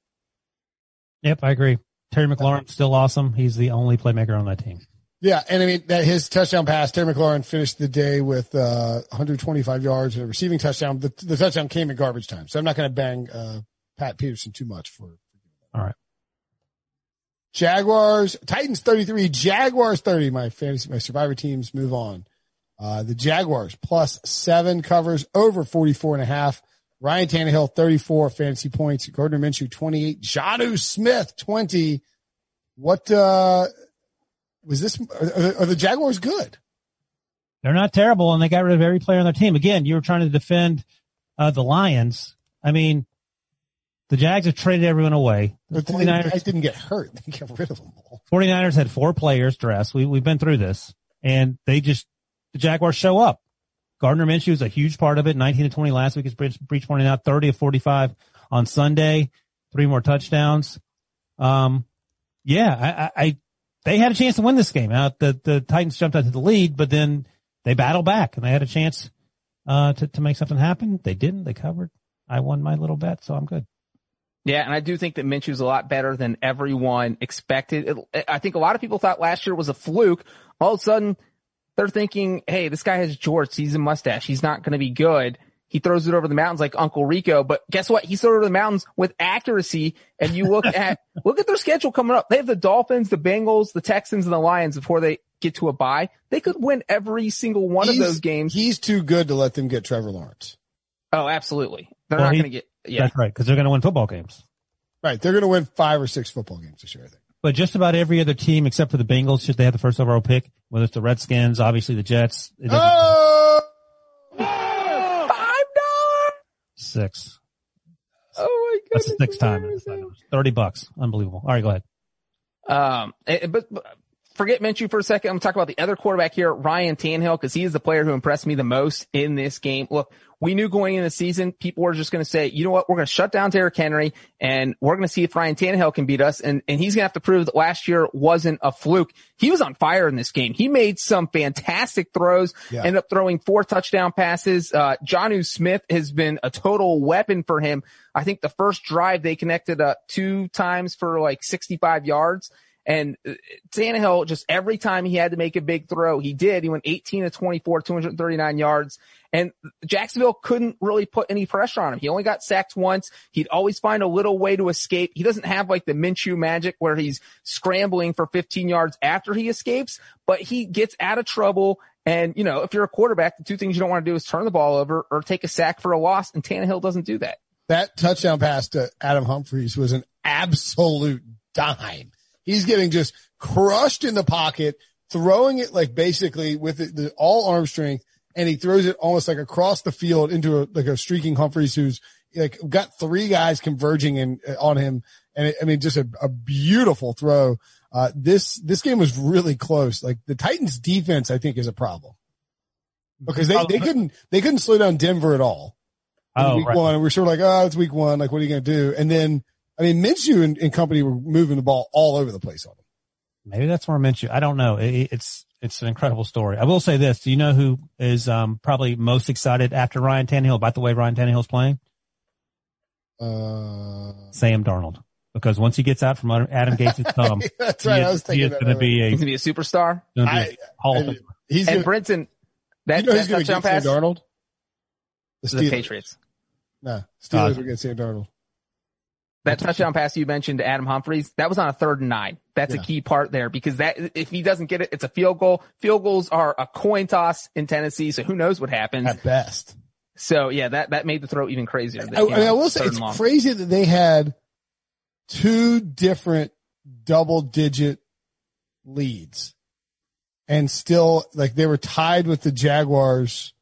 Yep. I agree. Terry McLaurin's still awesome. He's the only playmaker on that team. Yeah, and I mean that his touchdown pass, Terry McLaurin finished the day with uh, 125 yards and a receiving touchdown. The, the touchdown came in garbage time, so I'm not going to bang uh, Pat Peterson too much for. All right. Jaguars, Titans 33, Jaguars 30. My fantasy, my survivor teams move on. Uh, the Jaguars plus seven covers over 44 and a half. Ryan Tannehill 34 fantasy points. Gardner Minshew 28. Jonnu Smith 20. What uh was this? Are, are the Jaguars good? They're not terrible, and they got rid of every player on their team. Again, you were trying to defend uh, the Lions. I mean, the Jags have traded everyone away. The But the 49ers, guys didn't get hurt. They got rid of them all. 49ers had four players dressed. We, we've been through this, and they just the Jaguars show up. Gardner Minshew is a huge part of it. 19 to 20 last week, is Breech, Breech pointed out, 30 of 45 on Sunday, three more touchdowns. Um, yeah, I, I, I they had a chance to win this game. out. the, the Titans jumped out to the lead, but then they battled back and they had a chance, uh, to, to make something happen. They didn't. They covered. I won my little bet, so I'm good. Yeah, and I do think that Minshew's a lot better than everyone expected. It, I think a lot of people thought last year was a fluke. All of a sudden, they're thinking, hey, this guy has jorts. He's a mustache. He's not going to be good. He throws it over the mountains like Uncle Rico. But guess what? He throws it over the mountains with accuracy. And you look at, look at their schedule coming up. They have the Dolphins, the Bengals, the Texans, and the Lions before they get to a bye. They could win every single one He's- of those games. He's too good to let them get Trevor Lawrence. Oh, absolutely. They're Well, not going to get, yeah. That's right. Cause they're going to win football games. Right. They're going to win five or six football games this year, I think. But just about every other team except for the Bengals, should they have the first overall pick, whether it's the Redskins, obviously the Jets, it Oh! Five dollars. six. Oh my That's goodness. the sixth time. Thirty bucks. Unbelievable. All right, go ahead. Um, eh, but, but forget Minshew for a second. I'm going to talk about the other quarterback here, Ryan Tannehill, because he is the player who impressed me the most in this game. Look, we knew going into the season, people were just going to say, you know what, we're going to shut down Derrick Henry and we're going to see if Ryan Tannehill can beat us. And, and he's going to have to prove that last year wasn't a fluke. He was on fire in this game. He made some fantastic throws, Yeah. ended up throwing four touchdown passes. Uh, Jonnu Smith has been a total weapon for him. I think the first drive they connected, uh, two times for like 65 yards. And uh, Tannehill, just every time he had to make a big throw, he did. He went 18 to 24, 239 yards. And Jacksonville couldn't really put any pressure on him. He only got sacked once. He'd always find a little way to escape. He doesn't have like the Minshew magic where he's scrambling for 15 yards after he escapes, but he gets out of trouble. And, you know, if you're a quarterback, the two things you don't want to do is turn the ball over or take a sack for a loss. And Tannehill doesn't do that. That touchdown pass to Adam Humphries was an absolute dime. He's getting just crushed in the pocket, throwing it like basically with the, the all arm strength, and he throws it almost like across the field into a, like a streaking Humphries who's like got three guys converging in on him. And it, I mean, just a, a beautiful throw. Uh, this, this game was really close. Like the Titans defense, I think is a problem because they, they couldn't, they couldn't slow down Denver at all Oh, week right. one. And we're sort of like, oh, it's week one. Like, what are you going to do? And then, I mean, Minshew and, and company were moving the ball all over the place on him. Maybe that's where I meant you. I don't know. It, it's it's an incredible story. I will say this. Do you know who is um, probably most excited after Ryan Tannehill about the way Ryan Tannehill's playing? Uh, Sam Darnold. Because once he gets out from Adam Gase's thumb, that's he right. is, I was he is going to be a, He's going to be a superstar. gonna be I- a Hall of I- Famer. he's And gonna, Brinson, that, you know that who's going to touchdown get Sam pass Darnold? The to the Patriots. No, Steelers Uh, will get Sam Darnold. That touchdown pass you mentioned to Adam Humphries, that was on a third and nine. That's Yeah. a key part there because that, if he doesn't get it, it's a field goal. Field goals are a coin toss in Tennessee. So who knows what happens. At best. So yeah, that, that made the throw even crazier. That, I, mean, I will say it's crazy that they had two different double digit leads and still like they were tied with the Jaguars,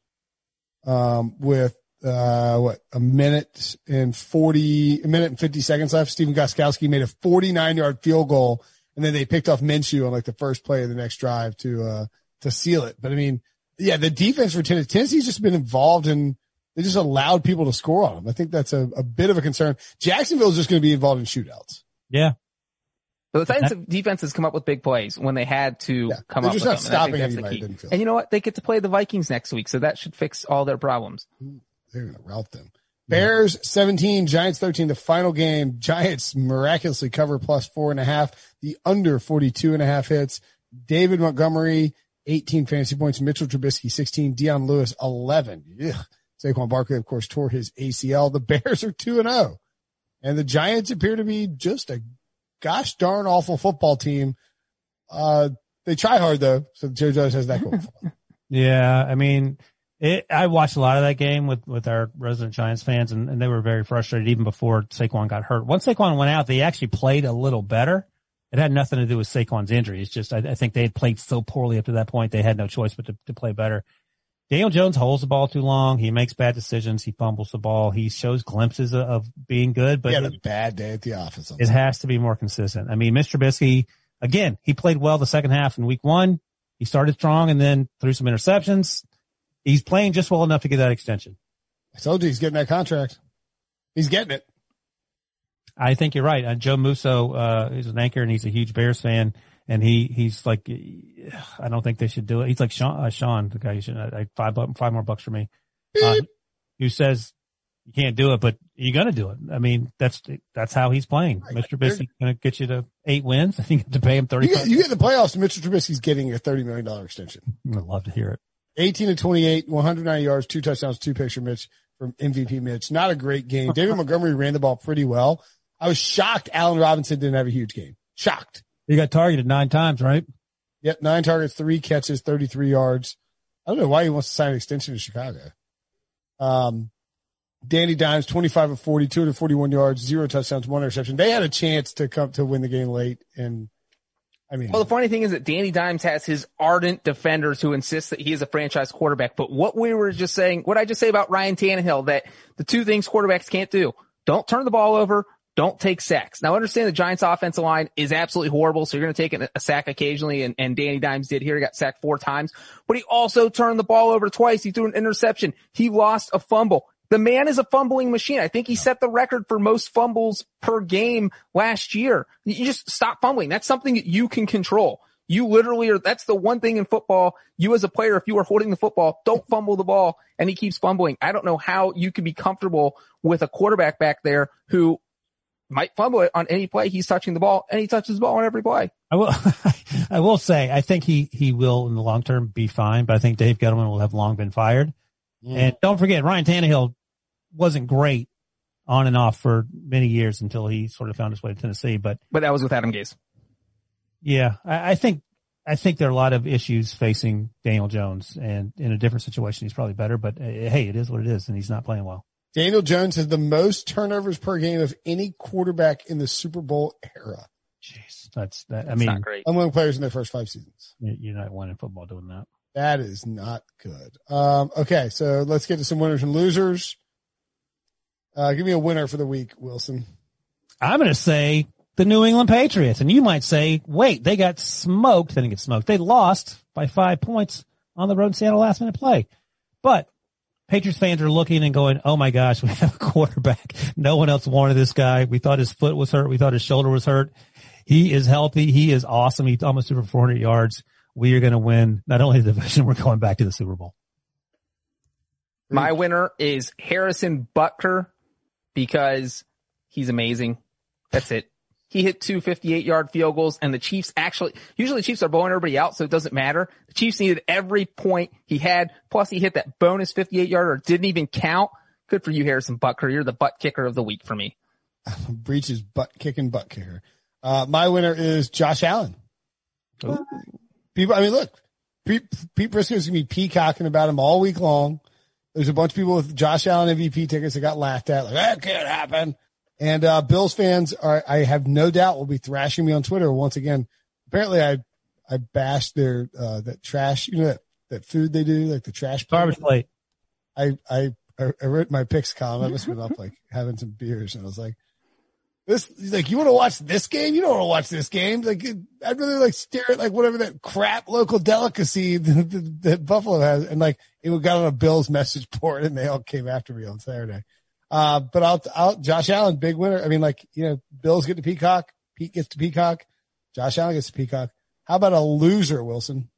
um, with, uh, what, a minute and 40, a minute and 50 seconds left. Stephen Gostkowski made a 49 yard field goal and then they picked off Minshew on like the first play of the next drive to, uh, to seal it. But I mean, yeah, the defense for Tennessee, Tennessee's just been involved in, they just allowed people to score on them. I think that's a, a bit of a concern. Jacksonville's just going to be involved in shootouts. Yeah. But the Titans defense has come up with big plays when they had to Yeah. come They're up just with not them. And I think stopping that's the anybody, key. it didn't feel And you know what? They get to play the Vikings next week. So that should fix all their problems. They're going to rout them. Bears 17, Giants 13, the final game. Giants miraculously cover plus four and a half. The under 42 and a half hits. David Montgomery, 18 fantasy points. Mitchell Trubisky, 16. Dion Lewis, 11. Ugh. Saquon Barkley, of course, tore his ACL. The Bears are 2 and 0. And the Giants appear to be just a gosh darn awful football team. Uh, they try hard though. So Joe Judge has that going for them. Yeah. I mean, it, I watched a lot of that game with, with our resident Giants fans and, and they were very frustrated even before Saquon got hurt. Once Saquon went out, they actually played a little better. It had nothing to do with Saquon's injury. It's just, I, I think they had played so poorly up to that point. They had no choice but to, to play better. Daniel Jones holds the ball too long. He makes bad decisions. He fumbles the ball. He shows glimpses of, of being good, but He had it- a bad day at the office. it has to be more consistent. I mean, Mr. Trubisky, again, he played well the second half in week one. He started strong and then threw some interceptions. He's playing just well enough to get that extension. I told you he's getting that contract. He's getting it. I think you're right. Uh, Joe Musso, uh, is an anchor and he's a huge Bears fan. And he, he's like, I don't think they should do it. He's like Sean, uh, Sean, the guy who should, uh, five, five more bucks for me. Uh, who says you can't do it, but you're going to do it. I mean, that's, that's how he's playing. Mr. Trubisky's going to get you to eight wins. I think you to pay him 30. You get, you get the playoffs Mr. Trubisky's getting a $30 million extension. I'd love to hear it. 18 to 28, 190 yards, two touchdowns, two picture Mitch from MVP Mitch. Not a great game. David Montgomery ran the ball pretty well. I was shocked Allen Robinson didn't have a huge game. Shocked. He got targeted nine times, right? Yep. Nine targets, three catches, 33 yards. I don't know why he wants to sign an extension to Chicago. Um, Danny Dimes, 25 of 40, 241 yards, zero touchdowns, one interception. They had a chance to come to win the game late. And I mean, well, the funny thing is that Danny Dimes has his ardent defenders who insist that he is a franchise quarterback. But what we were just saying, what I just say about Ryan Tannehill, that the two things quarterbacks can't do, don't turn the ball over, don't take sacks. Now understand the Giants offensive line is absolutely horrible. So you're going to take a sack occasionally and, and Danny Dimes did here. He got sacked four times, but he also turned the ball over twice. He threw an interception. He lost a fumble. The man is a fumbling machine. I think he set the record for most fumbles per game last year. You just stop fumbling. That's something that you can control. You literally are, that's the one thing in football. You as a player, if you are holding the football, don't fumble the ball and he keeps fumbling. I don't know how you can be comfortable with a quarterback back there who might fumble it on any play. He's touching the ball and he touches the ball on every play. I will, I will say, I think he, he will in the long term be fine, but I think Dave Gettleman will have long been fired. Mm. And don't forget, Ryan Tannehill wasn't great on and off for many years until he sort of found his way to Tennessee, but. But that was with Adam Gase. Yeah. I, I think, I think there are a lot of issues facing Daniel Jones and in a different situation, he's probably better, but uh, hey, it is what it is and he's not playing well. Daniel Jones has the most turnovers per game of any quarterback in the Super Bowl era. Jeez, that's that. That's I mean, not great. Among players in their first five seasons. You're not winning football doing that. That is not good. Um, okay, so let's get to some winners and losers. Uh, give me a winner for the week, Wilson. I'm going to say the New England Patriots, and you might say, wait, they got smoked. They didn't get smoked. They lost by five points on the road in Seattle last minute play, but Patriots fans are looking and going, "Oh my gosh, we have a quarterback. No one else wanted this guy. We thought his foot was hurt. We thought his shoulder was hurt. He is healthy. He is awesome. He's almost threw for 400 yards. We are going to win not only the division, we're going back to the Super Bowl." My winner is Harrison Butker because he's amazing. That's it. He hit two 58 yard field goals and the Chiefs actually, usually the Chiefs are blowing everybody out, so it doesn't matter. The Chiefs needed every point he had. Plus he hit that bonus 58 yarder, didn't even count. Good for you, Harrison Butker. You're the butt kicker of the week for me. Breech's butt kicking butt kicker. Uh, my winner is Josh Allen. Ooh. People, I mean, look, Pete, Pete Prisco is going to be peacocking about him all week long. There's a bunch of people with Josh Allen MVP tickets that got laughed at. Like, that can't happen. And uh, Bills fans are, I have no doubt, will be thrashing me on Twitter once again. Apparently, I I bashed their uh, that trash, you know that that food they do, like the trash garbage plate. I I I wrote my picks column. I must have been up like having some beers, and I was like, "This like you want to watch this game? You don't want to watch this game. Like I'd rather like stare at like whatever that crap local delicacy that, that Buffalo has." And like it got on a Bills message board, and they all came after me on Saturday. Uh, but I'll, I'll, Josh Allen, big winner. I mean, like, you know, Bills get to Peacock, Pete gets to Peacock, Josh Allen gets to Peacock. How about a loser, Wilson?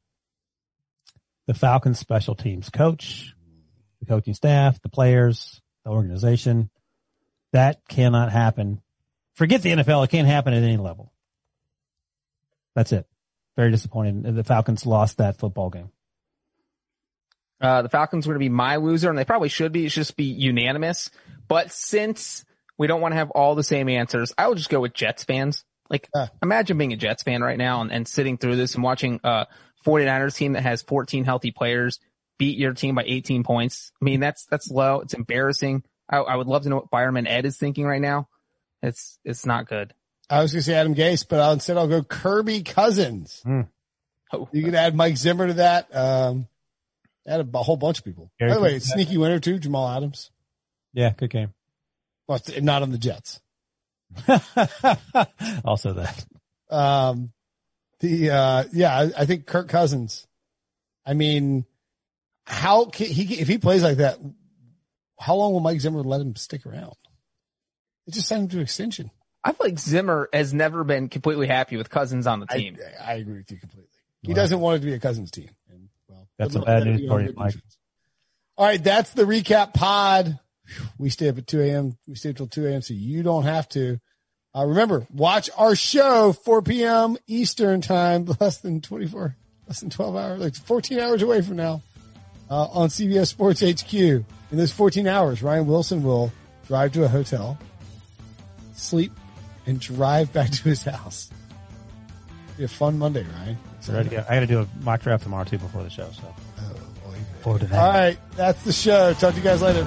The Falcons special teams coach, the coaching staff, the players, the organization. That cannot happen. Forget the NFL. It can't happen at any level. That's it. Very disappointed. The Falcons lost that football game. Uh, the Falcons were going to be my loser, and they probably should be. It should just be unanimous. But since we don't want to have all the same answers, I will just go with Jets fans. Like, uh. imagine being a Jets fan right now and, and sitting through this and watching a 49ers team that has 14 healthy players beat your team by 18 points. I mean, that's, that's low. It's embarrassing. I, I would love to know what fireman Ed is thinking right now. It's, it's not good. I was going to say Adam Gase, but I'll, instead I'll go Kirby Cousins. Mm. Oh. You can add Mike Zimmer to that. Um, add a, a whole bunch of people. By the way, sneaky winner too, Jamal Adams. Yeah, good game. Well, not on the Jets. also that. Um, the, uh, yeah, I, I, think Kirk Cousins I mean, how can he if he plays like that? How long will Mike Zimmer let him stick around? It just signed him to an extension. I feel like Zimmer has never been completely happy with Cousins on the team. I agree with you completely. He doesn't want it to be a Cousins team. And, well, That's a bad news for you, Mike. defense. All right, that's the recap pod. We stay up at 2 a.m. We stay till 2 a.m. so you don't have to. Uh, remember, watch our show 4 p.m. Eastern time, less than 24, less than 12 hours, like 14 hours away from now, uh, on CBS Sports HQ. In those 14 hours, Ryan Wilson will drive to a hotel, sleep, and drive back to his house. Be a fun Monday, Ryan. Ready to go. I got to do a mock draft tomorrow too before the show. So Oh, boy. forward to that. All right, that's the show. Talk to you guys later.